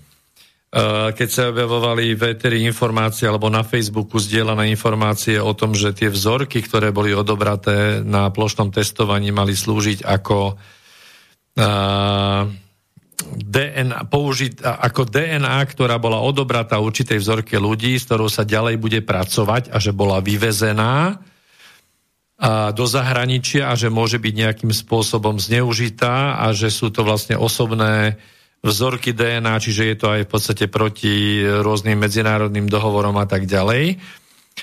keď sa objavovali v informácie alebo na Facebooku zdieľané informácie o tom, že tie vzorky, ktoré boli odobraté na plošnom testovaní, mali slúžiť ako uh, DNA, použiť ako DNA, ktorá bola odobratá určitej vzorke ľudí, s ktorou sa ďalej bude pracovať a že bola vyvezená do zahraničia a že môže byť nejakým spôsobom zneužitá a že sú to vlastne osobné vzorky DNA, čiže je to aj v podstate proti rôznym medzinárodným dohovorom a tak ďalej.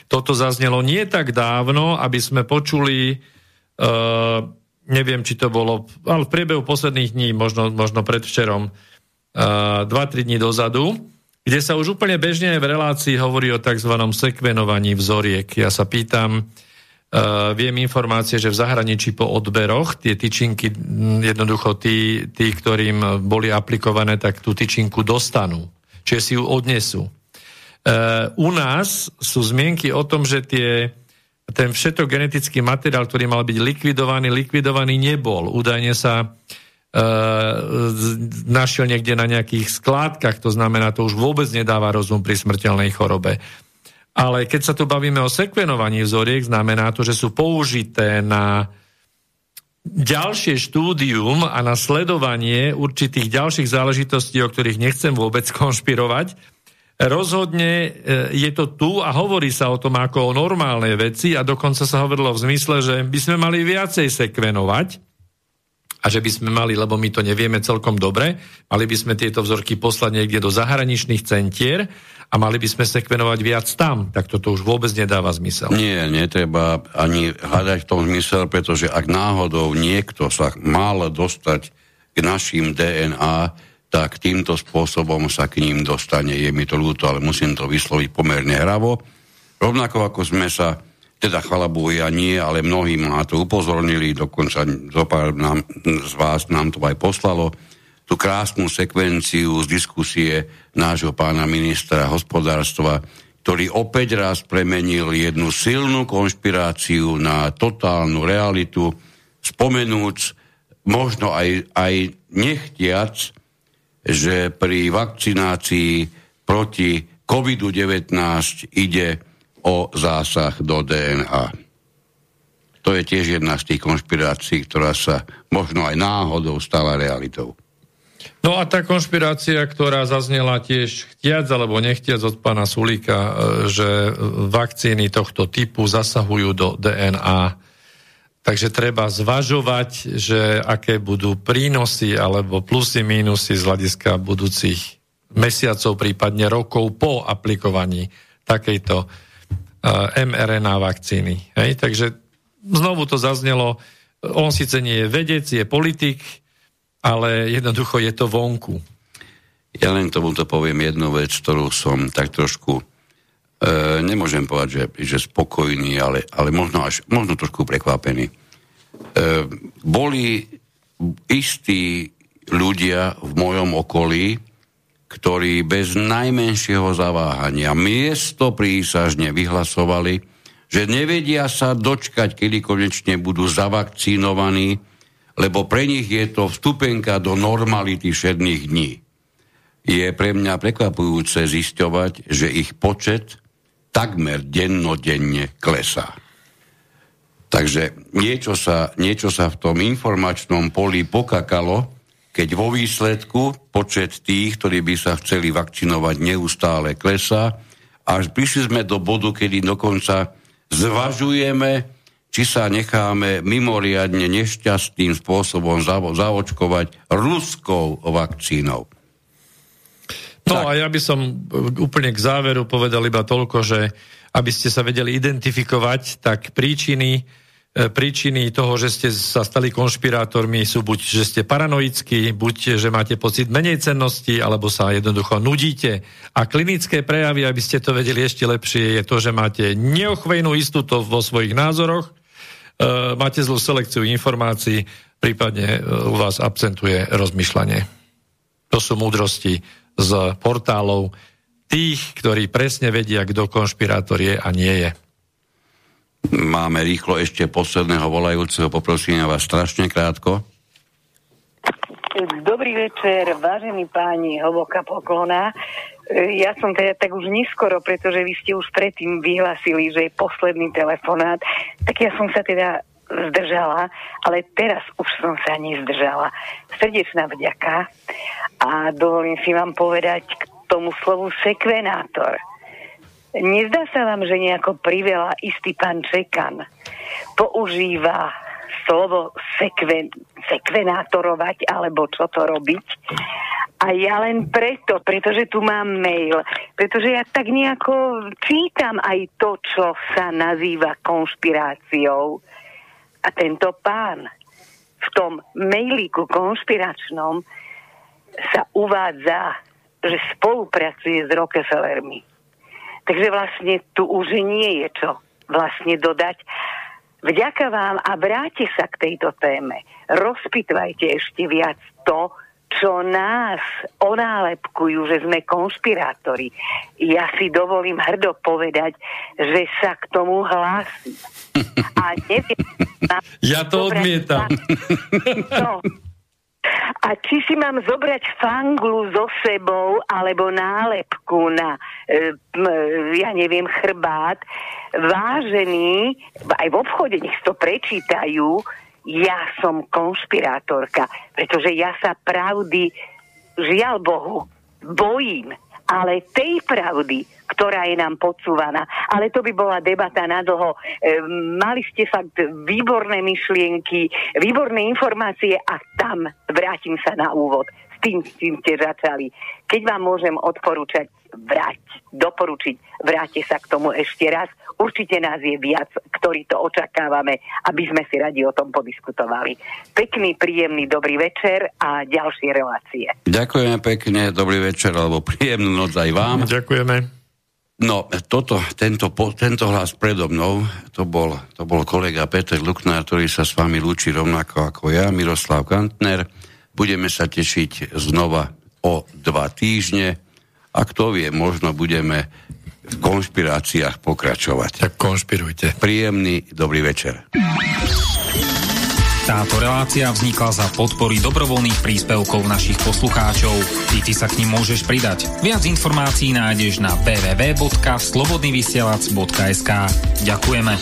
Toto zaznelo nie tak dávno, aby sme počuli, uh, neviem, či to bolo, ale v priebehu posledných dní, možno, možno predvčerom, uh, 2-3 dní dozadu, kde sa už úplne bežne v relácii hovorí o tzv. sekvenovaní vzoriek. Ja sa pýtam, viem informácie, že v zahraničí po odberoch tie tyčinky, jednoducho tí, tí, ktorým boli aplikované, tak tú tyčinku dostanú. Čiže si ju odnesú. Uh, u nás sú zmienky o tom, že tie, ten všetok genetický materiál, ktorý mal byť likvidovaný, likvidovaný nebol. Údajne sa uh, našiel niekde na nejakých skládkach, to znamená, to už vôbec nedáva rozum pri smrteľnej chorobe. Ale keď sa tu bavíme o sekvenovaní vzoriek, znamená to, že sú použité na ďalšie štúdium a na sledovanie určitých ďalších záležitostí, o ktorých nechcem vôbec [laughs] konšpirovať. Rozhodne e, je to tu a hovorí sa o tom ako o normálnej veci a dokonca sa hovorilo v zmysle, že by sme mali viacej sekvenovať a že by sme mali, lebo my to nevieme celkom dobre, mali by sme tieto vzorky poslať niekde do zahraničných centier a mali by sme sekvenovať viac tam, tak toto už vôbec nedáva zmysel. Nie, netreba ani hľadať v tom zmysel, pretože ak náhodou niekto sa mal dostať k našim DNA, tak týmto spôsobom sa k ním dostane. Je mi to ľúto, ale musím to vysloviť pomerne hravo. Rovnako ako sme sa, teda chvala Bohu, ja nie, ale mnohí ma to upozornili, dokonca zo pár nám, z vás nám to aj poslalo, tú krásnu sekvenciu z diskusie nášho pána ministra hospodárstva, ktorý opäť raz premenil jednu silnú konšpiráciu na totálnu realitu, spomenúc možno aj, aj nechtiac, že pri vakcinácii proti COVID-19 ide o zásah do DNA. To je tiež jedna z tých konšpirácií, ktorá sa možno aj náhodou stala realitou. No a tá konšpirácia, ktorá zaznela tiež chtiac alebo nechtiac od pána Sulíka, e, že vakcíny tohto typu zasahujú do DNA. Takže treba zvažovať, že aké budú prínosy alebo plusy, mínusy z hľadiska budúcich mesiacov, prípadne rokov po aplikovaní takejto uh, mRNA vakcíny. Hej? Takže znovu to zaznelo, on síce nie je vedec, je politik, ale jednoducho je to vonku. Ja len tomuto poviem jednu vec, ktorú som tak trošku, e, nemôžem povedať, že, že spokojný, ale, ale možno, až, možno trošku prekvapený. E, boli istí ľudia v mojom okolí, ktorí bez najmenšieho zaváhania miesto prísažne vyhlasovali, že nevedia sa dočkať, kedy konečne budú zavakcinovaní, lebo pre nich je to vstupenka do normality všedných dní. Je pre mňa prekvapujúce zisťovať, že ich počet takmer dennodenne klesá. Takže niečo sa, niečo sa v tom informačnom poli pokakalo, keď vo výsledku počet tých, ktorí by sa chceli vakcinovať, neustále klesá. Až prišli sme do bodu, kedy dokonca zvažujeme či sa necháme mimoriadne nešťastným spôsobom zaočkovať ruskou vakcínou. No tak. a ja by som úplne k záveru povedal iba toľko, že aby ste sa vedeli identifikovať, tak príčiny, e, príčiny toho, že ste sa stali konšpirátormi sú buď, že ste paranoickí, buď, že máte pocit menej cennosti, alebo sa jednoducho nudíte. A klinické prejavy, aby ste to vedeli ešte lepšie, je to, že máte neochvejnú istotu vo svojich názoroch, E, máte zlú selekciu informácií, prípadne e, u vás absentuje rozmýšľanie. To sú múdrosti z portálov tých, ktorí presne vedia, kto konšpirátor je a nie je. Máme rýchlo ešte posledného volajúceho, poprosím vás strašne krátko. Dobrý večer, vážení páni, hlboká poklona. Ja som teda tak už neskoro, pretože vy ste už predtým vyhlasili, že je posledný telefonát, tak ja som sa teda zdržala, ale teraz už som sa nezdržala. Srdečná vďaka a dovolím si vám povedať k tomu slovu sekvenátor. Nezdá sa vám, že nejako privela istý pán Čekan používa slovo sekven, sekvenátorovať alebo čo to robiť a ja len preto, pretože tu mám mail, pretože ja tak nejako čítam aj to, čo sa nazýva konšpiráciou. A tento pán v tom mailiku konšpiračnom sa uvádza, že spolupracuje s Rockefellermi. Takže vlastne tu už nie je čo vlastne dodať. Vďaka vám a vráte sa k tejto téme. Rozpitvajte ešte viac to, čo nás onálepkujú, že sme konšpirátori. Ja si dovolím hrdo povedať, že sa k tomu hlási. A neviem... [laughs] Ja to odmietam. No. A či si mám zobrať fanglu so sebou alebo nálepku na, e, ja neviem, chrbát, vážený, aj v obchode nech to prečítajú, ja som konšpirátorka, pretože ja sa pravdy, žiaľ Bohu, bojím, ale tej pravdy, ktorá je nám podsúvaná. Ale to by bola debata na dlho. E, mali ste fakt výborné myšlienky, výborné informácie a tam vrátim sa na úvod s tým, s tým ste začali. Keď vám môžem odporúčať vráť, doporučiť, vráte sa k tomu ešte raz. Určite nás je viac, ktorí to očakávame, aby sme si radi o tom podiskutovali. Pekný, príjemný, dobrý večer a ďalšie relácie. Ďakujeme pekne, dobrý večer, alebo príjemnú noc aj vám. Ďakujeme. No, toto, tento, tento hlas predo mnou, to bol, to bol kolega Peter Luknár, ktorý sa s vami lúči rovnako ako ja, Miroslav Kantner. Budeme sa tešiť znova o dva týždne a kto vie, možno budeme v konšpiráciách pokračovať. Tak konšpirujte. Príjemný dobrý večer. Táto relácia vznikla za podpory dobrovoľných príspevkov našich poslucháčov. Ty, ty sa k ním môžeš pridať. Viac informácií nájdeš na www.slobodnyvysielac.sk Ďakujeme.